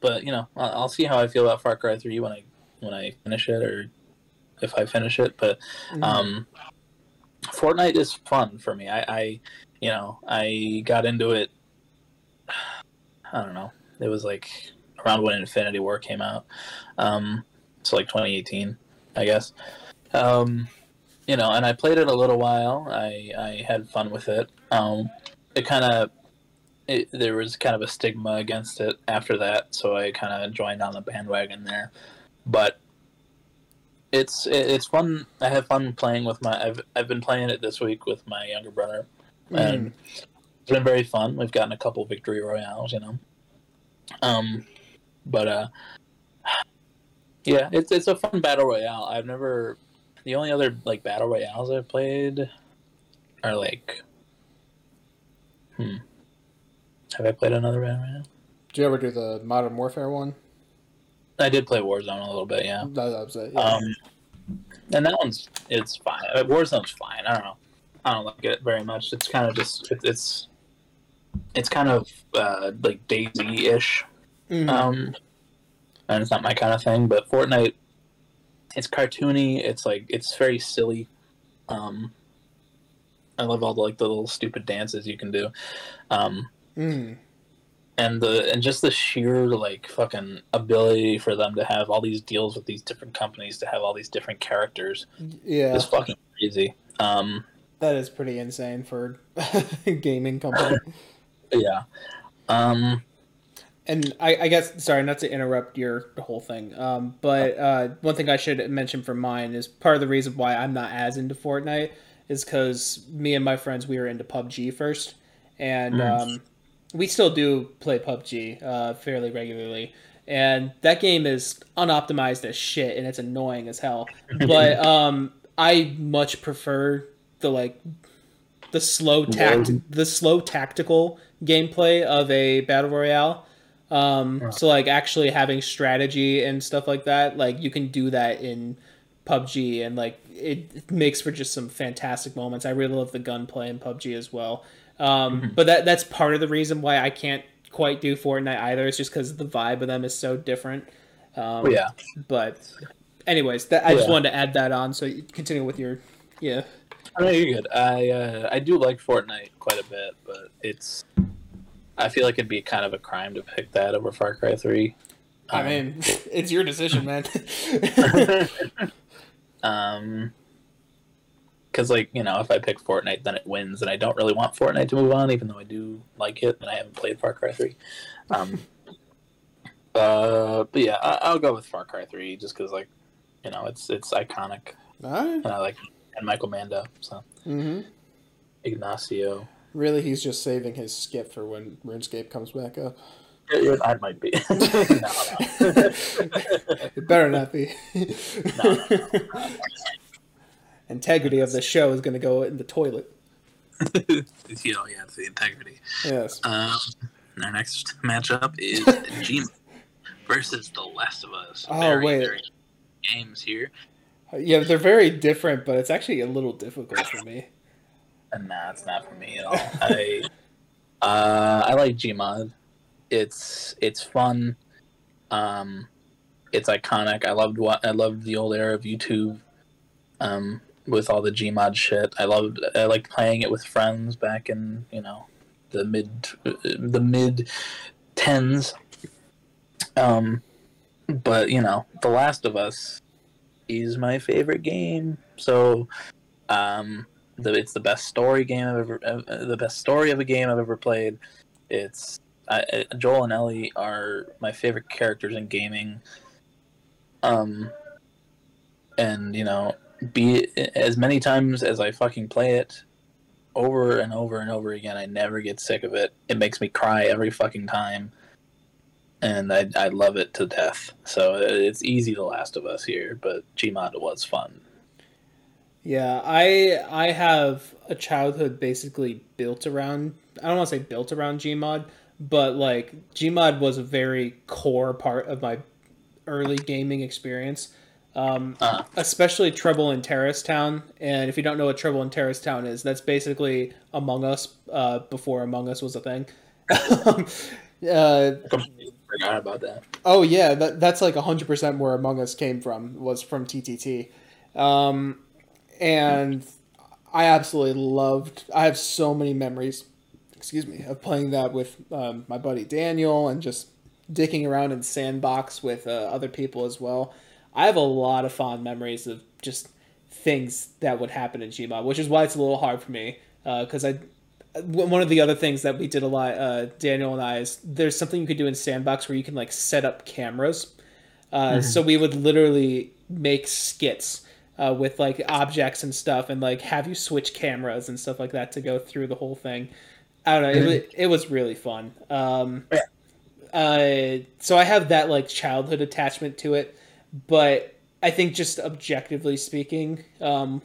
but you know, I'll, I'll see how I feel about Far Cry Three when I when I finish it, or if I finish it. But Mhm. um, Fortnite is fun for me. I, I, you know, I got into it. I don't know. It was like around when Infinity War came out. Um, so like 2018, I guess. Um, you know, and I played it a little while. I I had fun with it. Um, it kind of it, there was kind of a stigma against it after that, so I kind of joined on the bandwagon there. But it's it, it's fun. I have fun playing with my. I've I've been playing it this week with my younger brother, and it's been very fun. We've gotten a couple victory royales, you know. Um, but uh, yeah, it's it's a fun battle royale. I've never. The only other like battle royales I've played are like. Hmm. Have I played another battle royale? Did you ever do the Modern Warfare one? I did play Warzone a little bit, yeah. That, that was it. Yeah. Um, and that one's it's fine. Uh, Warzone's fine. I don't know. I don't like it very much. It's kind of just it, it's it's kind of uh, like DayZ ish, Mhm. um, and it's not my kind of thing. But Fortnite, it's cartoony. It's like it's very silly. Um, I love all the like the little stupid dances you can do. Um, Mm. and the and just the sheer like fucking ability for them to have all these deals with these different companies to have all these different characters Yeah, is fucking crazy. Um, that is pretty insane for a gaming company. yeah. Um, And I, I guess sorry not to interrupt your whole thing, um, but uh, one thing I should mention for mine is part of the reason why I'm not as into Fortnite is because me and my friends we were into PUBG first, and Mm. um, we still do play PUBG uh, fairly regularly, and that game is unoptimized as shit and it's annoying as hell. But um, I much prefer the like the slow tact the slow tactical gameplay of a battle royale. Um, so like actually having strategy and stuff like that, like you can do that in PUBG, and like it, it makes for just some fantastic moments. I really love the gunplay in PUBG as well. Um, But that that's part of the reason why I can't quite do Fortnite either. It's just because the vibe of them is so different. Um, yeah. But anyways, that, I just wanted to add that on. So you continue with your yeah. I mean, you're good. I uh, I do like Fortnite quite a bit, but it's I feel like it'd be kind of a crime to pick that over Far Cry Three. I Um, mean, it's your decision, man. um, because like you know, if I pick Fortnite, then it wins, and I don't really want Fortnite to move on, even though I do like it, and I haven't played Far Cry Three. Um, uh, but yeah, I, I'll go with Far Cry Three just because like you know it's it's iconic, right. and I like and Michael Mando, so Mm-hmm. Ignacio. Really, he's just saving his skip for when RuneScape comes back up. I might be. no, no. It better not be. No. Integrity of the show is going to go in the toilet. you know, yeah, it's the integrity. Yes. Um, our next matchup is Gmod versus The Last of Us. Oh, Very, wait. very games here. Yeah, they're very different, but it's actually a little difficult for me. And nah, it's not for me at all. I uh, I like Gmod. It's it's fun. Um, it's iconic. I loved what I loved the old era of YouTube. Um, with all the Gmod shit, I loved. I liked playing it with friends back in you know the mid the mid tens. Um, but you know, The Last of Us is my favorite game. So, um, the, it's the best story game I've ever, uh, the best story of a game I've ever played. It's I, I- Joel and Ellie are my favorite characters in gaming. Um, and you know, be as many times as I fucking play it, over and over and over again, I never get sick of it. It makes me cry every fucking time, and I I love it to death. So it's easy, The Last of Us here, but Gmod was fun. Yeah, I I have a childhood basically built around I don't want to say built around Gmod, but like Gmod was a very core part of my early gaming experience. Um, Uh, especially Trouble in Terrorist Town. And if you don't know what Trouble in Terrorist Town is, that's basically Among Us uh, before Among Us was a thing. uh, completely forgot about that. Oh yeah, that that's like hundred percent where Among Us came from was from TTT, um, and I absolutely loved. I have so many memories, excuse me, of playing that with um, my buddy Daniel and just dicking around in sandbox with uh, other people as well. I have a lot of fond memories of just things that would happen in Gmod, which is why it's a little hard for me because I one of the other things that we did a lot, uh, Daniel and I, is there's something you could do in Sandbox where you can like set up cameras. Uh, So we would literally make skits uh, with like objects and stuff, and like have you switch cameras and stuff like that to go through the whole thing. I don't know. It, it was really fun. Um, Yeah. uh, so I have that like childhood attachment to it, but I think just objectively speaking, um,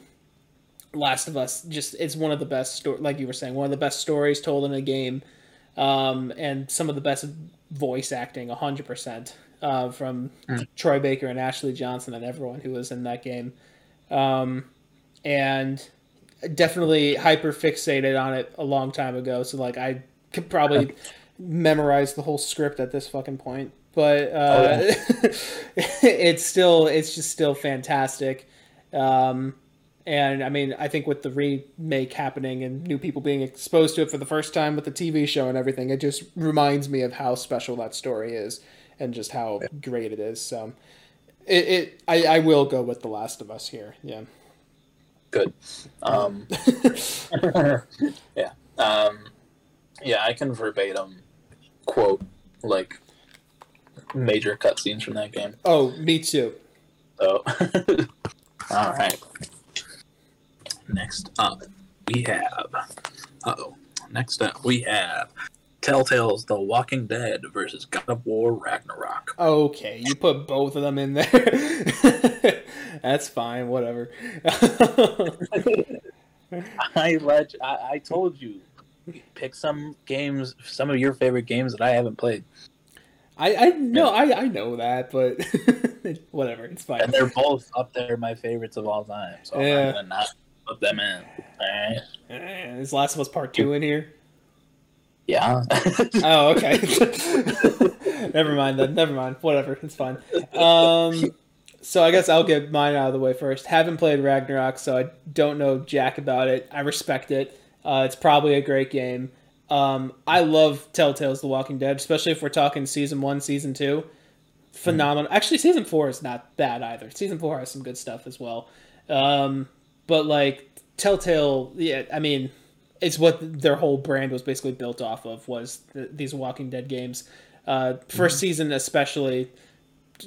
Last of Us just it's one of the best sto- like you were saying one of the best stories told in a game, um, and some of the best voice acting hundred percent uh, from Troy Baker and Ashley Johnson and everyone who was in that game, um, and definitely hyper fixated on it a long time ago. So like I could probably memorize the whole script at this fucking point, but uh, it's still it's just still fantastic. Um, And I mean, I think with the remake happening and new people being exposed to it for the first time with the TV show and everything, it just reminds me of how special that story is and just how great it is. So, it, it I, I will go with The Last of Us here. Yeah. Good. Um, yeah. Um, yeah, I can verbatim quote like major cutscenes from that game. Oh, me too. So, all right. Next up, we have. oh. Next up, we have Telltale's The Walking Dead versus God of War Ragnarok. Okay, you put both of them in there. That's fine, whatever. I let I, I told you pick some games, some of your favorite games that I haven't played. I I no, I I know that, but whatever, it's fine. And they're both up there, my favorites of all time. So yeah. I'm gonna not put them in. All right. Uh, is Last of Us Part Two in here? Yeah. oh, okay. never mind then. Never mind. Whatever. It's fine. Um, so I guess I'll get mine out of the way first. Haven't played Ragnarok, so I don't know jack about it. I respect it. Uh, it's probably a great game. Um, I love Telltale's The Walking Dead, especially if we're talking season one, season two. Phenomenal. Mm. Actually, season four is not bad either. Season four has some good stuff as well. Um, but like Telltale, yeah, I mean, it's what their whole brand was basically built off of was the, these Walking Dead games. Uh, 1st mm-hmm. season especially,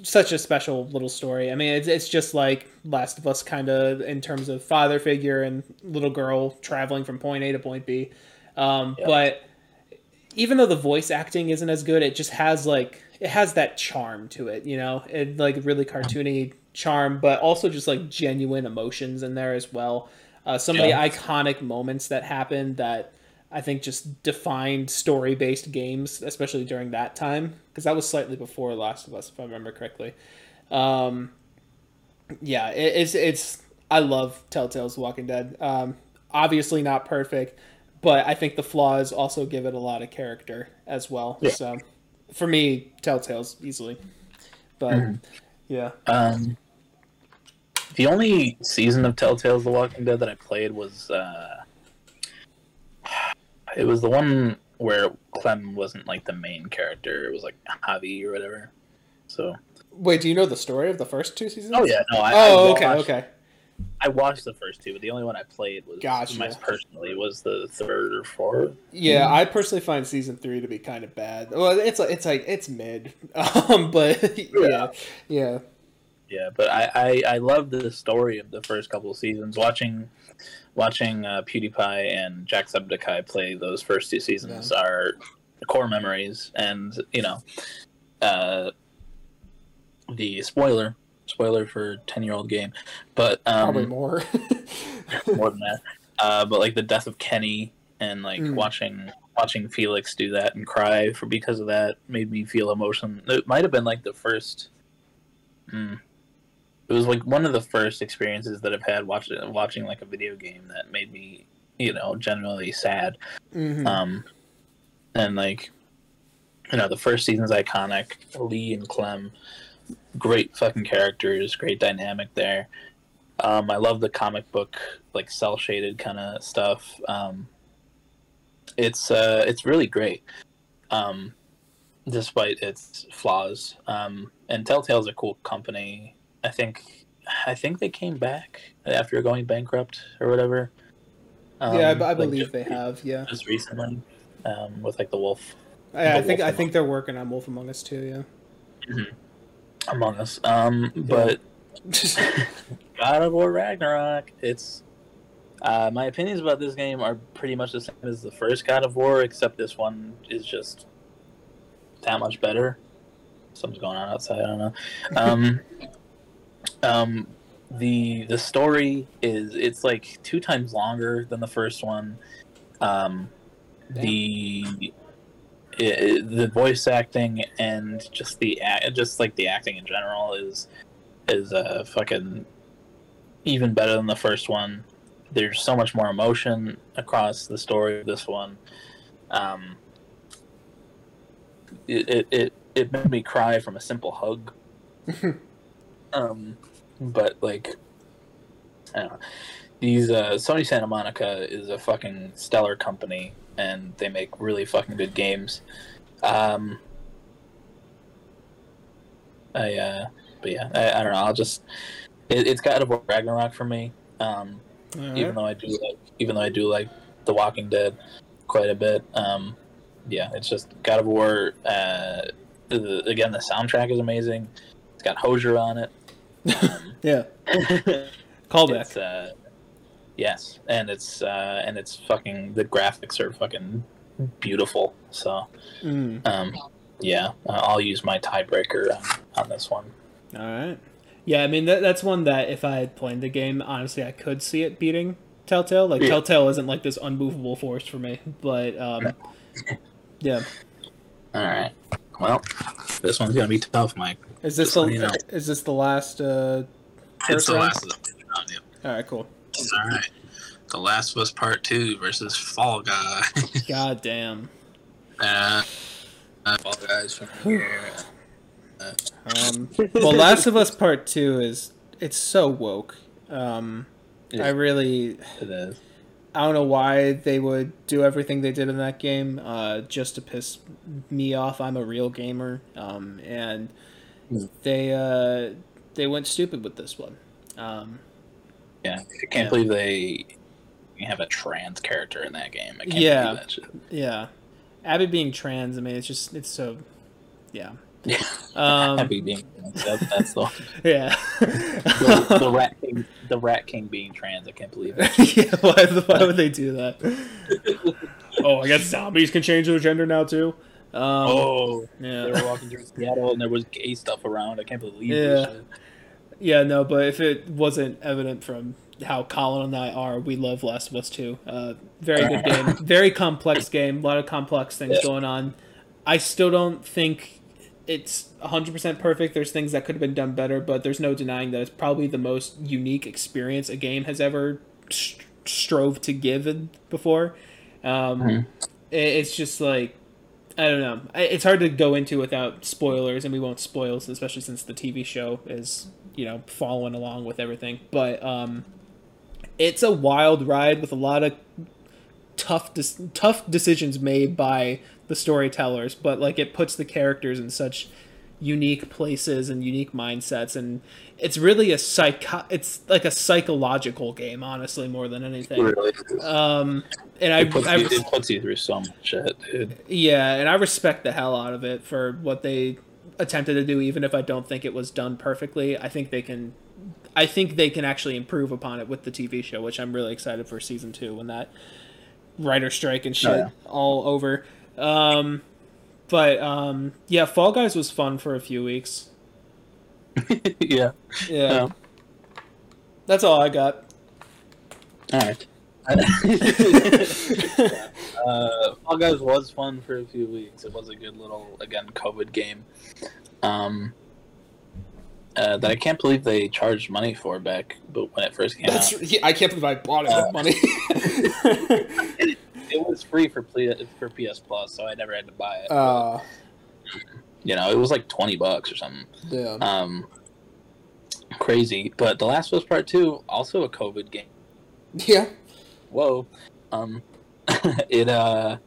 such a special little story. I mean, it's it's just like Last of Us kind of in terms of father figure and little girl traveling from point A to point B. Um, yep. But even though the voice acting isn't as good, it just has like it has that charm to it, you know, it like really cartoony charm, but also just like genuine emotions in there as well. Uh, some yeah. of the iconic moments that happened that I think just defined story based games, especially during that time, because that was slightly before Last of Us, if I remember correctly. Um, yeah, it, it's it's I love Telltale's Walking Dead. Um, obviously not perfect, but I think the flaws also give it a lot of character as well. Yeah. So for me, Telltale's easily. But mm-hmm. yeah. Um, the only season of Telltale's The Walking Dead that I played was uh, it was the one where Clem wasn't like the main character. It was like Javi or whatever. So wait, do you know the story of the first two seasons? Oh yeah, no. I, oh I okay, okay. I watched the first two, but the only one I played was gotcha. my personally was the third or fourth. Yeah, I personally find season three to be kind of bad. Well, it's like it's like it's mid, um, but yeah, yeah. yeah yeah, but I, I, I love the story of the first couple of seasons. Watching watching uh, PewDiePie and Jacksepticeye play those first two seasons yeah. are core memories, and you know, uh, the spoiler spoiler for ten year old game, but um, probably more more than that. Uh, but like the death of Kenny and like mm. watching watching Felix do that and cry for because of that made me feel emotion. It might have been like the first. Mm, it was like one of the first experiences that I've had watching watching like a video game that made me, you know, generally sad. Mm-hmm. Um, and like, you know, the first season's iconic. Lee and Clem, great fucking characters, great dynamic there. Um, I love the comic book like cel shaded kind of stuff. Um, it's uh, it's really great, um, despite its flaws. Um, and Telltale's a cool company. I think I think they came back after going bankrupt or whatever. Um, yeah, I, I believe they have. Yeah, just recently um, with like the Wolf. I, I think I think they're working on Wolf Among Us too. Yeah. Mm-hmm. Among Us, um, yeah. but God of War Ragnarok. It's uh, my opinions about this game are pretty much the same as the first God of War, except this one is just that much better. Something's going on outside. I don't know. Um, Um, the the story is it's like two times longer than the first one. Um, the it, the voice acting and just the just like the acting in general is is uh fucking even better than the first one. There's so much more emotion across the story of this one. Um, it, it, it, it made me cry from a simple hug. um, but like, I don't know. these uh, Sony Santa Monica is a fucking stellar company, and they make really fucking good games. Um, I uh, but yeah, I, I don't know. I'll just it, it's God of War Ragnarok for me. Um, All even though I do like, even though I do like The Walking Dead quite a bit. Um, yeah, it's just God of War. Uh, the, again, the soundtrack is amazing. It's got Hozier on it. Um, Yeah. Callback. it's, uh, yes, and it's uh, and it's fucking the graphics are fucking beautiful. So Mm. um, yeah, uh, I'll use my tiebreaker on, on this one. All right. Yeah, I mean that, that's one that if I had played the game, honestly, I could see it beating Telltale. Like Yeah. Telltale isn't like this unmovable force for me, but um, yeah. All right. Well, this one's gonna be tough, Mike. Is this the you know. is this the last? Uh... It's the round? last of the round. Yeah. All right, cool. All right. The Last of Us Part Two versus Fall Guy. God damn. uh, uh, Fall Guys from here. Um, well, Last of Us Part Two is it's so woke. Um, I really It is. I don't know why they would do everything they did in that game uh, just to piss me off. I'm a real gamer, um, and They uh, they went stupid with this one. Um, Yeah, I can't Yeah. believe they have a trans character in that game. I can't Yeah. believe that shit. yeah, Abby being trans. I mean, it's just it's so yeah. Yeah. Um, Happy being that, that's the, yeah. the, the rat king. The rat king being trans. I can't believe it. yeah, why, why would they do that? oh, I guess zombies can change their gender now too. Um, oh, yeah. they were walking through Seattle and there was gay stuff around. I can't believe Yeah. this shit. yeah, no, but if it wasn't evident from how Colin and I are, we love Last of Us 2. Uh, very good game, very complex game, a lot of complex things Yeah. going on. I still don't think it's 100% perfect. There's things that could have been done better, but there's no denying that it's probably the most unique experience a game has ever st- strove to give before. Um, Mhm. it, it's just like I don't know. It's hard to go into without spoilers, and we won't spoil, especially since the TV show is you know following along with everything. But um, it's a wild ride with a lot of tough dis- tough decisions made by the storytellers, but like it puts the characters in such unique places and unique mindsets and it's really a psycho it's like a psychological game honestly more than anything Really, um and I, it, puts I you, it puts you through so much shit, dude. yeah, and I respect the hell out of it for what they attempted to do, even if I don't think it was done perfectly. I think they can, I think they can actually improve upon it with the TV show, which I'm really excited for season two when that writer strike and shit Oh, yeah. all over. Um, but um, yeah, Fall Guys was fun for a few weeks. yeah. Yeah, Yeah. that's all I got. All right. uh, Fall Guys was fun for a few weeks. It was a good little, again, COVID game. Um, uh, that I can't believe they charged money for back, but when it first came That's out, I can't believe I bought it Uh, with money. it was free for for PS Plus, so I never had to buy it. uh, you know, it was like twenty bucks or something. yeah. Um, crazy. But The Last of Us Part Two, also a COVID game. Yeah. whoa um it uh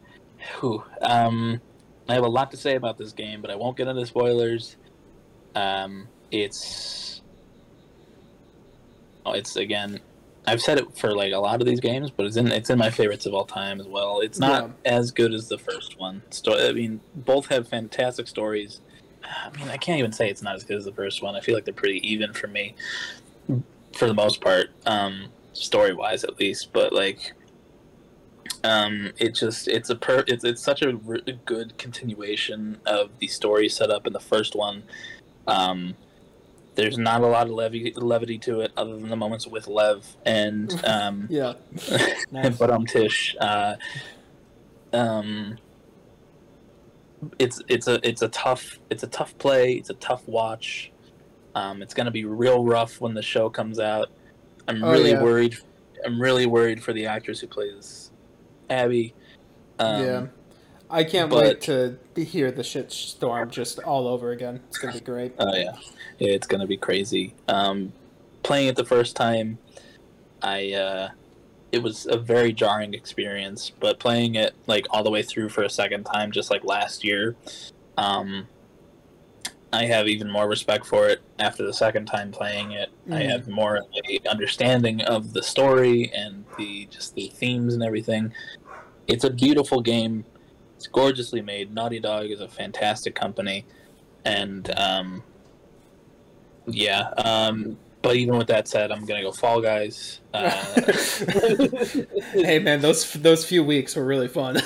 whew, um i have a lot to say about this game but i won't get into spoilers um it's oh, it's again i've said it for like a lot of these games but it's in it's in my favorites of all time as well. It's not as good as the first one. Sto- i mean both have fantastic stories. I mean i can't even say it's not as good as the first one. I feel like they're pretty even for me for the most part um story wise at least. But like um it just it's a per it's, it's such a good continuation of the story set up in the first one. Um there's not a lot of levy, levity to it other than the moments with lev and um Yeah. Nice. but um tish uh um it's it's a it's a tough it's a tough play it's a tough watch um it's gonna be real rough when the show comes out i'm Oh, really yeah. worried i'm really worried for the actress who plays abby um, yeah. I can't but- wait to hear the shit storm just all over again. It's gonna be great. Oh yeah, yeah, it's gonna be crazy. Um, playing it the first time, I uh, it was a very jarring experience. But playing it like all the way through for a second time, just like last year, um, I have even more respect for it after the second time playing it. I Mm. have more understanding of the story and the just the themes and everything. It's a beautiful game. It's gorgeously made. Naughty Dog is a fantastic company, and um, yeah. Um, but even with that said, I'm gonna go Fall Guys. Uh, hey man, those those few weeks were really fun.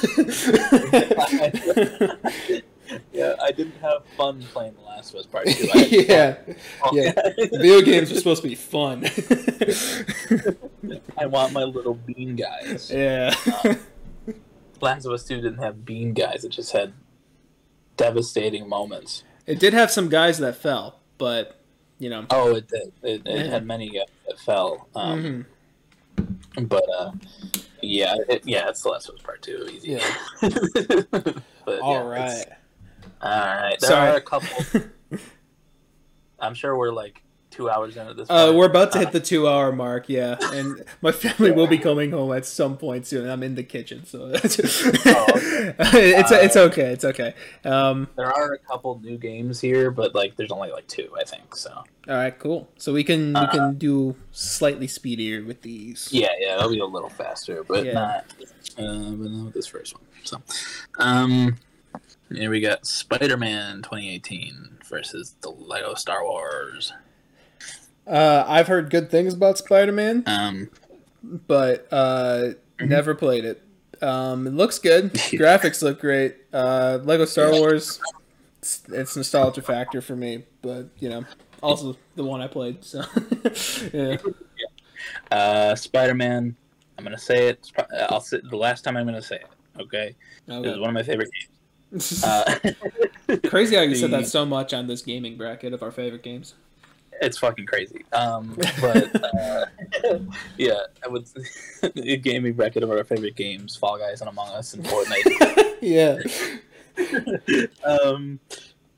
yeah, I didn't have fun playing The Last of Us Part Two. Yeah, yeah. Video games are supposed to be fun. I want my little bean guys. yeah. Last of Us Two didn't have bean guys; it just had devastating moments. It did have some guys that fell, but you know. Oh, it did. It, it had many guys that fell. Um, mhm. But uh, yeah, it, yeah, it's The Last of Us Part Two. Easy. Yeah. but, all yeah, right. All right. There Sorry. are a couple. I'm sure we're like two hours in at this. Uh, we're about to hit the two-hour mark, yeah, and my family will be coming home at some point soon. I'm in the kitchen, so it's it's, it's okay. It's okay. Um, There are a couple new games here, but like there's only like two, I think. So all right, cool. So we can we Uh, can do slightly speedier with these. yeah, yeah, it'll be a little faster, but Yeah. not. Uh, but not this first one. So, um, here we got Spider-Man 2018 versus the Lego Star Wars. Uh, I've heard good things about Spider-Man, Um, but uh, Mm-hmm. never played it. Um, it looks good. Graphics look great. Uh, Lego Star Wars, it's, it's nostalgia factor for me, but you know, also the one I played. So yeah. uh, Spider-Man. I'm gonna say it. I'll say the last time I'm gonna say it. Okay, it was one of my favorite games. Uh, Crazy how you said that so much on this gaming bracket of our favorite games. It's fucking crazy. Um, but uh, yeah, I would a gaming bracket of our favorite games: Fall Guys and Among Us and Fortnite. yeah. um,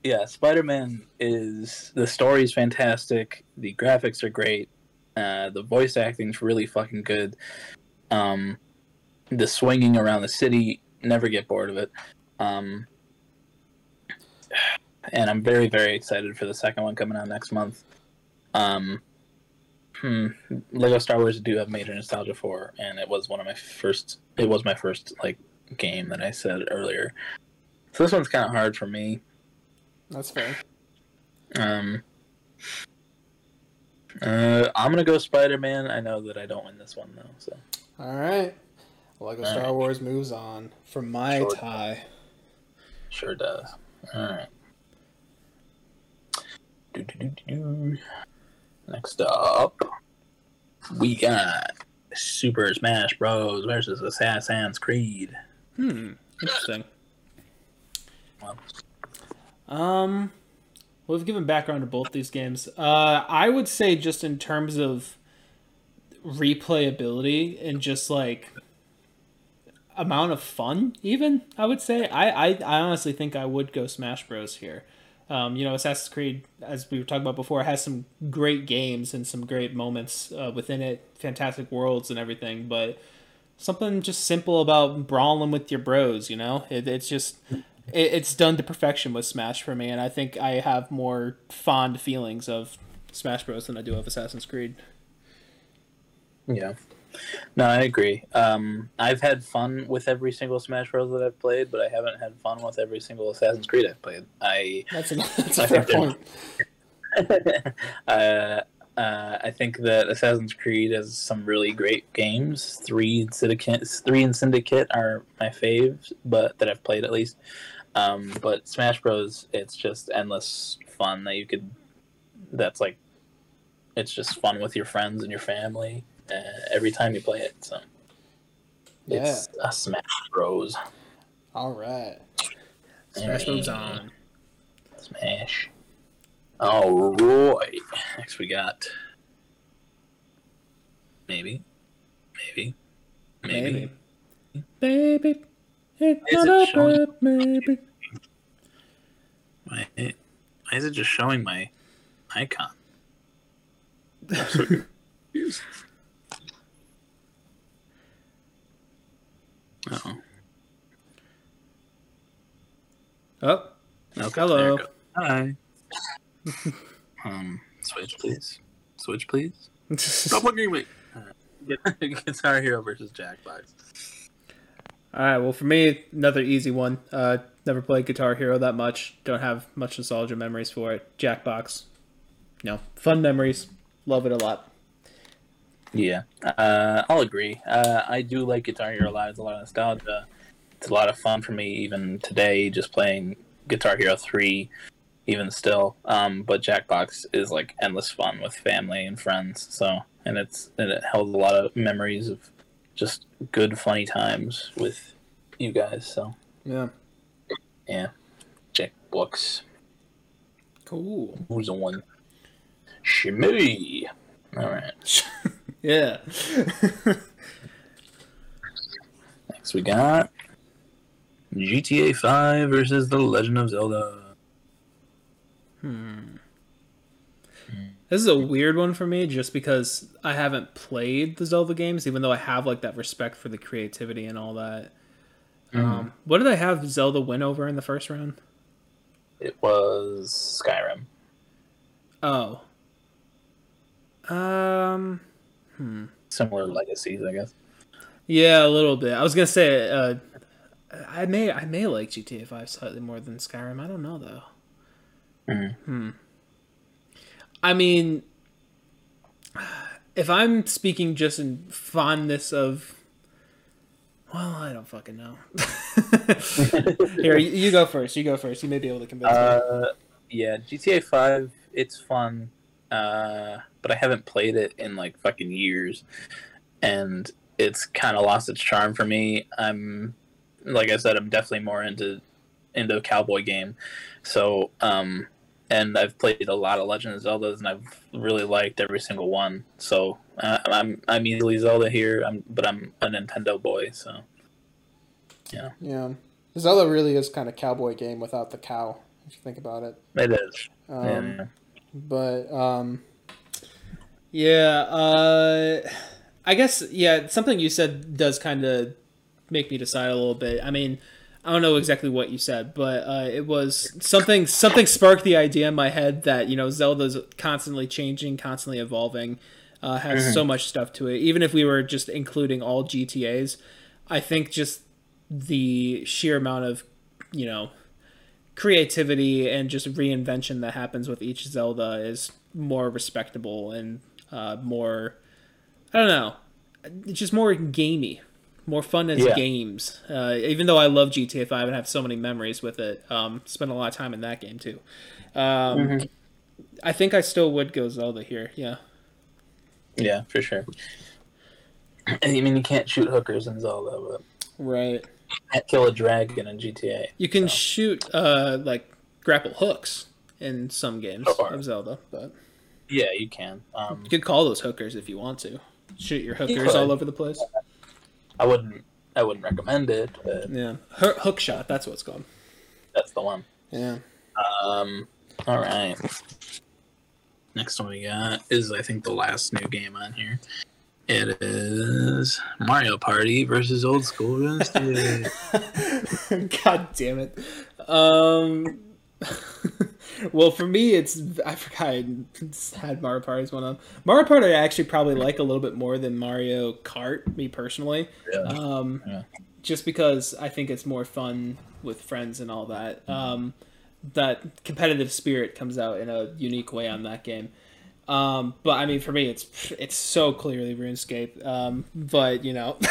yeah, Spider Man is the story is fantastic. The graphics are great. Uh, the voice acting's really fucking good. Um, the swinging around the city, never get bored of it. Um, and I'm very, very excited for the second one coming out next month. Um, hmm, Lego Star Wars do have major nostalgia for, and it was one of my first. It was my first like game that I said earlier. So this one's kind of hard for me. That's fair. Um, uh, I'm gonna go Spider Man. I know that I don't win this one though. So All right. Lego All Star right. Wars moves on for my Sure. tie. sure does. All right. Do-do-do-do-do. Next up, we got Super Smash Bros. versus Assassin's Creed. Hmm. Interesting. Um, well, we've given background to both these games. Uh, I would say just in terms of replayability and just like amount of fun, even I would say I I, I honestly think I would go Smash Bros here. Um, you know, Assassin's Creed, as we were talking about before, has some great games and some great moments uh, within it, fantastic worlds and everything. But something just simple about brawling with your bros, you know, it, it's just it, it's done to perfection with Smash for me, and I think I have more fond feelings of Smash Bros than I do of Assassin's Creed. yeah. No, I agree. Um, I've had fun with every single Smash Bros. that I've played, but I haven't had fun with every single Assassin's Creed I've played. I That's a, that's a fair point. uh, uh, I think that Assassin's Creed has some really great games. Three and Syndicate, three and Syndicate are my faves, but that I've played at least. Um, but Smash Bros, it's just endless fun that you could. That's like, it's just fun with your friends and your family uh, every time you play it. So, it's a Smash Bros. All right. Smash moves on. Smash. All right. Next we got. Maybe. Maybe. Maybe. maybe. It's not it a showing? bad maybe. Why, why is it just showing my icon? I'm so confused. Oh. Oh, Okay, Hello. there it goes. Hi. um, switch, please. Switch, please. Stop looking at me. Guitar Hero versus Jackbox. All right. Well, for me, another easy one. Uh, never played Guitar Hero that much. Don't have much nostalgia memories for it. Jackbox. No, fun memories. Love it a lot. Yeah, uh, I'll agree. Uh, I do like Guitar Hero a lot. It's a lot of nostalgia. It's a lot of fun for me even today, just playing Guitar Hero 3, even still. Um, but Jackbox is like endless fun with family and friends. So, and it's and it held a lot of memories of just good, funny times with you guys. So, Yeah. yeah, Jackbox. Cool. Who's the one? Shimmy. All right. yeah. Next, we got GTA 5 versus The Legend of Zelda. Hmm. This is a weird one for me just because I haven't played the Zelda games, even though I have like that respect for the creativity and all that. Um, what did I have Zelda win over in the first round? It was Skyrim. Oh. Um. Similar legacies, I guess. Yeah, a little bit. I was gonna say, uh, I may, I may like GTA Five slightly more than Skyrim. I don't know though. Mhm. Hmm. I mean, if I'm speaking just in fondness of, well, I don't fucking know. Here, you, you go first. You go first. You may be able to convince me. Uh, yeah, GTA 5, it's fun, uh, but I haven't played it in like fucking years. And it's kind of lost its charm for me. I'm, like I said, I'm definitely more into into a cowboy game. So, um, and I've played a lot of Legend of Zeldas, and I've really liked every single one. So uh, I'm I'm easily Zelda here. I'm but I'm a Nintendo boy. So yeah. Yeah, Zelda really is kind of cowboy game without the cow. If you think about it. it is. Um, yeah. But um, Yeah, uh, I guess yeah. Something you said does kind of make me decide a little bit. I mean, I don't know exactly what you said, but uh, it was something. Something sparked the idea in my head that you know Zelda's constantly changing, constantly evolving, uh, has so much stuff to it. Even if we were just including all GTA's, I think just the sheer amount of you know creativity and just reinvention that happens with each Zelda is more respectable and uh, more I don't know, it's just more gamey, more fun as Yeah. games. Uh, even though I love GTA Five and have so many memories with it, um, spent a lot of time in that game too. Um, I think I still would go Zelda here. Yeah. Yeah, for sure. I mean, you can't shoot hookers in Zelda, but Right. You can't kill a dragon in GTA. You can So. shoot uh, like grapple hooks in some games Sure. of Zelda, but Yeah, you can. Um, you could call those hookers if you want to. Shoot your hookers could. all over the place. I wouldn't. I wouldn't recommend it, but Yeah, Ho- hook shot. That's what it's called. that's the one. yeah, Um. All right. Next one we got is I think the last new game on here. It is Mario Party versus Old School Runescape. God damn it. Um. well, for me, it's I forgot I had Mario Party's one on. Mario Party, I actually probably like a little bit more than Mario Kart. Me personally, Really? um, Yeah. just because I think it's more fun with friends and all that. Um, that competitive spirit comes out in a unique way on that game. Um, but I mean, for me, it's it's so clearly RuneScape. Um, but you know,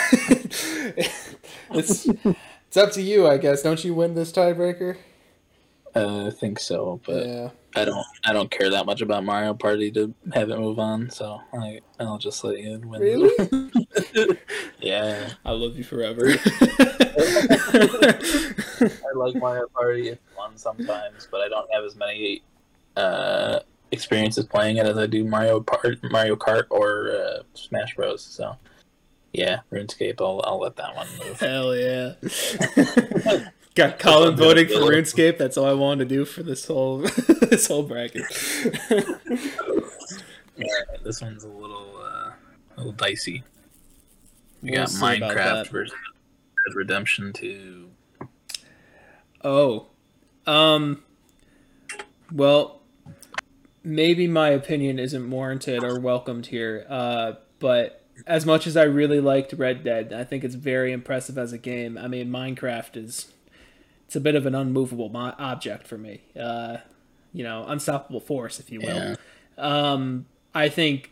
it's it's up to you, I guess. Don't you win this tiebreaker? Uh, I think so, but yeah, I don't. I don't care that much about Mario Party to have it move on. So I, I'll just let you win. Really? yeah. I love you forever. I like Mario Party. It's fun sometimes, but I don't have as many uh, experiences playing it as I do Mario Part, Mario Kart, or uh, Smash Bros. So, yeah, RuneScape. I'll, I'll let that one move. Hell yeah. Got Colin voting for RuneScape. That's all I wanted to do for this whole this whole bracket. Yeah, this one's a little uh, a little dicey. We We'll got Minecraft versus Dead Redemption 2. Oh. Um well maybe my opinion isn't warranted or welcomed here. Uh but as much as I really liked Red Dead, I think it's very impressive as a game. I mean, Minecraft is it's a bit of an unmovable mo- object for me. Uh, you know, unstoppable force, if you will. Yeah. Um, I think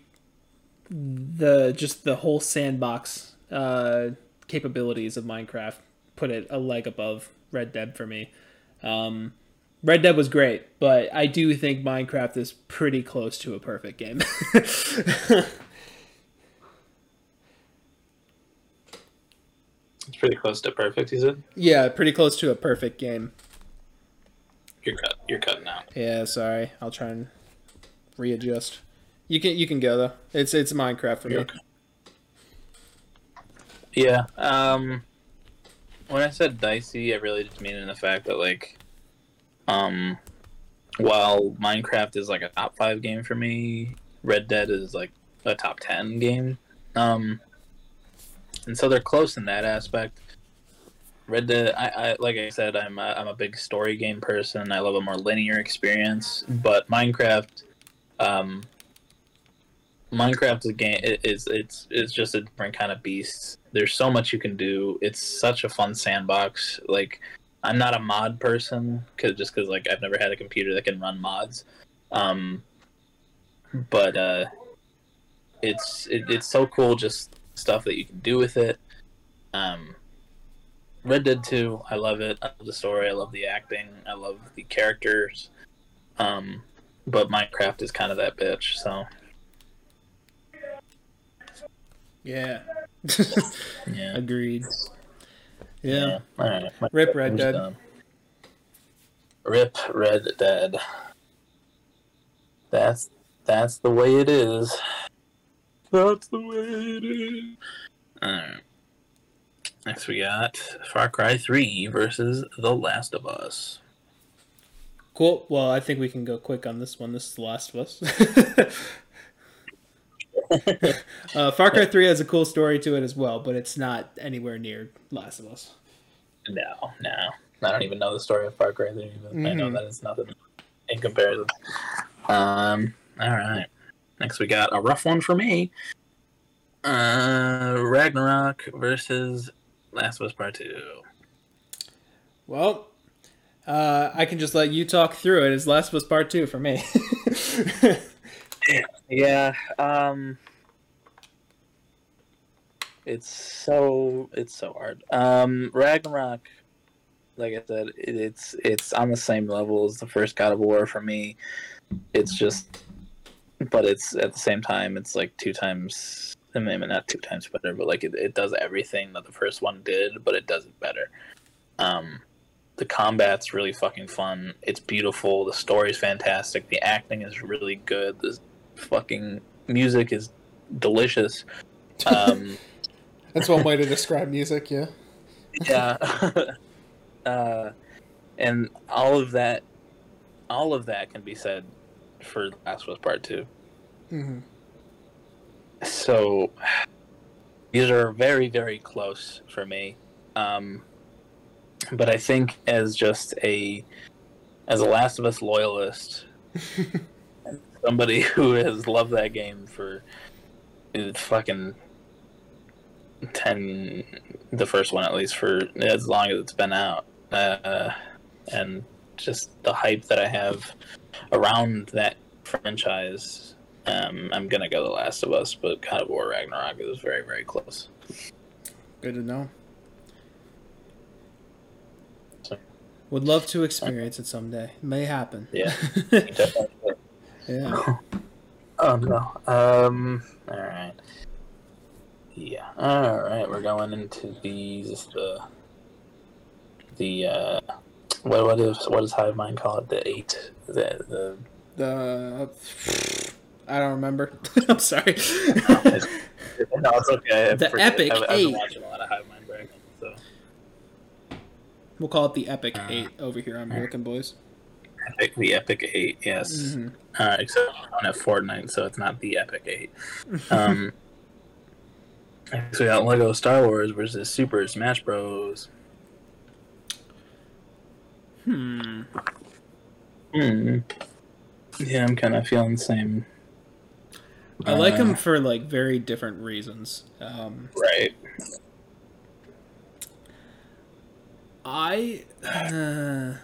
the just the whole sandbox uh, capabilities of Minecraft put it a leg above Red Dead for me. Um, Red Dead was great, but I do think Minecraft is pretty close to a perfect game. It's pretty close to perfect, is it? Yeah, pretty close to a perfect game. You're cut. You're cutting out. Yeah, sorry. I'll try and readjust. You can you can go though. It's it's Minecraft for me. Okay. Yeah. Um. When I said dicey, I really just mean in the fact that like, um, while Minecraft is like a top five game for me, Red Dead is like a top ten game. Um, and so they're close in that aspect. Red Dead, I, I like I said, I'm a, I'm a big story game person. I love a more linear experience, but Minecraft, um, Minecraft is a game. It, it's it's it's just a different kind of beast. There's so much you can do. It's such a fun sandbox. Like I'm not a mod person, cause just because like I've never had a computer that can run mods. Um, but uh, it's it, it's so cool just stuff that you can do with it. Um, Red Dead 2, I love it. I love the story. I love the acting. I love the characters. Um, but Minecraft is kind of that bitch, so. Yeah. yeah. Agreed. Yeah. yeah. Rip Red Dead. Done. Rip Red Dead. That's that's the way it is. That's the way it is. Alright. Next we got Far Cry 3 versus The Last of Us. Cool. Well, I think we can go quick on this one. This is The Last of Us. uh, Far Cry 3 has a cool story to it as well, but it's not anywhere near Last of Us. No, no. I don't even know the story of Far Cry 3, mm-hmm. I know mm-hmm. that it's nothing in comparison. Um, all right. Next, we got a rough one for me. Uh, Ragnarok versus Last of Us Part Two. Well, uh, I can just let you talk through it. It's Last of Us Part Two for me. yeah. Um. It's so it's so hard. Um, Ragnarok, like I said, it, it's it's on the same level as the first God of War for me. It's just but it's at the same time it's like two times I mean not two times better, but like it, it does everything that the first one did, but it does it better. Um, the combat's really fucking fun. It's beautiful. The story's fantastic. The acting is really good. The fucking music is delicious. Um, That's one way to describe music. Yeah. Yeah. uh, and all of that, all of that can be said for Last of Us Part 2 mm-hmm. So these are very very close for me, um, but I think as just a as a Last of Us loyalist, somebody who has loved that game for fucking ten, the first one at least for as long as it's been out, uh, and just the hype that I have around that franchise, um, I'm gonna go The Last of Us, but God of War Ragnarok is very, very close. Good to know. So, Would love to experience it someday. It may happen. Yeah, definitely. Yeah. Oh no. Um. All right. Yeah. All right. We're going into these the the uh what what is what does Hive Mind call it? The eight the the the I don't remember. I'm sorry. no, it's okay. The Epic I've, 8 I've been watching a lot of Hive Mind so we'll call it the Epic uh, Eight over here on Broken Boys. Epic, the Epic Eight, yes. Mm-hmm. Uh, except on at Fortnite, so it's not the Epic Eight. Um, Next we got Lego Star Wars versus Super Smash Bros. Hmm. Hmm. Yeah, I'm kind of feeling the same. I like Uh, them for like very different reasons. Um, Right. I, uh,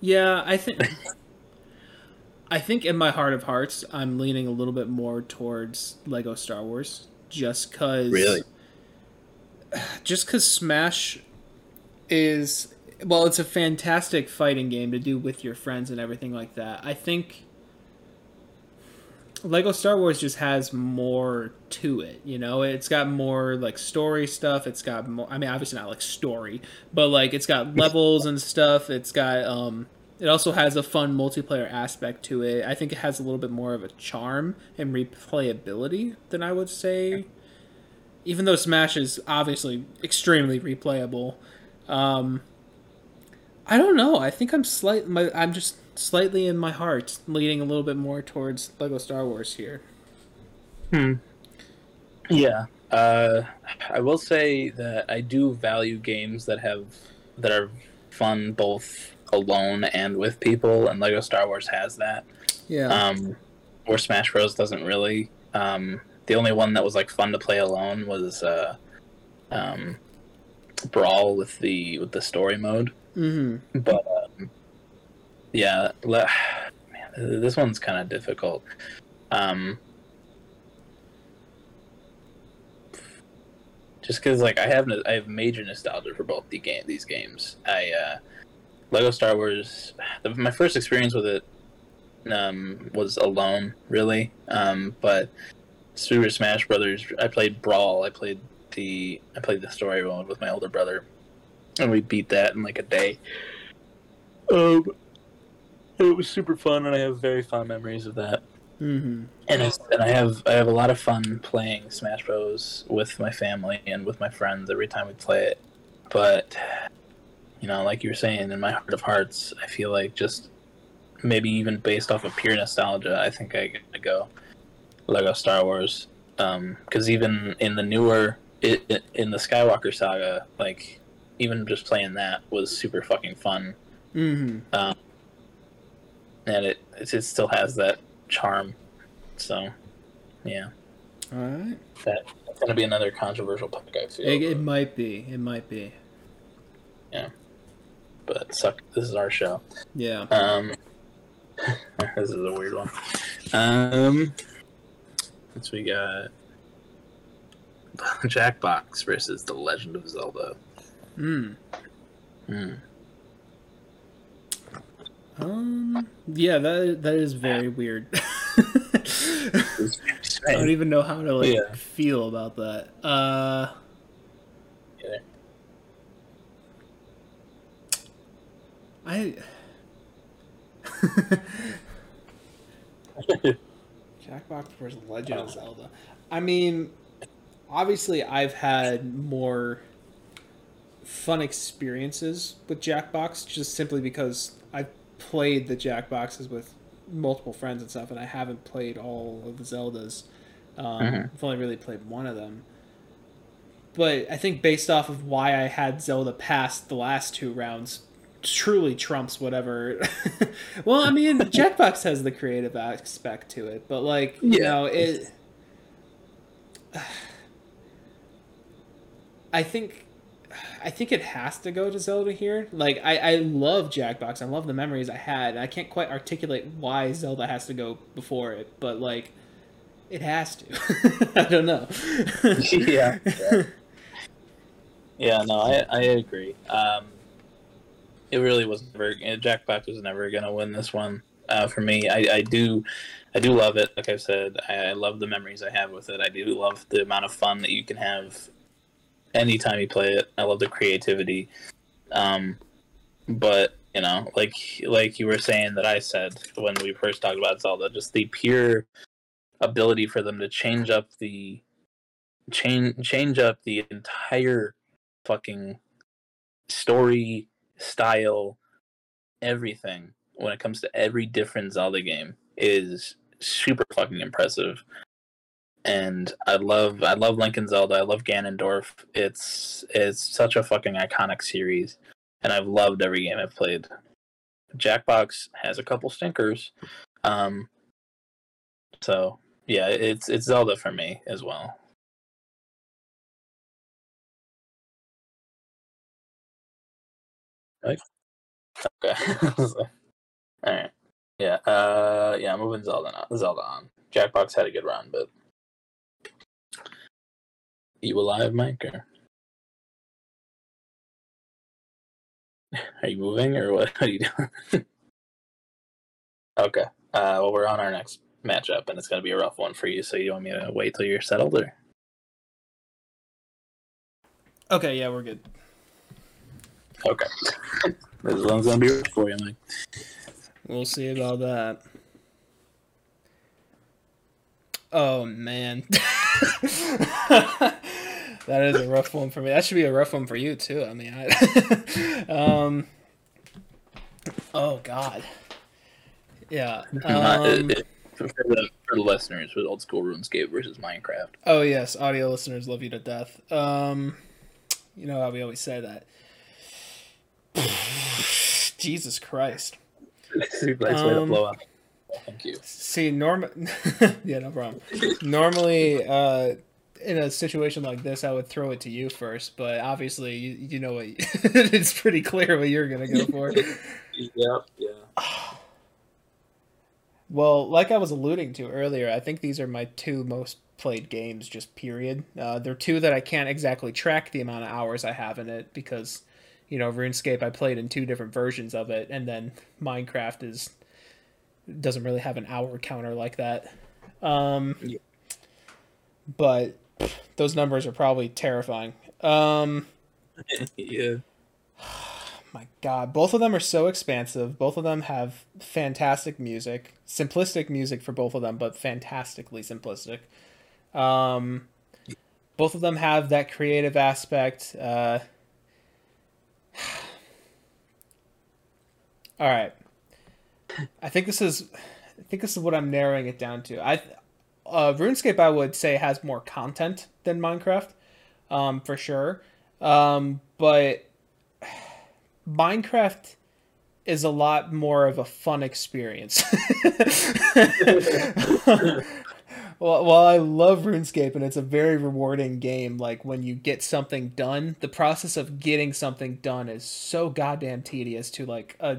yeah, I think, I think in my heart of hearts, I'm leaning a little bit more towards Lego Star Wars, just cause, Really? just cause Smash is well, it's a fantastic fighting game to do with your friends and everything like that. I think Lego Star Wars just has more to it, you know. It's got more like story stuff. It's got more. I mean, obviously not like story, but like it's got levels and stuff. It's got um. It also has a fun multiplayer aspect to it. I think it has a little bit more of a charm and replayability than I would say. Even though Smash is obviously extremely replayable, um, I don't know. I think I'm slight. My, I'm just slightly in my heart leaning a little bit more towards Lego Star Wars here. Hmm. Yeah. Uh, I will say that I do value games that have that are fun both alone and with people, and Lego Star Wars has that. Yeah. Um, where Smash Bros doesn't really. Um, the only one that was like fun to play alone was uh, um, Brawl with the with the story mode. mm-hmm. But um, yeah, le- man, this one's kind of difficult. Um, just because like I have no- I have major nostalgia for both the game these games. I uh, Lego Star Wars. The, my first experience with it um, was alone, really. Um, but Super Smash Brothers, I played Brawl. I played the I played the story mode with my older brother, and we beat that in like a day. Um, it was super fun, and I have very fond memories of that. Mm-hmm. And it's, and I have I have a lot of fun playing Smash Bros with my family and with my friends every time we play it. But you know, like you were saying, in my heart of hearts, I feel like just maybe even based off of pure nostalgia, I think I gotta go Lego Star Wars. Because even in the newer, it, it, in the Skywalker saga, like even just playing that was super fucking fun Mm-hmm. um, and it it still has that charm. So, yeah, All right. that, that's gonna be another controversial pick. I feel, It, it might be. It might be. Yeah. But suck. This is our show. Yeah. Um, this is a weird one. Um, so we got Jackbox versus The Legend of Zelda. Mm. Hmm. Um. Yeah. That that is very weird. I don't even know how to like Yeah. feel about that. Uh. Either. I. Jackbox versus Legend of Zelda. I mean, obviously, I've had more fun experiences with Jackbox just simply because I've played the Jackboxes with multiple friends and stuff, and I haven't played all of the Zeldas. Um, Mhm. I've only really played one of them. But I think based off of why I had Zelda past the last two rounds, truly trumps whatever. well, I mean, Jackbox has the creative aspect to it, but like you Yeah. know it. I think, I think it has to go to Zelda here. Like I, I love Jackbox. I love the memories I had. I can't quite articulate why Zelda has to go before it, but like, it has to. I don't know. yeah. yeah. Yeah, no, I, I agree. Um, it really was never Jackbox was never gonna win this one uh, for me. I, I do I do love it. Like I've said, I, I love the memories I have with it. I do love the amount of fun that you can have anytime you play it. I love the creativity. Um, but you know, like like you were saying that I said when we first talked about Zelda, just the pure ability for them to change up the change change up the entire fucking story style everything when it comes to every different Zelda game is super fucking impressive and I love I love Link and Zelda. I love Ganondorf. It's it's such a fucking iconic series, and I've loved every game I've played. Jackbox has a couple stinkers, um, so yeah, it's it's Zelda for me as well. Right. Okay. All right. Yeah. Uh. Yeah. Moving Zelda on. Zelda on. Jackbox had a good run, but you alive, Mike? Or... Are you moving, or what? What are you doing? okay. Uh. Well, we're on our next matchup, and it's going to be a rough one for you. So you want me to wait till you're settled, or? Okay. Yeah, we're good. Okay. this one's going to be rough for you, Mike. We'll see about that. Oh man. That is a rough one for me. That should be a rough one for you too. I mean, I, um, oh god, yeah. Um, for, the, for the listeners, with old school RuneScape versus Minecraft. Oh yes, audio listeners love you to death. Um, you know how we always say that. Jesus Christ. nice way to blow up. Thank you. See, norm, yeah, no problem. Normally, uh, in a situation like this, I would throw it to you first, but obviously, you, you know what? it's pretty clear what you're gonna go for. yeah, yeah. Well, like I was alluding to earlier, I think these are my two most played games, just period. Uh, they're two that I can't exactly track the amount of hours I have in it because, you know, RuneScape I played in two different versions of it, and then Minecraft is doesn't really have an hour counter like that. Um, yeah. But those numbers are probably terrifying. Um, yeah. My God, both of them are so expansive. Both of them have fantastic music, simplistic music for both of them, but fantastically simplistic. Um, both of them have that creative aspect. Uh, all right, I think this is, I think this is what I'm narrowing it down to. I, uh, RuneScape, I would say has more content than Minecraft, um, for sure. Um, but Minecraft is a lot more of a fun experience. well, while I love RuneScape and it's a very rewarding game, like when you get something done, the process of getting something done is so goddamn tedious to like a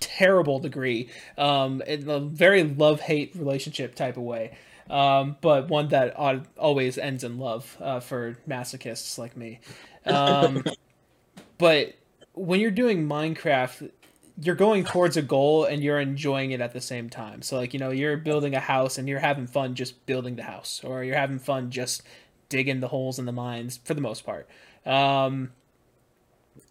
terrible degree, um, in a very love hate relationship type of way. Um, but one that always ends in love uh, for masochists like me. Um, but when you're doing Minecraft, you're going towards a goal and you're enjoying it at the same time. So like you know you're building a house and you're having fun just building the house, or you're having fun just digging the holes in the mines for the most part. Um,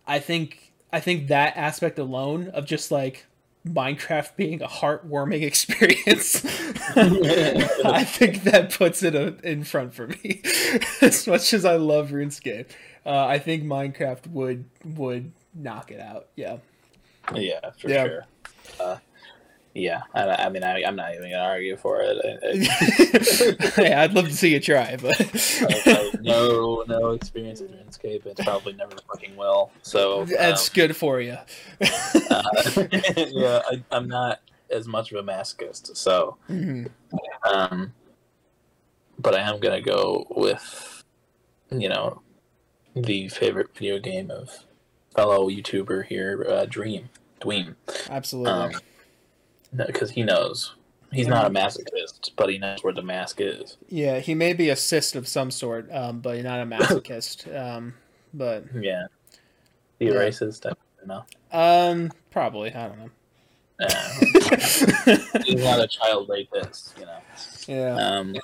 I think I think that aspect alone of just like Minecraft being a heartwarming experience, I think that puts it uh, in front for me. as much as I love RuneScape, uh, I think Minecraft would would knock it out. Yeah. Yeah, for yeah. sure. Uh, yeah, I, I mean, I, am not even gonna argue for it. hey, I'd love to see you try, but no, no experience in RuneScape. It's probably never fucking will. So that's um, good for you. uh, yeah, I, am not as much of a masochist, so. Mm-hmm. Um, but I am gonna go with, you know, the favorite video game of fellow YouTuber here, uh, Dream, Dweem. Absolutely. Um, because he knows he's not a masochist, but he knows where the mask is. Yeah, he may be a cyst of some sort, um, but he's not a masochist. um, but yeah, he yeah. racist. I don't know. Um, probably. I don't know. Uh, he's not a child rapist, you know. Yeah. Um,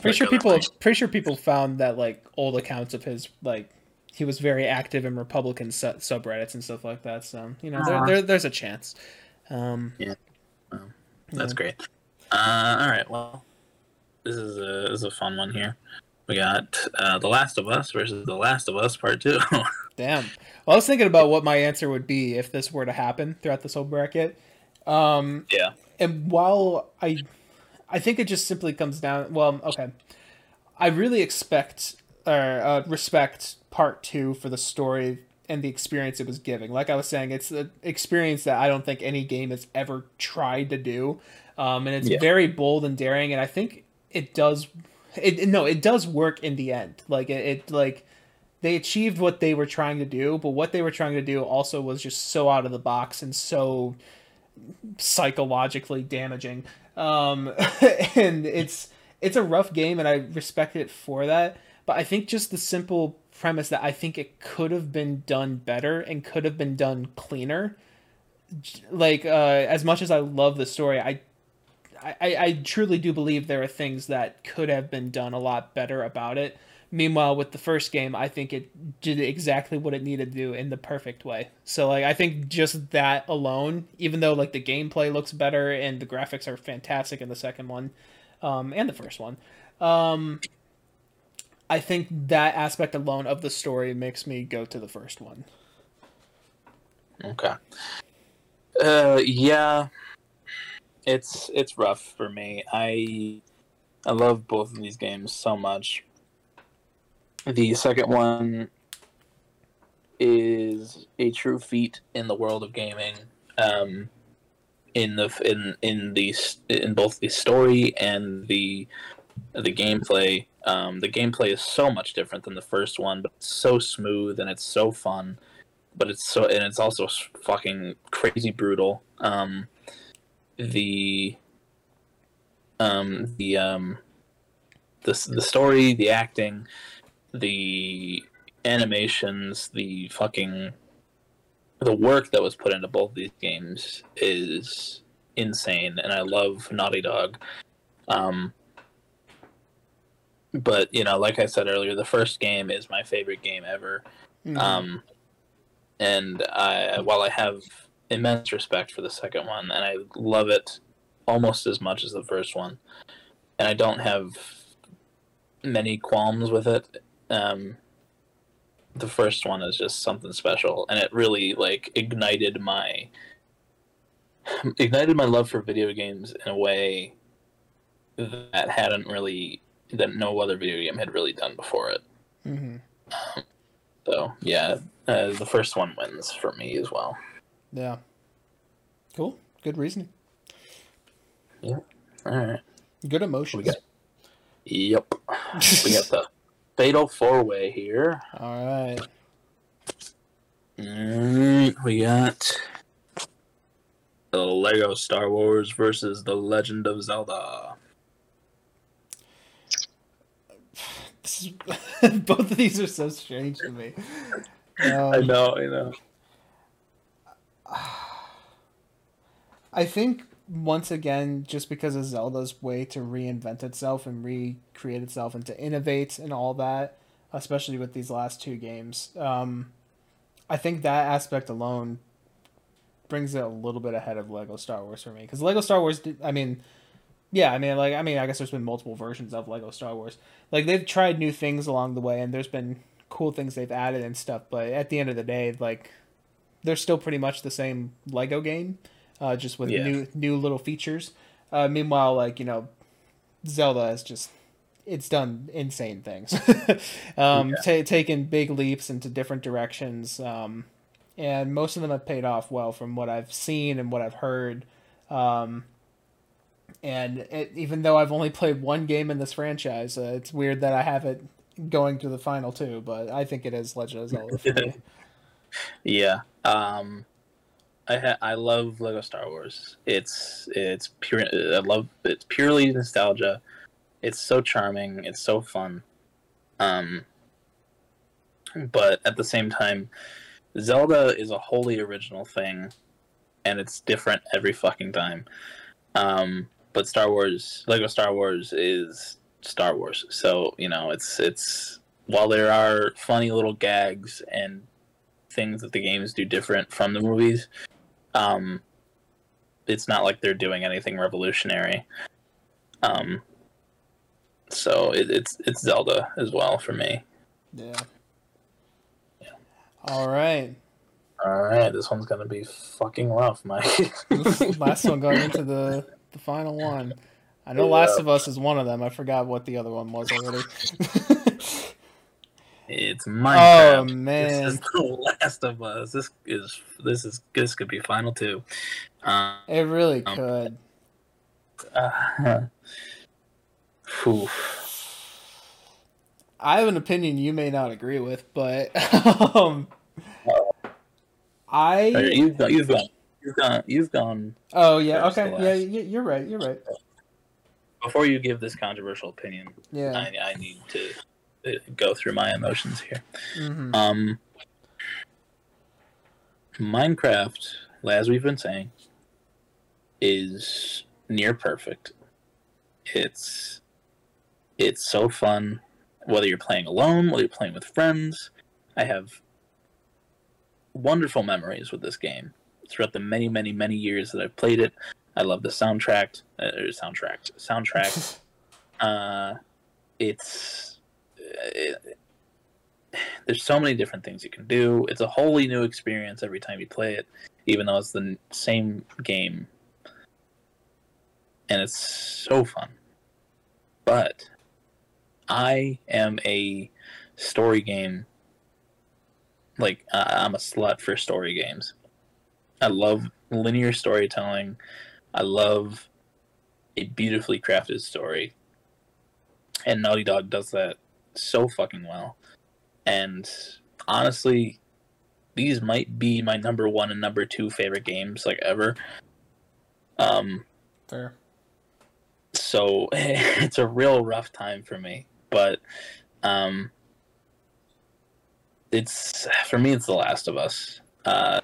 pretty sure people. Pretty sure people found that like old accounts of his like he was very active in Republican su- subreddits and stuff like that. So you know, uh-huh. there, there, there's a chance. Um, yeah, well, that's yeah. great. Uh, all right, well, this is a this is a fun one here. We got uh, The Last of Us versus The Last of Us Part Two. Damn. Well, I was thinking about what my answer would be if this were to happen throughout this whole bracket. Um, yeah. And while I, I think it just simply comes down. Well, okay, I really expect or uh, respect part two for the story and the experience it was giving. Like I was saying, it's an experience that I don't think any game has ever tried to do, um, and it's yeah. very bold and daring. And I think it does. It no, it does work in the end. Like it, it like they achieved what they were trying to do, but what they were trying to do also was just so out of the box and so psychologically damaging. Um, and it's it's a rough game, and I respect it for that. But I think just the simple premise that I think it could have been done better and could have been done cleaner. Like uh, as much as I love the story, I, I I truly do believe there are things that could have been done a lot better about it. Meanwhile, with the first game, I think it did exactly what it needed to do in the perfect way. So like I think just that alone, even though like the gameplay looks better and the graphics are fantastic in the second one, um, and the first one, um, I think that aspect alone of the story makes me go to the first one. Okay. Uh, yeah, it's it's rough for me. I I love both of these games so much the second one is a true feat in the world of gaming. Um, in the in in the in both the story and the the gameplay. Um, the gameplay is so much different than the first one, but it's so smooth and it's so fun. But it's so and it's also fucking crazy brutal. Um, the um, the um, the the story, the acting, the animations, the fucking the work that was put into both these games is insane, and I love Naughty Dog. Um, but you know, like I said earlier, the first game is my favorite game ever. Mm-hmm. Um, and I, while I have immense respect for the second one, and I love it almost as much as the first one, and I don't have many qualms with it um, the first one is just something special, and it really like ignited my ignited my love for video games in a way that hadn't really that no other video game had really done before it. Mm-hmm. So yeah, uh, the first one wins for me as well. Yeah. Cool. Good reasoning. Yeah. All right. Good emotions. Got, yep. we got the fatal four way here. All right. Mm, we got the Lego Star Wars versus the Legend of Zelda. Is, both of these are so strange to me. Um, I know, I know. I think once again, just because of Zelda's way to reinvent itself and recreate itself and to innovate and all that, especially with these last two games, um, I think that aspect alone brings it a little bit ahead of Lego Star Wars for me. Because Lego Star Wars, did, I mean, yeah, I mean, like, I mean, I guess there's been multiple versions of Lego Star Wars. Like, they've tried new things along the way, and there's been cool things they've added and stuff. But at the end of the day, like, they're still pretty much the same Lego game uh, just with yeah. new new little features. Uh, meanwhile, like you know, Zelda has just it's done insane things, um, yeah. t- taken big leaps into different directions, um, and most of them have paid off well from what I've seen and what I've heard. Um, and it, even though I've only played one game in this franchise, uh, it's weird that I have it going to the final two. But I think it is Legend of Zelda for me. Yeah. Um, I ha- I love Lego Star Wars. It's it's pure. I love it's purely nostalgia. It's so charming. It's so fun. Um, but at the same time, Zelda is a wholly original thing, and it's different every fucking time. Um, but Star Wars, Lego Star Wars, is Star Wars. So you know, it's it's while there are funny little gags and things that the games do different from the movies, um, it's not like they're doing anything revolutionary. Um, so it, it's it's Zelda as well for me. Yeah. yeah. All right. All right, this one's gonna be fucking rough, Mike. last one going into the the final one. I know Last of Us is one of them. I forgot what the other one was already. it's Minecraft. Oh man, This is the Last of Us. This is this is this could be final two. Um, it really Um, could. uh. I have an opinion you may not agree with, but um, I you've got, you've gone, you've gone, you've gone. oh yeah okay yeah you're right you're right Before you give this controversial opinion, yeah I, I need to uh, go through my emotions here. hmm Um, Minecraft, as we've been saying, is near perfect. It's it's so fun, whether you're playing alone, whether you're playing with friends. I have wonderful memories with this game throughout the many, many, many years that I've played it. I love the soundtrack, uh, soundtrack, soundtrack. uh, it's it, there's so many different things you can do. It's a wholly new experience every time you play it, even though it's the same game. And it's so fun. But I am a story game. Like, I- I'm a slut for story games. I love linear storytelling. I love a beautifully crafted story. And Naughty Dog does that so fucking well and honestly these might be my number one and number two favorite games like ever um fair so it's a real rough time for me but um it's for me it's the last of us uh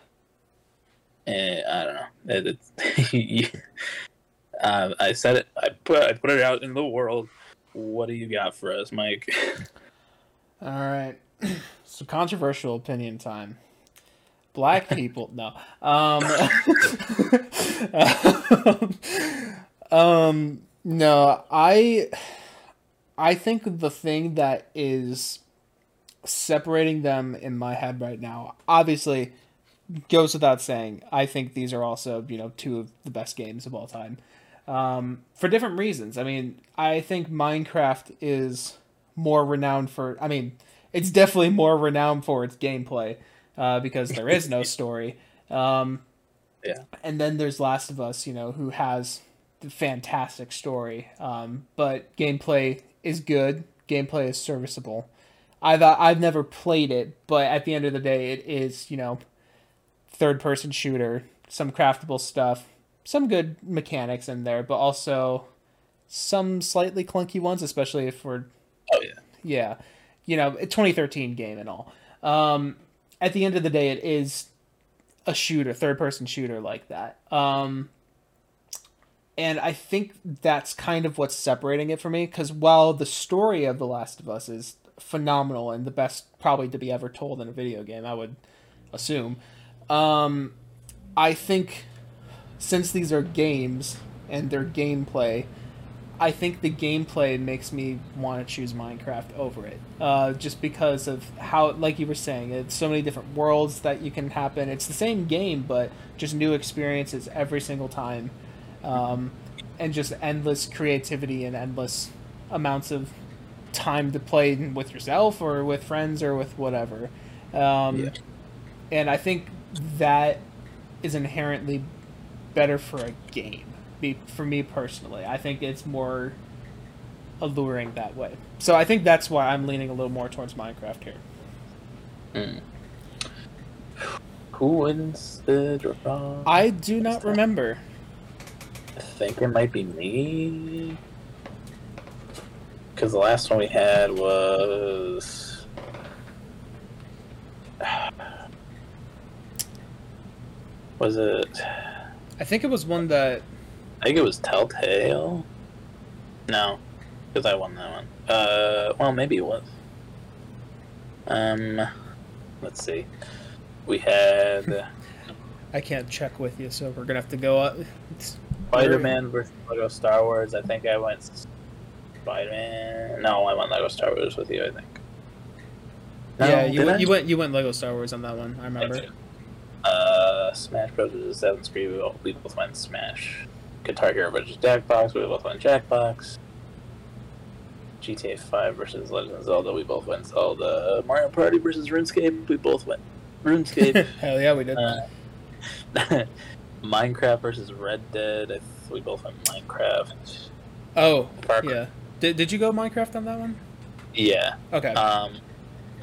and i don't know. It, it's uh, i said it i put i put it out in the world. What do you got for us mike? All right. So controversial opinion time. Black people no. Um um no i i think the thing that is separating them in my head right now obviously goes without saying i think these are also you know two of the best games of all time. Um, for different reasons. I mean i think minecraft is more renowned for i mean it's definitely more renowned for its gameplay uh, because there is no story. Um, Yeah. and then there's last of us you know who has the fantastic story. Um, but gameplay is good. Gameplay is serviceable. I've I've never played it, but at the end of the day, it is you know, third person shooter, some craftable stuff, some good mechanics in there, but also some slightly clunky ones, especially if we're oh yeah yeah, you know, 2013 game and all. Um, at the end of the day, it is a shooter, third person shooter like that. Um, and I think that's kind of what's separating it for me because while the story of The Last of Us is phenomenal and the best probably to be ever told in a video game, I would assume. Um, I think since these are games and their gameplay, I think the gameplay makes me want to choose Minecraft over it. Uh, just because of how, like you were saying, it's so many different worlds that you can happen. It's the same game, but just new experiences every single time, um, and just endless creativity and endless amounts of time to play with yourself or with friends or with whatever. Um, Yeah. And I think that is inherently better for a game. Be for me personally, I think it's more alluring that way. So I think that's why I'm leaning a little more towards Minecraft here. Mm. Who wins the draw? I do not remember. I think it might be me. Because the last one we had was. Was it. I think it was one that I think it was Telltale? No. Because I won that one. Uh, well, maybe it was. Um, let's see. We had I can't check with you, so we're gonna have to go up. Spider Man versus Lego Star Wars. I think I went Spider Man. No, I went Lego Star Wars with you. I think. No, yeah, you went, I? you went you went Lego Star Wars on that one. I remember. Uh, Smash Bros. versus Assassin's Creed. We both- we both went Smash. Guitar Hero versus Jackbox. We both went Jackbox. GTA 5 versus Legend of Zelda. We both went Zelda. Mario Party versus RuneScape. We both went RuneScape. Hell yeah, we did. uh, Minecraft versus Red Dead. I- We both went Minecraft. oh, Far Cry- yeah. Did, did you go Minecraft on that one? Yeah. Okay. Um,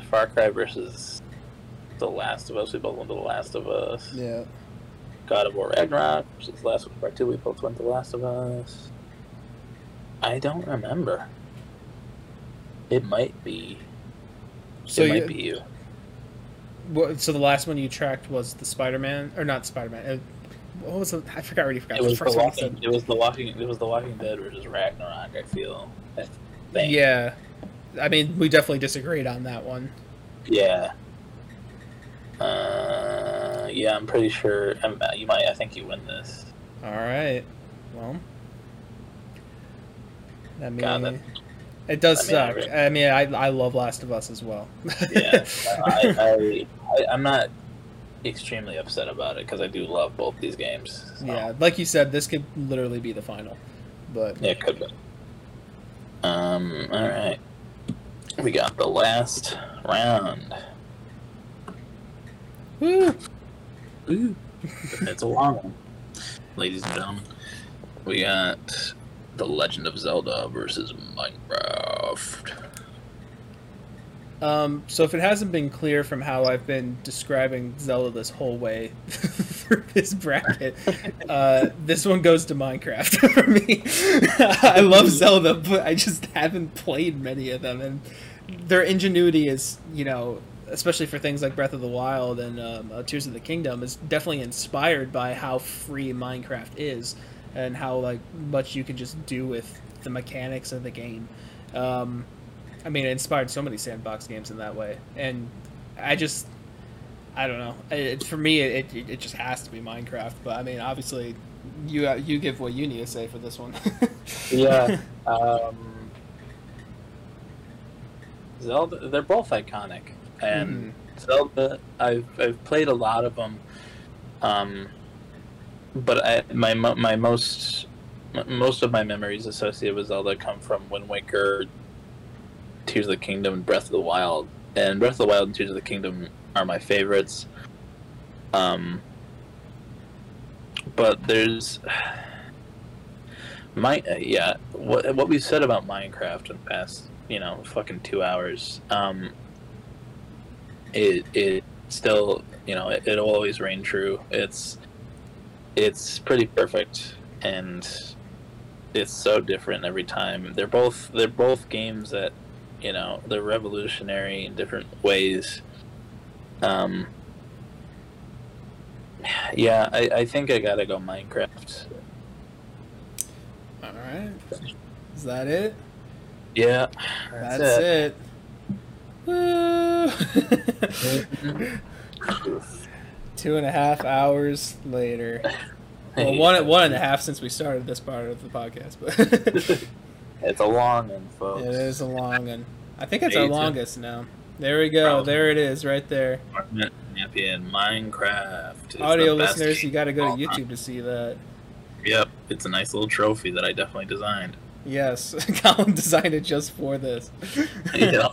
Far Cry versus The Last of Us. We both went to The Last of Us. yeah. God of War Ragnarok versus Last Us Part Two. We both went to The Last of Us. I don't remember. It might be. So it you, might be you. What, so the last one you tracked was the Spider-Man, or not Spider-Man? What was the? I forgot. I already forgot. It was the first one Walking. It was the Walking. It was the Walking Dead versus Ragnarok. I feel. I. Yeah, I mean, we definitely disagreed on that one. Yeah. Uh, yeah, I'm pretty sure. Um, you might. I think you win this. All right. Well, I mean, God, that- it does I mean, I suck. mean, I, I love Last of Us as well. Yeah. I, I, I, I'm not extremely upset about it because I do love both these games. so- yeah, like you said, this could literally be the final. But Yeah, it could be. Um. All right. We got the last round. Woo! Ooh. it's a long one, ladies and gentlemen. We got the Legend of Zelda versus Minecraft. Um, so if it hasn't been clear from how I've been describing Zelda this whole way for this bracket, uh, this one goes to Minecraft for me. I love Zelda, but I just haven't played many of them, and their ingenuity is, you know, especially for things like Breath of the Wild and um, uh, Tears of the Kingdom, is definitely inspired by how free Minecraft is, and how like much you can just do with the mechanics of the game. Um, I mean, it inspired so many sandbox games in that way, and I just, I don't know. It, for me, it, it it just has to be Minecraft. But I mean, obviously, you uh, you give what you need to say for this one. Yeah. um, Zelda. They're both iconic, and Zelda. I've I've played a lot of them. Um, but I my my most most of my memories associated with Zelda come from Wind Waker, Tears of the Kingdom, and Breath of the Wild. And Breath of the Wild and Tears of the Kingdom are my favorites. Um, but there's my uh, yeah what what we said about Minecraft in the past you know fucking two hours um it it still you know it, it'll always reign true it's it's pretty perfect and it's so different every time they're both they're both games that you know they're revolutionary in different ways um yeah i i think i gotta go minecraft All right, is that it? yeah That's, it. Woo! Two and a half hours later. Well, one one and a half since we started this part of the podcast, but It's a long one, folks. it is a long one. I think it's our longest now. There we go. Probably. There it is, right there. Champion Minecraft. Audio listeners, you got to go to time. YouTube to see that. Yep, it's a nice little trophy that I definitely designed. Yes, Colin designed it just for this. yeah,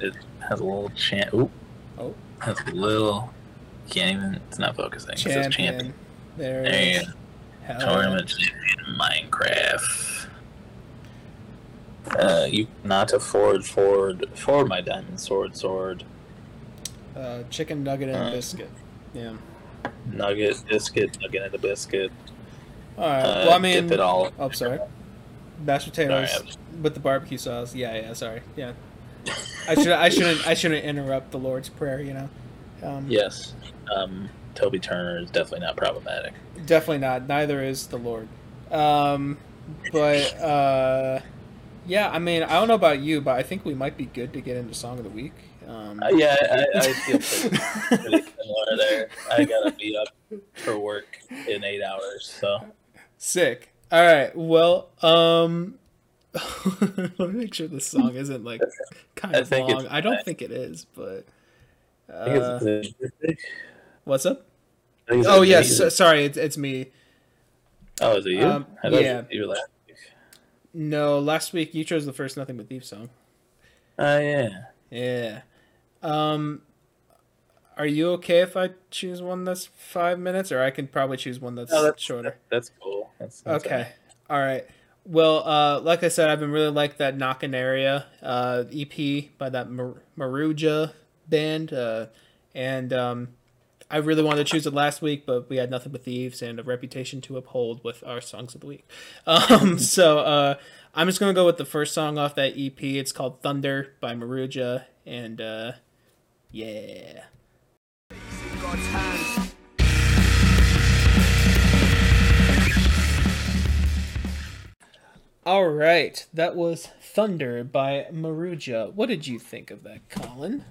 it has a little champ. Oop. Oh. has a little. Can't even. It's not focusing. It says champion. Champion. There There you is. Hell Tournament champion Minecraft. Uh, you not afford forward for my diamond sword sword. Uh, chicken nugget and Uh, biscuit. Yeah. nugget biscuit nugget and a biscuit. All right. Uh, well, I mean, dip it all. oh, sorry. Mashed potatoes Sorry, with the barbecue sauce. Yeah, yeah. Sorry. Yeah. I should. I shouldn't. I shouldn't interrupt the Lord's prayer. You know. Um, Yes. Um, Toby Turner is definitely not problematic. Definitely not. Neither is the Lord. Um, but uh, yeah. I mean, I don't know about you, but I think we might be good to get into song of the week. Um, Uh, yeah, I, I feel pretty, pretty similar there. I gotta be up for work in eight hours, so Sick. All right. Well, um, let me make sure this song isn't like kind of think long. I don't think it is, but uh, what's up? I Oh yes, so- sorry, it's it's me. Oh, is it you? Um, I yeah. You last week. No, last week you chose the first Nothing But Thieves song. Oh yeah. Yeah. Um, are you okay if I choose one that's five minutes, or I can probably choose one that's, No, that's- shorter? That's cool. That's, that's Okay. All right. Well, uh, like I said, I've been really like that Knocknarea uh, EP by that Mar- Maruja band, uh, and um, I really wanted to choose it last week, but we had nothing but thieves and a reputation to uphold with our songs of the week. Um, so uh, I'm just gonna go with the first song off that EP. It's called Thunder by Maruja, and uh, yeah. All right, that was Thunder by Maruja. What did you think of that, Colin?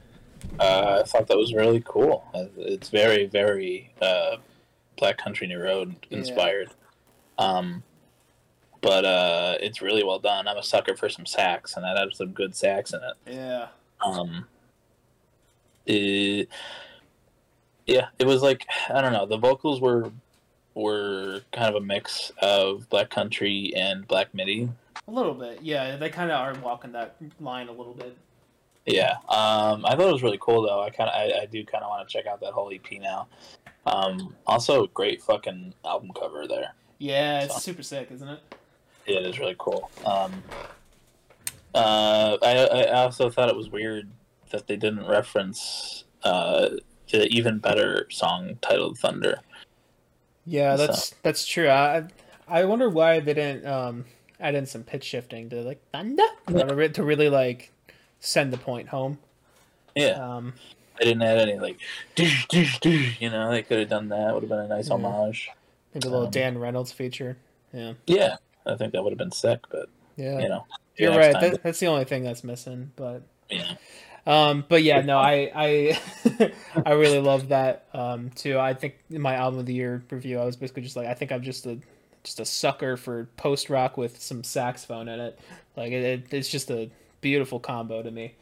Uh, I thought that was really cool. Uh, It's very, very uh, Black Country New Road inspired. Um, but uh, it's really well done. I'm a sucker for some sax, and that had some good sax in it. Yeah. Um, it, yeah, it was like I don't know. The vocals were were kind of a mix of Black Country and Black MIDI. A little bit, yeah. They kind of are walking that line a little bit. Yeah, um, I thought it was really cool though. I kind of, I, I do kind of want to check out that whole EP now. Um, also, great fucking album cover there. Yeah, it's So- super sick, isn't it? Yeah, it is really cool. Um, uh, I, I also thought it was weird that they didn't reference uh, the even better song titled Thunder. Yeah, So- that's that's true. I I wonder why they didn't um add in some pitch shifting to like thunder to really like send the point home. Yeah, Um, they didn't add any like, "Dish, dish, dish," you know, they could have done that. Would have been a nice Yeah. homage. maybe a little Um, Dan Reynolds feature. Yeah, Yeah, I think that would have been sick, but yeah. you know, You're right. That, that's the only thing that's missing. But yeah. Um, but yeah, no, I I I really love that um too. I think in my album of the year review, I was basically just like, I think I'm just a just a sucker for post rock with some saxophone in it. Like it, it it's just a beautiful combo to me.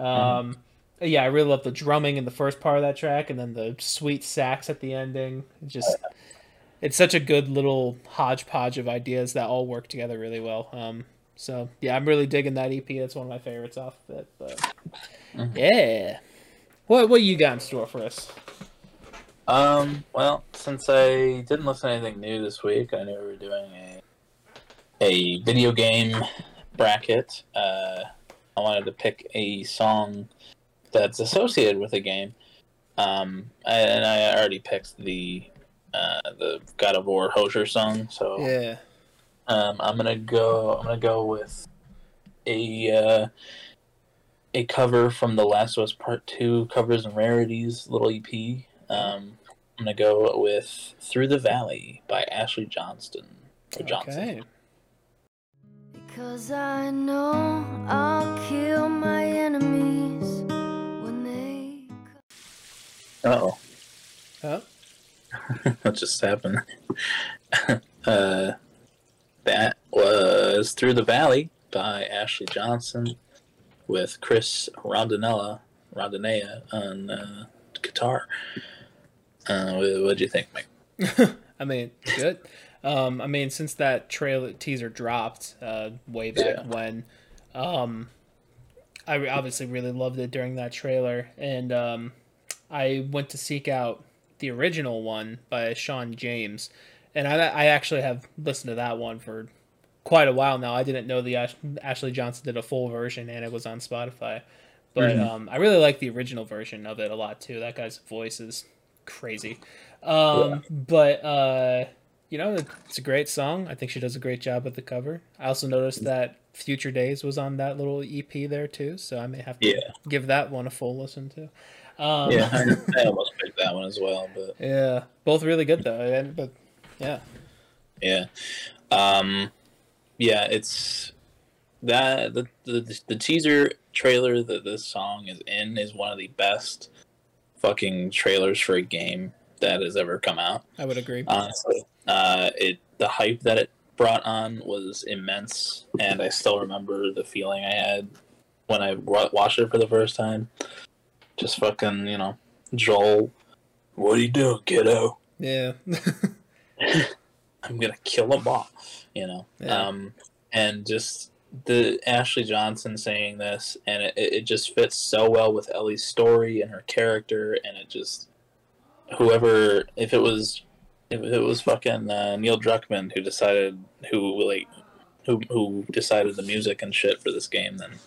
Um, yeah, I really love the drumming in the first part of that track, and then the sweet sax at the ending. Just it's such a good little hodgepodge of ideas that all work together really well. Um, so yeah, I'm really digging that EP. That's one of my favorites off of it. But yeah, what what you got in store for us? Um, well, since I didn't listen to anything new this week, I knew we were doing a a video game bracket. Uh, I wanted to pick a song that's associated with a game. Um, and I already picked the uh, the God of War Hozier song, so Yeah, um, I'm gonna go. I'm gonna go with a uh, a cover from the Last of Us Part Two covers and rarities little EP. Um, I'm gonna go with "Through the Valley" by Ashley Johnston or Johnson. okay. Because I know I'll kill my enemies when they Oh, Oh, what just happened? uh, that was "Through the Valley" by Ashley Johnson with Chris Rondinella Rondinea on uh, guitar. Uh, what what'd you think, Mike? I mean, good. Um, I mean, since that trailer teaser dropped uh, way back Yeah. when, um, I obviously really loved it during that trailer, and um, I went to seek out the original one by Shawn James, and I, I actually have listened to that one for quite a while now. I didn't know the Ash- Ashley Johnson did a full version, and it was on Spotify. But Mhm. um, I really like the original version of it a lot too. That guy's voice is crazy. Um, But uh, you know, it's a great song. I think she does a great job with the cover. I also noticed that Future Days was on that little EP there too, so I may have to Yeah. give that one a full listen to. Um, Yeah, I, I almost picked that one as well, but yeah, both really good though. And, but yeah, yeah, um, yeah, it's that the, the the teaser trailer that this song is in is one of the best fucking trailers for a game that has ever come out. I would agree. honestly. Uh, it the hype that it brought on was immense, and I still remember the feeling I had when I watched it for the first time. Just fucking, you know, Joel. What are you doing, kiddo? Yeah, I'm gonna kill them all, you know. Yeah. Um, and just the Ashley Johnson saying this, and it, it just fits so well with Ellie's story and her character, and it just whoever if it was if it was fucking uh, Neil Druckmann who decided who like who who decided the music and shit for this game, then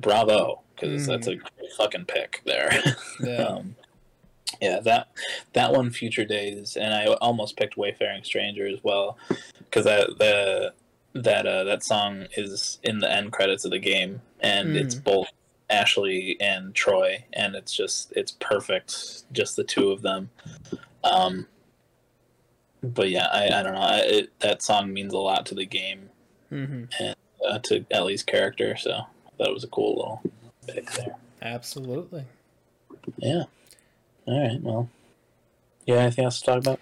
bravo because Mm. that's a fucking pick there. Yeah. um, yeah, that that one, Future Days, and I almost picked Wayfaring Stranger as well, because that the that uh, that song is in the end credits of the game, and it's Mm. both Ashley and Troy, and it's just it's perfect, just the two of them. Um, but yeah, I, I don't know. I, it, that song means a lot to the game, hmm uh, to Ellie's character, so I thought it was a cool little pick there. Absolutely. Yeah. All right. Well. Yeah. Anything else to talk about?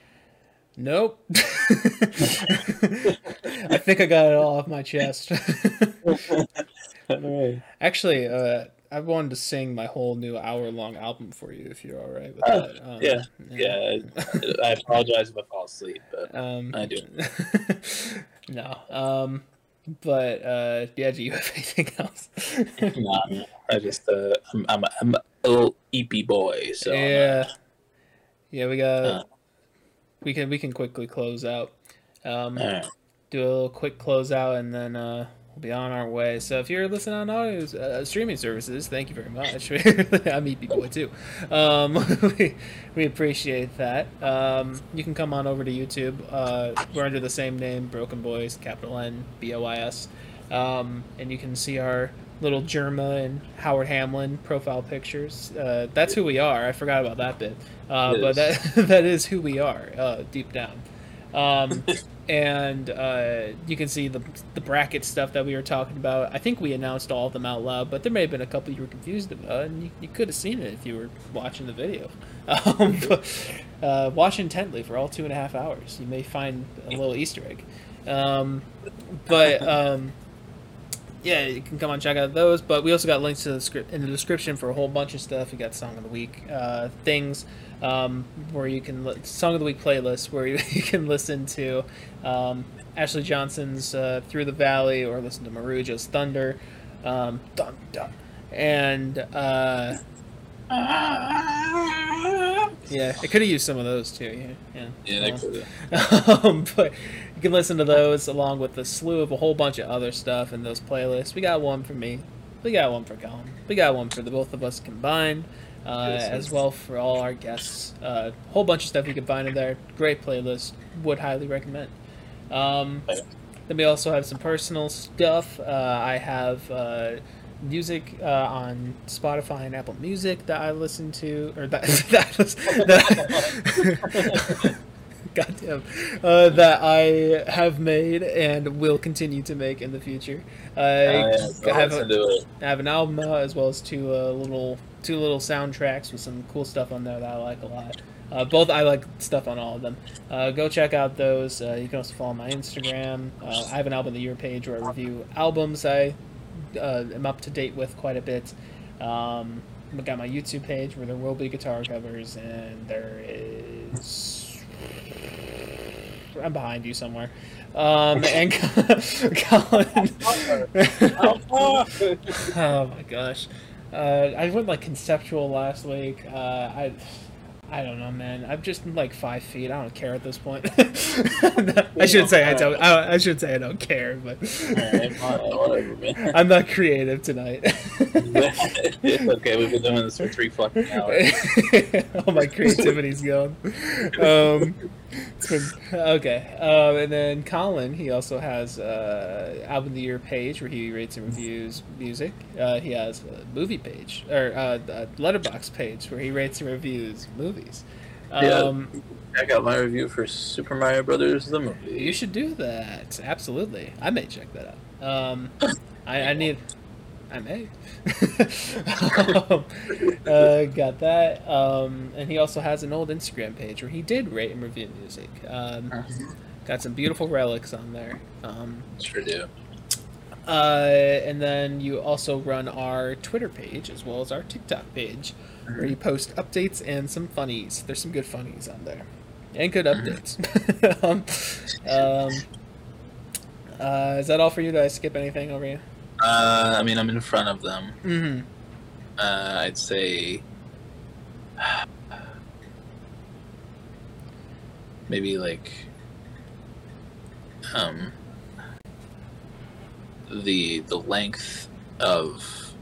Nope. I think I got it all off my chest. Right. Actually, uh, I wanted to sing my whole new hour-long album for you, if you're all right with Oh, that. Um, yeah, Yeah. I, I apologize if I fall asleep, but Um, I do. no. Um, but uh, yeah. Do you have anything else? no, I just uh, I'm I'm a, I'm a little EP boy, so uh, yeah. Yeah, we got. Uh. we can we can quickly close out. Um, right. do a little quick closeout and then uh, we'll be on our way. So if you're listening on audio uh, streaming services, thank you very much. I meet people too. Um, we, we appreciate that. Um, you can come on over to YouTube. Uh, we're under the same name, Broken Boys, capital N B O I S, um, and you can see our little Jerma and Howard Hamlin profile pictures. Uh, that's who we are. I forgot about that bit, uh, but that that is who we are uh, deep down. Um, and uh, you can see the the bracket stuff that we were talking about. I think we announced all of them out loud, but there may have been a couple you were confused about, and you, you could have seen it if you were watching the video. Um, but, uh, watch intently for all two and a half hours. You may find a little Easter egg. Um, but um, yeah, you can come on check out those. But we also got links to the script in the description for a whole bunch of stuff. We got song of the week uh, things um, where you can li- song of the week playlist where you, you can listen to um, Ashley Johnson's uh, Through the Valley or listen to Maruja's Thunder, um, dun, dun. and uh, yeah, I could have used some of those too. Yeah, yeah. Yeah, could've. um, but you can listen to those along with a slew of a whole bunch of other stuff in those playlists. We got one for me. We got one for Colin. We got one for the both of us combined, uh, as well for all our guests. A uh, whole bunch of stuff you can find in there. Great playlist. Would highly recommend. Um, then we also have some personal stuff. Uh, I have uh, music uh, on Spotify and Apple Music that I listen to, or that that, I that goddamn uh, that I have made and will continue to make in the future. I Oh, yeah, go have listen a, to it. I have an album as well as two uh, little two little soundtracks with some cool stuff on there that I like a lot. Uh, both I like stuff on all of them. Uh, go check out those. Uh, you can also follow my Instagram. Uh, I have an album of the year page where I review albums I uh, am up to date with quite a bit. Um, I got my YouTube page where there will be guitar covers and there is. I'm behind you somewhere. Um, and Colin. oh my gosh. Uh, I went like conceptual last week. Uh, I, I don't know, man. I'm just like five feet. I don't care at this point. I should say I don't. I, I should say I don't care, but Alright, fine, whatever, man. I'm not creative tonight. it's okay. We've been doing this for three fucking hours. All my creativity's gone. Um, okay. Um, and then Colin, he also has uh, album of the year page where he rates and reviews music. Uh, he has a movie page or uh, a Letterboxd page where he rates and reviews movies. Um, Check out my review for Super Mario Brothers the movie. You should do that. Absolutely. I may check that out. Um, I, I need. I may. um, uh, got that. Um, and he also has an old Instagram page where he did rate and review music. Um, got some beautiful relics on there. Um, Sure do. uh, and then you also run our Twitter page as well as our TikTok page where you post updates and some funnies. There's some good funnies on there. and good updates. um, um, uh, is that all for you? Did I skip anything over you? Uh, I mean, I'm in front of them. Mm-hmm. Uh, I'd say maybe like um the the length of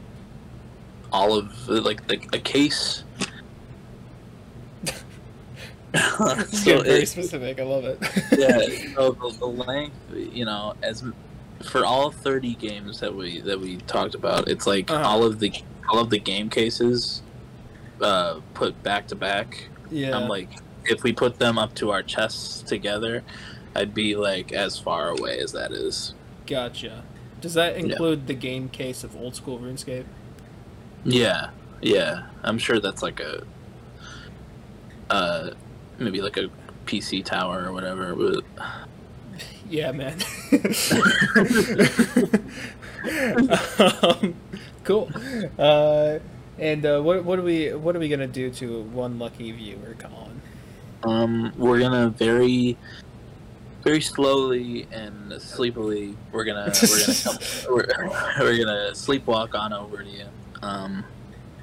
all of like the, a case. So very specific. I love it. yeah, so the, the length, you know, as for all 30 games that we that we talked about, it's like Uh-huh. all of the all of the game cases uh, put back to back. yeah. I'm like, if we put them up to our chests together, I'd be like as far away as that is. Gotcha. Does that Yeah. include the game case of old school RuneScape? Yeah, yeah. I'm sure that's like a, uh, maybe like a PC tower or whatever. But Yeah, man. um, cool. Uh, and uh, what what are we what are we gonna do to one lucky viewer, Colin? Um, we're gonna very, very slowly and sleepily. We're gonna we're gonna come, we're, we're gonna sleepwalk on over to you. Um,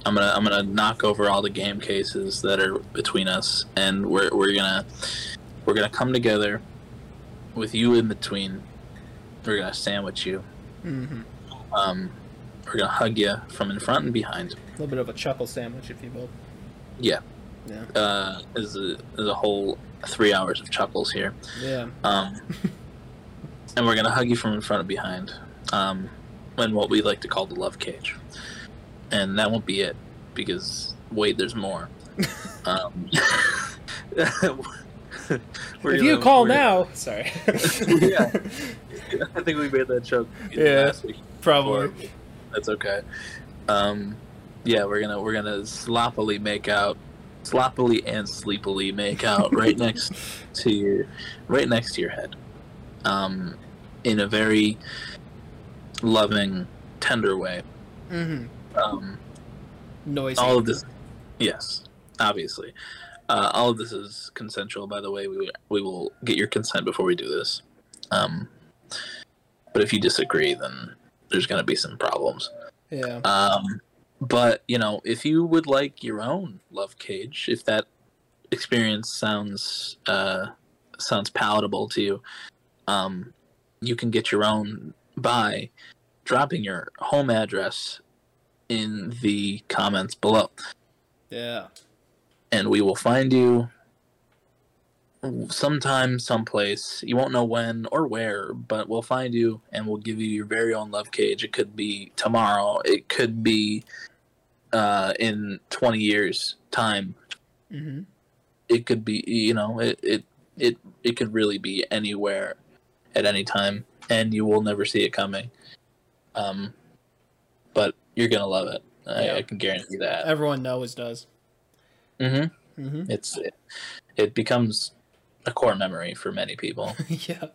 I'm gonna I'm gonna knock over all the game cases that are between us, and we're we're gonna we're gonna come together with you in between. We're gonna sandwich you. Mm-hmm. Um, we're gonna hug you from in front and behind. A little bit of a chuckle sandwich, if you will. Yeah. Yeah. Uh, is a a whole three hours of chuckles here. Yeah. Um, and we're gonna hug you from in front and behind, um, in what we like to call the love cage. And that won't be it, because wait, there's more. um, if you call now, sorry. Yeah. I think we made that joke Yeah. last week. Probably. before. That's okay. Um, yeah, we're gonna we're gonna sloppily make out, sloppily and sleepily make out right next to your, right next to your head, um, in a very loving, tender way. Mm-hmm. Um, Noisy. all of this, yes, obviously, uh, all of this is consensual. By the way, we we will get your consent before we do this. Um, but if you disagree, then there's going to be some problems. Yeah. Um, but you know, if you would like your own love cage, if that experience sounds uh, sounds palatable to you, um, you can get your own by dropping your home address in the comments below, Yeah. And we will find you sometime, someplace. You won't know when or where, but we'll find you and we'll give you your very own love cage. It could be tomorrow. It could be uh, in 20 years' time. Mm-hmm. It could be, you know, it, it, it, it could really be anywhere at any time, and you will never see it coming. Um, but you're going to love it. I, Yeah. I can guarantee that. Everyone knows does. Hmm Mm-hmm. It's, it, it becomes a core memory for many people. yeah.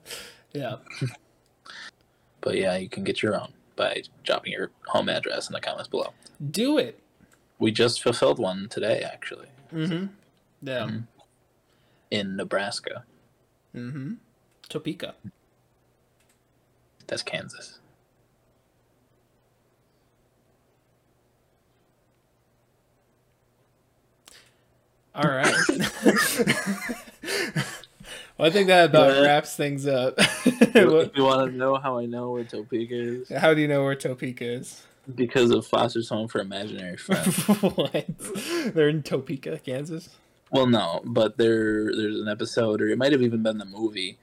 Yeah. But yeah, you can get your own by dropping your home address in the comments below. Do it. We just fulfilled one today, actually, Mm-hmm. Yeah. Mhm. in Nebraska. Mm-hmm. Topeka. That's Kansas. All right. well, I think that about Yeah. wraps things up. if you want to know how I know where Topeka is, How do you know where Topeka is? because of Foster's Home for Imaginary Friends. what? They're in Topeka, Kansas. well, no, but there there's an episode, or it might have even been the movie.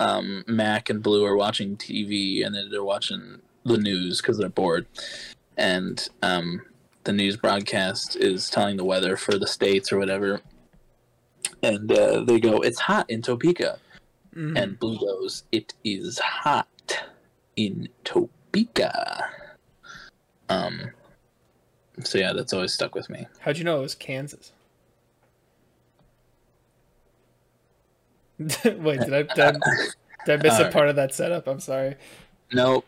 Um, Mac and Blue are watching TV, and then they're watching the news because they're bored, and um, the news broadcast is telling the weather for the states or whatever, and uh, they go, "It's hot in Topeka," Mhm. and Blue goes, "It is hot in Topeka." Um. So yeah, that's always stuck with me. How'd you know it was Kansas? Wait, did I, did I, did I miss a part of that setup? I'm sorry. Nope.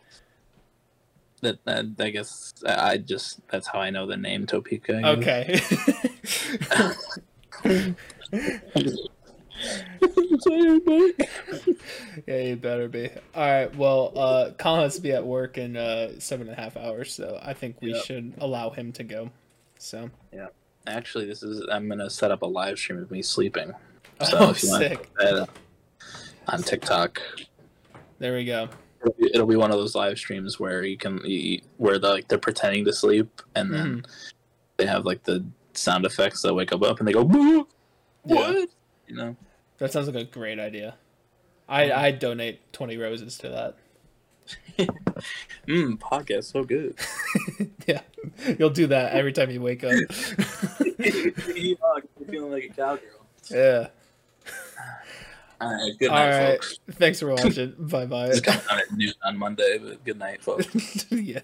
That, that I guess I just that's how I know the name Topeka. Okay. Yeah, you better be. All right. Well, uh, Colin has to be at work in uh, seven and a half hours, so I think we Yep. should allow him to go. So, Yeah. Actually, this is I'm gonna set up a live stream of me sleeping. So oh, if you want to sick. put that on TikTok, There we go. It'll be, it'll be one of those live streams where you can you, where the, like they're pretending to sleep and then they have like the sound effects that wake up up and they go "Boo! Yeah. what you know That sounds like a great idea. I I donate twenty roses to that. mm, podcast so good yeah, you'll do that every time you wake up. you're feeling like a cowgirl yeah. All right, good night, All right. folks. Thanks for watching. bye bye. It's coming out at noon on Monday, but good night, folks. yeah.